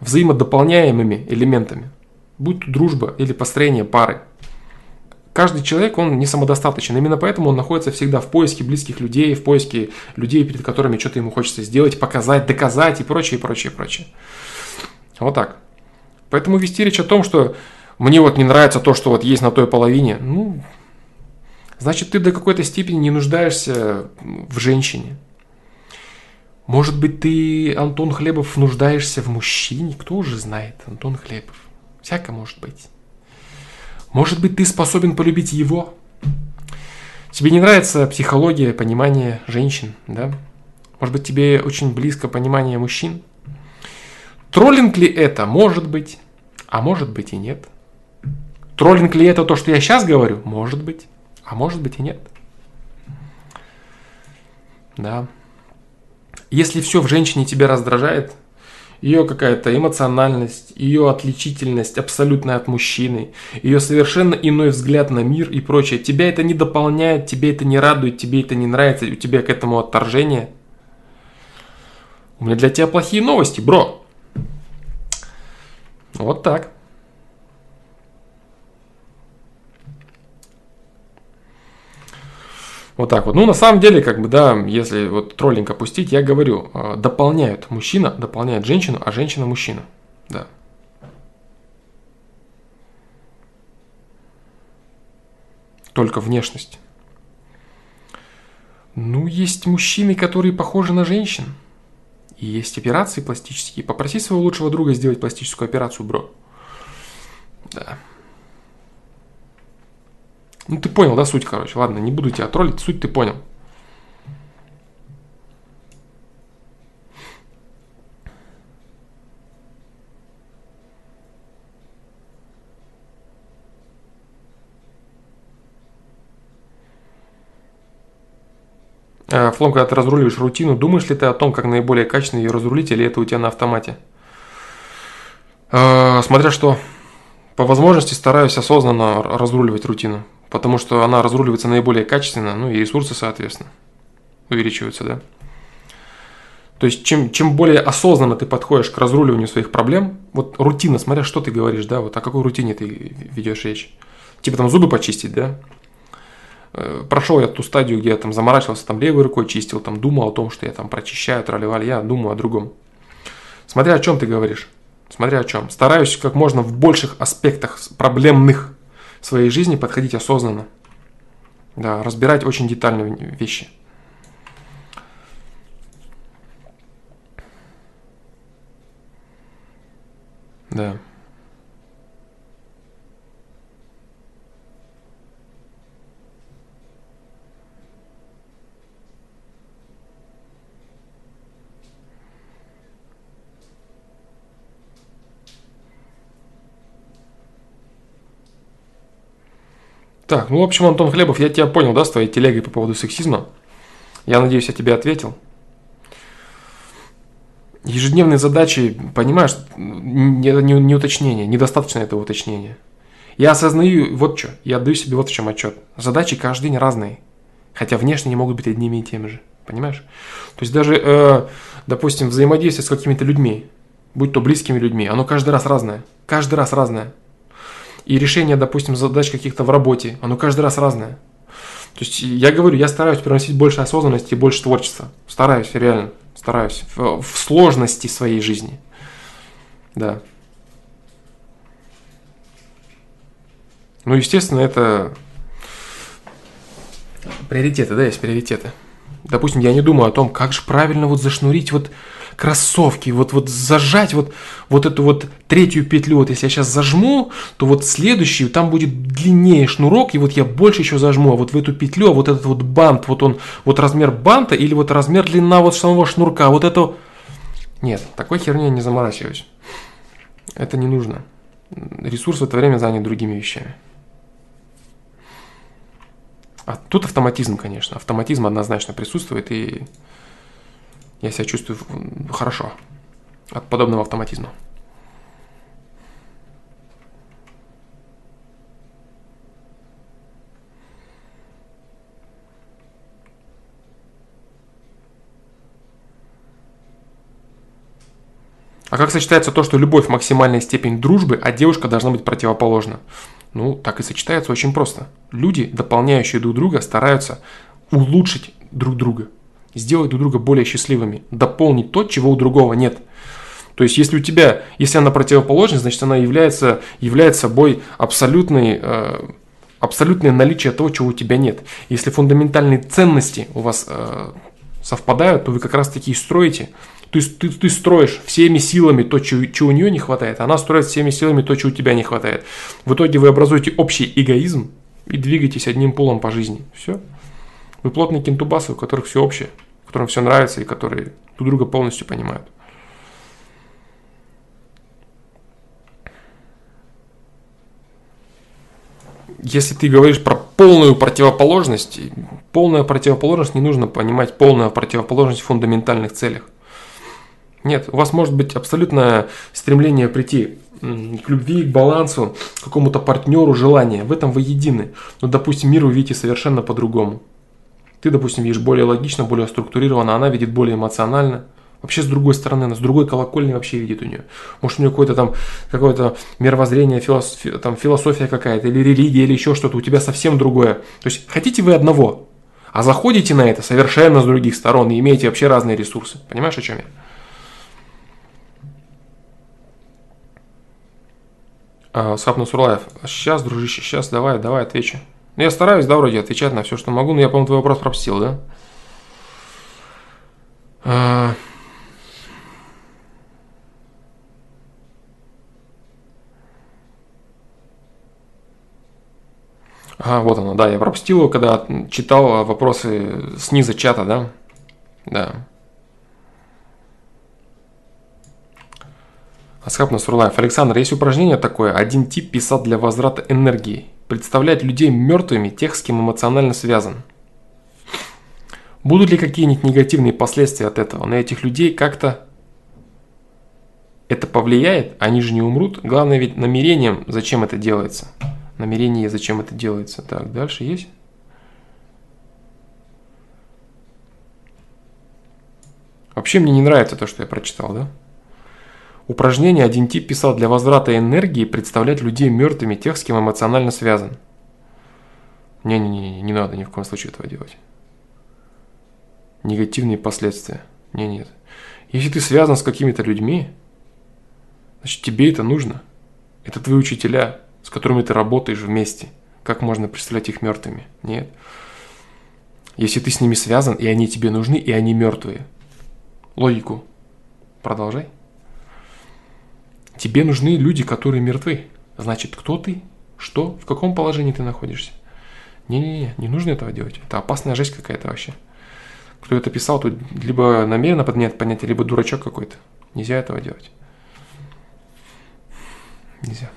взаимодополняемыми элементами. Будь то дружба или построение пары. Каждый человек, он не самодостаточен. Именно поэтому он находится всегда в поиске близких людей, в поиске людей, перед которыми что-то ему хочется сделать, показать, доказать и прочее, прочее, прочее. Вот так. Поэтому вести речь о том, что мне вот не нравится то, что вот есть на той половине, ну, значит, ты до какой-то степени не нуждаешься в женщине. Может быть, ты, Антон Хлебов, нуждаешься в мужчине? Кто уже знает, Антон Хлебов? Всяко может быть. Может быть, ты способен полюбить его? Тебе не нравится психология, понимание женщин, да? Может быть, тебе очень близко понимание мужчин? Троллинг ли это? Может быть. А может быть и нет. Троллинг ли это то, что я сейчас говорю? Может быть. А может быть и нет. Да. Если все в женщине тебя раздражает, ее какая-то эмоциональность, ее отличительность абсолютно от мужчины, ее совершенно иной взгляд на мир и прочее, тебя это не дополняет, тебе это не радует, тебе это не нравится, у тебя к этому отторжение. У меня для тебя плохие новости, бро. Вот так. Вот так вот. Ну, на самом деле, как бы, да, если вот троллинг опустить, я говорю, э, дополняют мужчина, дополняет женщину, а женщина мужчина. Да. Только внешность. Ну, есть мужчины, которые похожи на женщин. И есть операции пластические. Попроси своего лучшего друга сделать пластическую операцию, бро. Да. Ну ты понял, да, суть, короче. Ладно, не буду тебя троллить, суть ты понял. Э, Флом, когда ты разруливаешь рутину, думаешь ли ты о том, как наиболее качественно ее разрулить, или это у тебя на автомате? Э, смотря что. По возможности стараюсь осознанно разруливать рутину потому что она разруливается наиболее качественно, ну и ресурсы, соответственно, увеличиваются, да. То есть, чем, чем более осознанно ты подходишь к разруливанию своих проблем, вот рутина, смотря что ты говоришь, да, вот о какой рутине ты ведешь речь. Типа там зубы почистить, да. Э, прошел я ту стадию, где я там заморачивался, там левой рукой чистил, там думал о том, что я там прочищаю, тролливали, я думаю о другом. Смотря о чем ты говоришь, смотря о чем. Стараюсь как можно в больших аспектах проблемных своей жизни подходить осознанно. Да, разбирать очень детальные вещи. Да. Так, ну, в общем, Антон Хлебов, я тебя понял, да, с твоей телегой по поводу сексизма. Я надеюсь, я тебе ответил. Ежедневные задачи, понимаешь, не, не, не уточнение, недостаточно этого уточнения. Я осознаю вот что, я отдаю себе вот в чем отчет. Задачи каждый день разные, хотя внешне не могут быть одними и теми же, понимаешь? То есть даже, э, допустим, взаимодействие с какими-то людьми, будь то близкими людьми, оно каждый раз разное, каждый раз разное. И решение, допустим, задач каких-то в работе, оно каждый раз разное. То есть я говорю, я стараюсь приносить больше осознанности и больше творчества. Стараюсь, реально стараюсь, в, в сложности своей жизни. Да. Ну, естественно, это приоритеты, да, есть приоритеты. Допустим, я не думаю о том, как же правильно вот зашнурить вот кроссовки, вот, вот зажать вот, вот эту вот третью петлю, вот если я сейчас зажму, то вот следующий, там будет длиннее шнурок, и вот я больше еще зажму, а вот в эту петлю, а вот этот вот бант, вот он, вот размер банта или вот размер длина вот самого шнурка, вот это... Нет, такой херней я не заморачиваюсь. Это не нужно. Ресурс в это время занят другими вещами. А тут автоматизм, конечно. Автоматизм однозначно присутствует, и я себя чувствую хорошо от подобного автоматизма. А как сочетается то, что любовь максимальная степень дружбы, а девушка должна быть противоположна? Ну, так и сочетается очень просто. Люди, дополняющие друг друга, стараются улучшить друг друга сделать друг друга более счастливыми, дополнить то, чего у другого нет. То есть, если у тебя, если она противоположность, значит, она является, является собой абсолютный, э, абсолютное наличие того, чего у тебя нет. Если фундаментальные ценности у вас э, совпадают, то вы как раз таки и строите. Есть ты, ты строишь всеми силами то, чего, чего у нее не хватает, она строит всеми силами то, чего у тебя не хватает. В итоге вы образуете общий эгоизм и двигаетесь одним полом по жизни. Все. Вы плотные кентубасы, у которых все общее которым все нравится и которые друг друга полностью понимают. Если ты говоришь про полную противоположность, полная противоположность не нужно понимать полную противоположность в фундаментальных целях. Нет, у вас может быть абсолютное стремление прийти к любви, к балансу, к какому-то партнеру, желание. В этом вы едины. Но, допустим, мир вы видите совершенно по-другому. Ты, допустим, видишь более логично, более структурированно, она видит более эмоционально. Вообще с другой стороны, она с другой колокольни вообще видит у нее. Может, у нее какое-то там какое-то мировоззрение, философия, там, философия какая-то, или религия, или еще что-то, у тебя совсем другое. То есть хотите вы одного, а заходите на это совершенно с других сторон и имеете вообще разные ресурсы. Понимаешь, о чем я? А, Сап Насурлаев, сейчас, дружище, сейчас, давай, давай, отвечу. Ну, я стараюсь, да, вроде отвечать на все, что могу, но я, по-моему, твой вопрос пропустил, да? А... А, вот оно, да, я пропустил его, когда читал вопросы снизу чата, да? Да. Асхаб Насурлаев. Александр, есть упражнение такое. Один тип писал для возврата энергии представлять людей мертвыми тех, с кем эмоционально связан. Будут ли какие-нибудь негативные последствия от этого? На этих людей как-то это повлияет? Они же не умрут. Главное ведь намерением, зачем это делается. Намерение, зачем это делается. Так, дальше есть? Вообще мне не нравится то, что я прочитал, да? Упражнение один тип писал для возврата энергии представлять людей мертвыми тех, с кем эмоционально связан. Не-не-не, не надо ни в коем случае этого делать. Негативные последствия. Не, нет. Если ты связан с какими-то людьми, значит тебе это нужно. Это твои учителя, с которыми ты работаешь вместе. Как можно представлять их мертвыми? Нет. Если ты с ними связан, и они тебе нужны, и они мертвые. Логику. Продолжай. Тебе нужны люди, которые мертвы. Значит, кто ты? Что? В каком положении ты находишься? Не-не-не, не нужно этого делать. Это опасная жесть какая-то вообще. Кто это писал, тут либо намеренно поднять понятие, либо дурачок какой-то. Нельзя этого делать. Нельзя.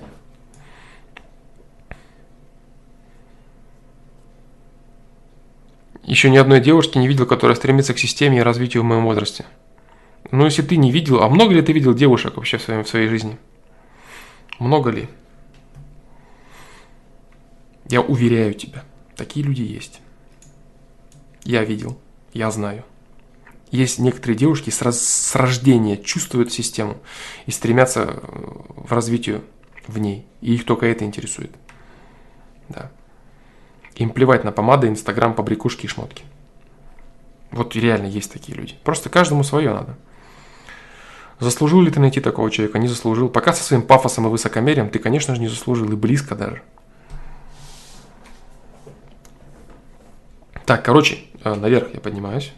Еще ни одной девушки не видел, которая стремится к системе и развитию в моем возрасте. Ну, если ты не видел, а много ли ты видел девушек вообще в своей, в своей жизни? Много ли? Я уверяю тебя, такие люди есть. Я видел, я знаю. Есть некоторые девушки с, раз, с рождения чувствуют систему и стремятся э, в развитию в ней. И их только это интересует. Да. Им плевать на помады, инстаграм, побрякушки и шмотки. Вот реально есть такие люди. Просто каждому свое надо. Заслужил ли ты найти такого человека? Не заслужил. Пока со своим пафосом и высокомерием ты, конечно же, не заслужил. И близко даже. Так, короче, э, наверх я поднимаюсь.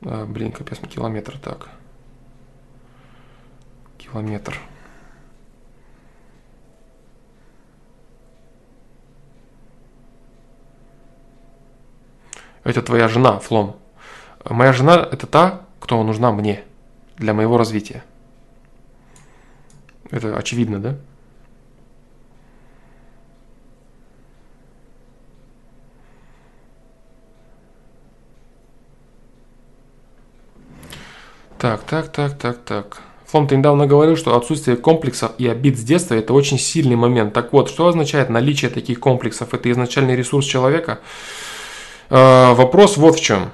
А, блин, капец, километр, так. Километр. Это твоя жена, Флом. Моя жена – это та, кто нужна мне для моего развития. Это очевидно, да? Так, так, так, так, так. Флом, ты недавно говорил, что отсутствие комплексов и обид с детства – это очень сильный момент. Так вот, что означает наличие таких комплексов? Это изначальный ресурс человека? Э, вопрос вот в чем.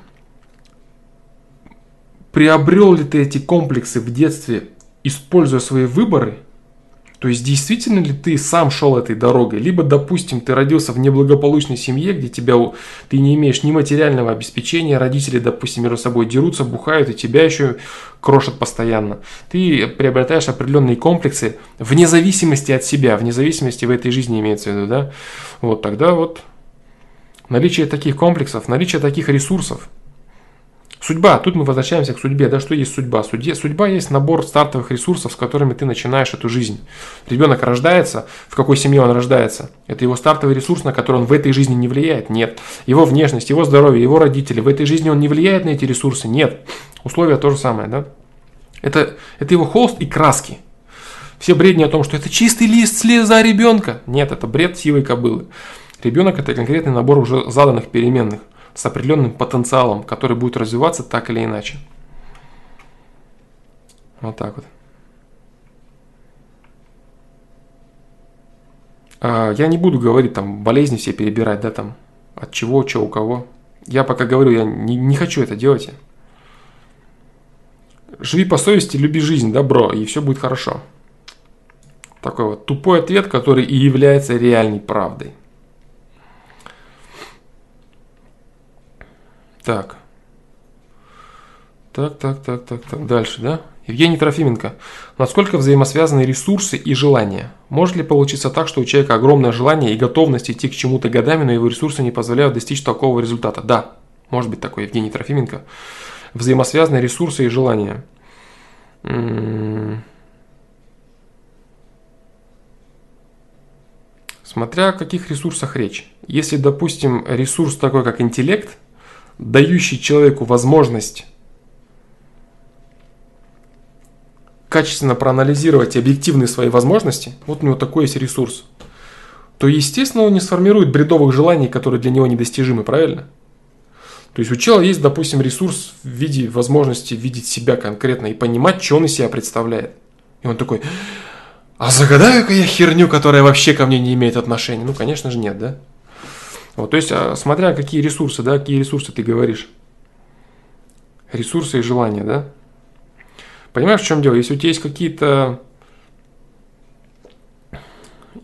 Приобрел ли ты эти комплексы в детстве, используя свои выборы – то есть действительно ли ты сам шел этой дорогой, либо, допустим, ты родился в неблагополучной семье, где тебя, ты не имеешь ни материального обеспечения, родители, допустим, между собой дерутся, бухают, и тебя еще крошат постоянно. Ты приобретаешь определенные комплексы вне зависимости от себя, вне зависимости в этой жизни имеется в виду, да? Вот тогда вот наличие таких комплексов, наличие таких ресурсов – Судьба, тут мы возвращаемся к судьбе. Да, что есть судьба? Судья, судьба есть набор стартовых ресурсов, с которыми ты начинаешь эту жизнь. Ребенок рождается, в какой семье он рождается? Это его стартовый ресурс, на который он в этой жизни не влияет? Нет. Его внешность, его здоровье, его родители, в этой жизни он не влияет на эти ресурсы? Нет. Условия то же самое, да? Это, это его холст и краски. Все бредни о том, что это чистый лист слеза ребенка. Нет, это бред силой кобылы. Ребенок это конкретный набор уже заданных переменных с определенным потенциалом, который будет развиваться так или иначе. Вот так вот. А, я не буду говорить там болезни все перебирать, да, там от чего, что у кого. Я пока говорю, я не, не хочу это делать. Живи по совести, люби жизнь, добро, и все будет хорошо. Такой вот тупой ответ, который и является реальной правдой. Так. Так, так, так, так, так. Дальше, да? Евгений Трофименко. Насколько взаимосвязаны ресурсы и желания? Может ли получиться так, что у человека огромное желание и готовность идти к чему-то годами, но его ресурсы не позволяют достичь такого результата? Да, может быть такой, Евгений Трофименко. Взаимосвязаны ресурсы и желания. М-м. Смотря о каких ресурсах речь. Если, допустим, ресурс такой, как интеллект – дающий человеку возможность качественно проанализировать объективные свои возможности, вот у него такой есть ресурс, то, естественно, он не сформирует бредовых желаний, которые для него недостижимы, правильно? То есть у человека есть, допустим, ресурс в виде возможности видеть себя конкретно и понимать, что он из себя представляет. И он такой, а загадаю-ка я херню, которая вообще ко мне не имеет отношения? Ну, конечно же, нет, да? Вот, то есть, а, смотря какие ресурсы, да, какие ресурсы ты говоришь. Ресурсы и желания, да? Понимаешь, в чем дело? Если у тебя есть какие-то...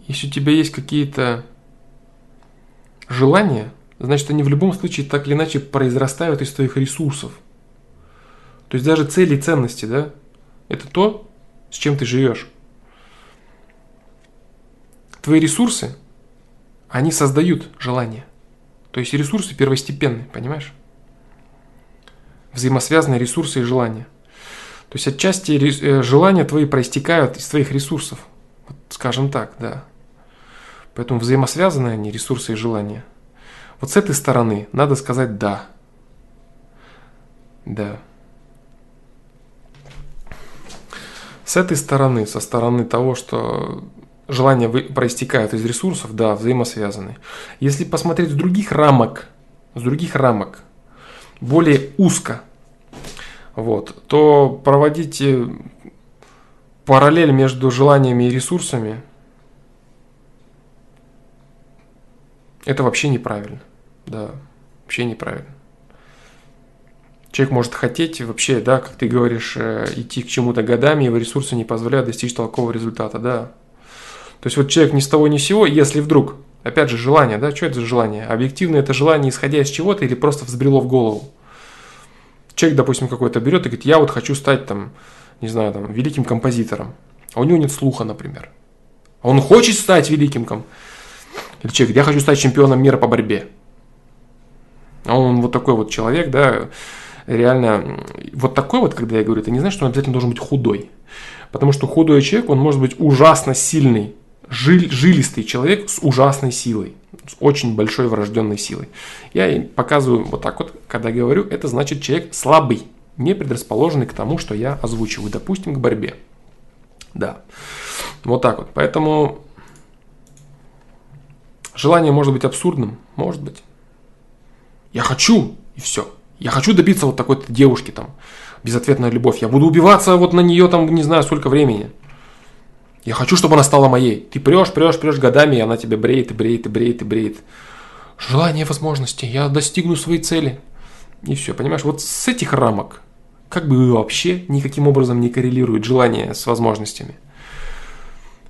Если у тебя есть какие-то желания, значит, они в любом случае так или иначе произрастают из твоих ресурсов. То есть даже цели и ценности, да, это то, с чем ты живешь. Твои ресурсы они создают желание. То есть ресурсы первостепенные, понимаешь? Взаимосвязанные ресурсы и желания. То есть отчасти э, желания твои проистекают из твоих ресурсов. Вот, скажем так, да. Поэтому взаимосвязаны они, ресурсы и желания. Вот с этой стороны надо сказать «да». Да. С этой стороны, со стороны того, что желания проистекают из ресурсов, да, взаимосвязаны. Если посмотреть с других рамок, с других рамок, более узко, вот, то проводить э, параллель между желаниями и ресурсами это вообще неправильно. Да, вообще неправильно. Человек может хотеть вообще, да, как ты говоришь, э, идти к чему-то годами, его ресурсы не позволяют достичь толкового результата, да. То есть вот человек ни с того ни с сего, если вдруг, опять же, желание, да, что это за желание? Объективно это желание, исходя из чего-то или просто взбрело в голову? Человек, допустим, какой-то берет и говорит, я вот хочу стать там, не знаю, там, великим композитором. А у него нет слуха, например. А он хочет стать великим ком. Или человек, я хочу стать чемпионом мира по борьбе. А он вот такой вот человек, да, реально, вот такой вот, когда я говорю, это не значит, что он обязательно должен быть худой. Потому что худой человек, он может быть ужасно сильный, жил, жилистый человек с ужасной силой, с очень большой врожденной силой. Я показываю вот так вот, когда говорю, это значит человек слабый, не предрасположенный к тому, что я озвучиваю, допустим, к борьбе. Да, вот так вот. Поэтому желание может быть абсурдным, может быть. Я хочу, и все. Я хочу добиться вот такой-то девушки там, безответная любовь. Я буду убиваться вот на нее там не знаю сколько времени. Я хочу, чтобы она стала моей. Ты прешь, прешь, прешь годами, и она тебе бреет, и бреет, и бреет, и бреет. Желание возможности. Я достигну своей цели. И все, понимаешь? Вот с этих рамок как бы вообще никаким образом не коррелирует желание с возможностями.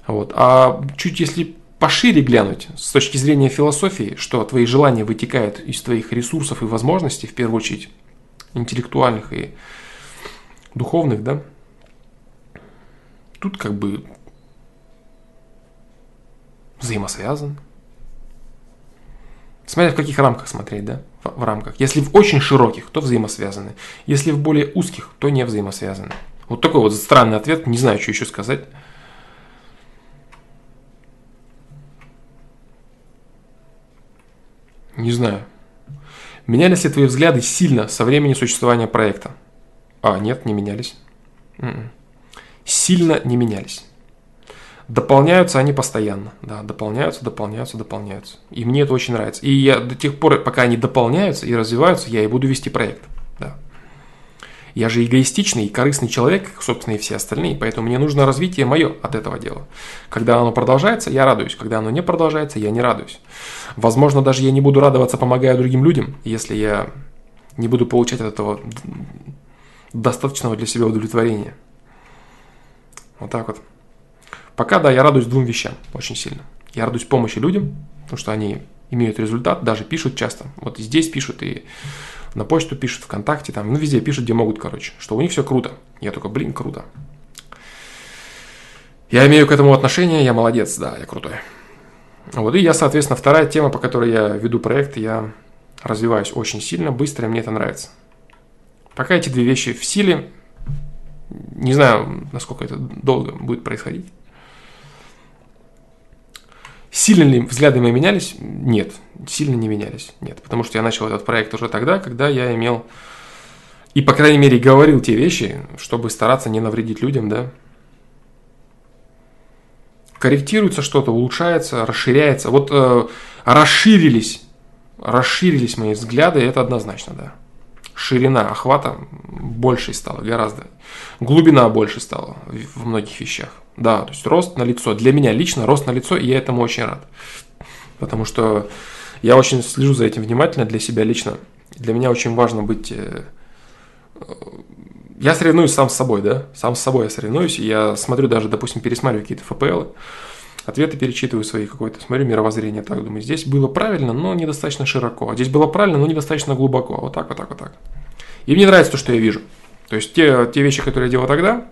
Вот. А чуть если пошире глянуть с точки зрения философии, что твои желания вытекают из твоих ресурсов и возможностей, в первую очередь, интеллектуальных и духовных, да, тут как бы взаимосвязан. Смотря в каких рамках смотреть, да, в, в рамках. Если в очень широких, то взаимосвязаны. Если в более узких, то не взаимосвязаны. Вот такой вот странный ответ, не знаю, что еще сказать. Не знаю. Менялись ли твои взгляды сильно со времени существования проекта? А, нет, не менялись. М-м. Сильно не менялись. Дополняются они постоянно. Да, дополняются, дополняются, дополняются. И мне это очень нравится. И я до тех пор, пока они дополняются и развиваются, я и буду вести проект. Да. Я же эгоистичный и корыстный человек, как, собственно, и все остальные, поэтому мне нужно развитие мое от этого дела. Когда оно продолжается, я радуюсь. Когда оно не продолжается, я не радуюсь. Возможно, даже я не буду радоваться, помогая другим людям, если я не буду получать от этого достаточного для себя удовлетворения. Вот так вот. Пока, да, я радуюсь двум вещам очень сильно. Я радуюсь помощи людям, потому что они имеют результат, даже пишут часто. Вот здесь пишут и на почту пишут, ВКонтакте, там, ну, везде пишут, где могут, короче, что у них все круто. Я только, блин, круто. Я имею к этому отношение, я молодец, да, я крутой. Вот, и я, соответственно, вторая тема, по которой я веду проект, я развиваюсь очень сильно, быстро, и мне это нравится. Пока эти две вещи в силе, не знаю, насколько это долго будет происходить. Сильно ли взгляды мои менялись? Нет, сильно не менялись. Нет, потому что я начал этот проект уже тогда, когда я имел и, по крайней мере, говорил те вещи, чтобы стараться не навредить людям, да. Корректируется что-то, улучшается, расширяется. Вот э, расширились, расширились мои взгляды, это однозначно, да. Ширина охвата больше стала, гораздо. Глубина больше стала в многих вещах. Да, то есть рост на лицо. Для меня лично рост на лицо, и я этому очень рад. Потому что я очень слежу за этим внимательно для себя лично. Для меня очень важно быть... Э, я соревнуюсь сам с собой, да? Сам с собой я соревнуюсь. И я смотрю даже, допустим, пересматриваю какие-то ФПЛ, ответы перечитываю свои какое-то, смотрю мировоззрение, так думаю, здесь было правильно, но недостаточно широко, а здесь было правильно, но недостаточно глубоко, вот так, вот так, вот так. И мне нравится то, что я вижу. То есть те, те вещи, которые я делал тогда,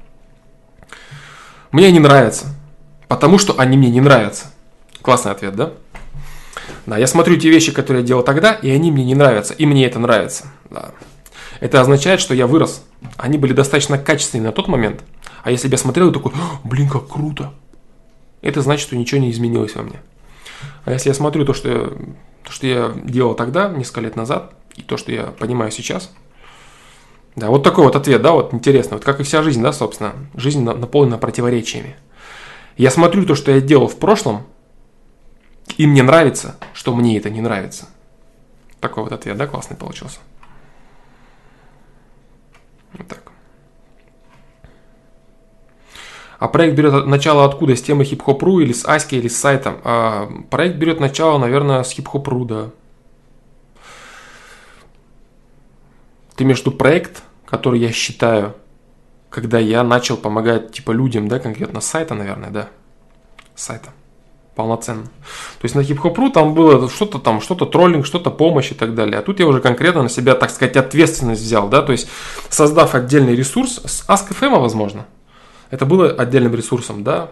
мне они нравятся, потому что они мне не нравятся. Классный ответ, да? Да, я смотрю те вещи, которые я делал тогда, и они мне не нравятся, и мне это нравится. Да. Это означает, что я вырос. Они были достаточно качественные на тот момент. А если бы я смотрел и такой, блин, как круто, это значит, что ничего не изменилось во мне. А если я смотрю то, что я, то, что я делал тогда, несколько лет назад, и то, что я понимаю сейчас – да, вот такой вот ответ, да, вот интересно. Вот как и вся жизнь, да, собственно. Жизнь наполнена противоречиями. Я смотрю то, что я делал в прошлом, и мне нравится, что мне это не нравится. Такой вот ответ, да, классный получился. Вот так. А проект берет начало откуда? С темы хип-хоп.ру или с Аськи, или с сайта? А, проект берет начало, наверное, с хип-хоп.ру, да. Ты между проект, который я считаю, когда я начал помогать типа людям, да, конкретно сайта, наверное, да, сайта полноценно. То есть на хип-хоп.ру там было что-то там, что-то троллинг, что-то помощь и так далее. А тут я уже конкретно на себя, так сказать, ответственность взял, да, то есть создав отдельный ресурс с Ask.fm, возможно, это было отдельным ресурсом, да,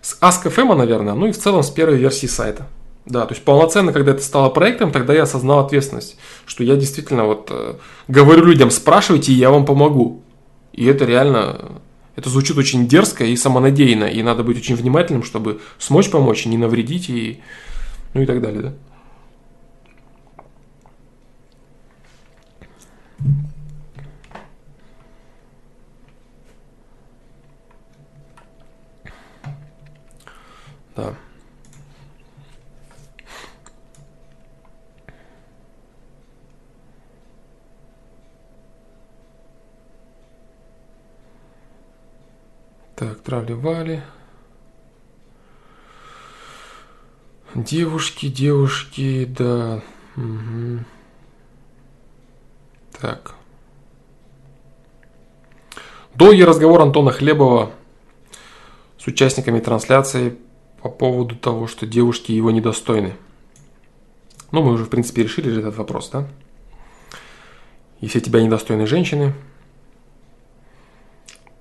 с Ask.fm, наверное, ну и в целом с первой версии сайта. Да, то есть полноценно, когда это стало проектом, тогда я осознал ответственность, что я действительно вот э, говорю людям, спрашивайте, и я вам помогу. И это реально это звучит очень дерзко и самонадеянно, и надо быть очень внимательным, чтобы смочь помочь, не навредить и ну и так далее, да. Да. Так, трали-вали. Девушки, девушки, да. Угу. Так. Долгий разговор Антона Хлебова с участниками трансляции по поводу того, что девушки его недостойны. Ну, мы уже, в принципе, решили этот вопрос, да? Если тебя недостойны женщины,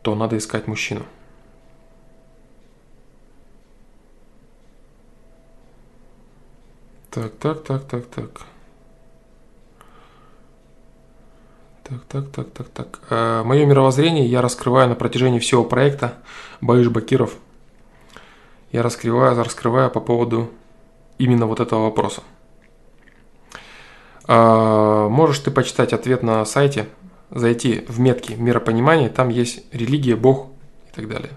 то надо искать мужчину. Так, так, так, так, так. Так, так, так, так, так. Э, мое мировоззрение я раскрываю на протяжении всего проекта Баиш Бакиров. Я раскрываю, раскрываю по поводу именно вот этого вопроса. Э, можешь ты почитать ответ на сайте, зайти в метки миропонимания, там есть религия, Бог и так далее.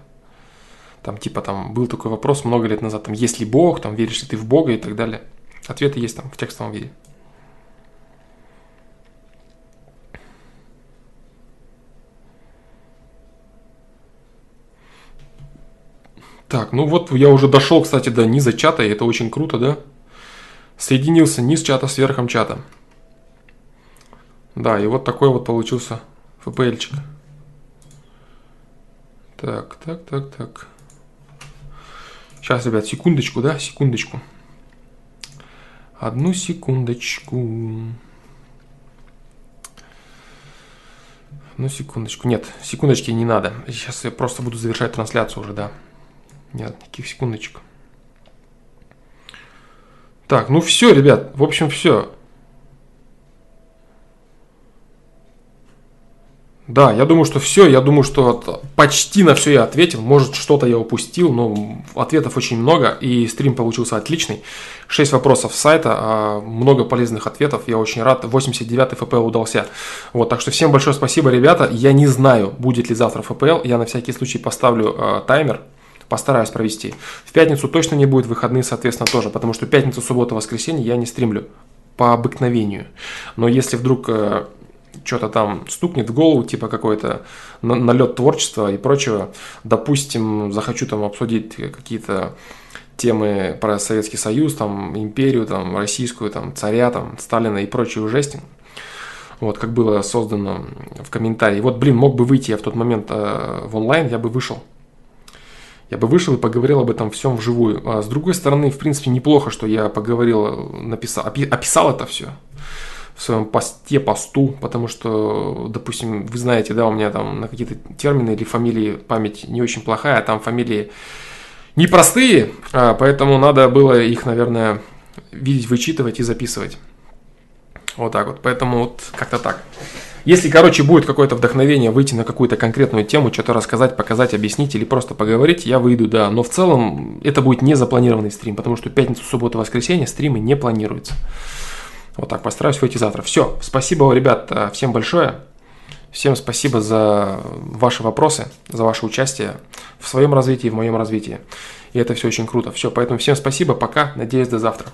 Там типа там был такой вопрос много лет назад, там есть ли Бог, там веришь ли ты в Бога и так далее. Ответы есть там в текстовом виде. Так, ну вот я уже дошел, кстати, до низа чата, и это очень круто, да? Соединился низ чата с верхом чата. Да, и вот такой вот получился FPL-чик. Так, так, так, так. Сейчас, ребят, секундочку, да, секундочку. Одну секундочку. Ну, секундочку. Нет, секундочки не надо. Сейчас я просто буду завершать трансляцию уже, да. Нет, никаких секундочек. Так, ну все, ребят. В общем, все. Да, я думаю, что все. Я думаю, что почти на все я ответил. Может, что-то я упустил, но ответов очень много, и стрим получился отличный. 6 вопросов с сайта, а, много полезных ответов. Я очень рад. 89-й ФПЛ удался. Вот, так что всем большое спасибо, ребята. Я не знаю, будет ли завтра ФПЛ. Я на всякий случай поставлю э, таймер. Постараюсь провести. В пятницу точно не будет, выходные, соответственно, тоже, потому что пятницу, субботу, воскресенье я не стримлю по обыкновению. Но если вдруг э, что-то там стукнет в голову, типа какой-то налет творчества и прочего. Допустим, захочу там обсудить какие-то темы про Советский Союз, там, империю, там, российскую, там, царя, там, Сталина и прочую жесть. Вот, как было создано в комментарии. Вот, блин, мог бы выйти я в тот момент э, в онлайн, я бы вышел. Я бы вышел и поговорил об этом всем вживую. А с другой стороны, в принципе, неплохо, что я поговорил, написал, описал это все в своем посте, посту, потому что, допустим, вы знаете, да, у меня там на какие-то термины или фамилии память не очень плохая, а там фамилии непростые, а, поэтому надо было их, наверное, видеть, вычитывать и записывать. Вот так вот, поэтому вот как-то так. Если, короче, будет какое-то вдохновение выйти на какую-то конкретную тему, что-то рассказать, показать, объяснить или просто поговорить, я выйду, да. Но в целом это будет не запланированный стрим, потому что пятницу, субботу, воскресенье стримы не планируются. Вот так, постараюсь выйти завтра. Все, спасибо, ребят, всем большое. Всем спасибо за ваши вопросы, за ваше участие в своем развитии, в моем развитии. И это все очень круто. Все, поэтому всем спасибо, пока, надеюсь, до завтра.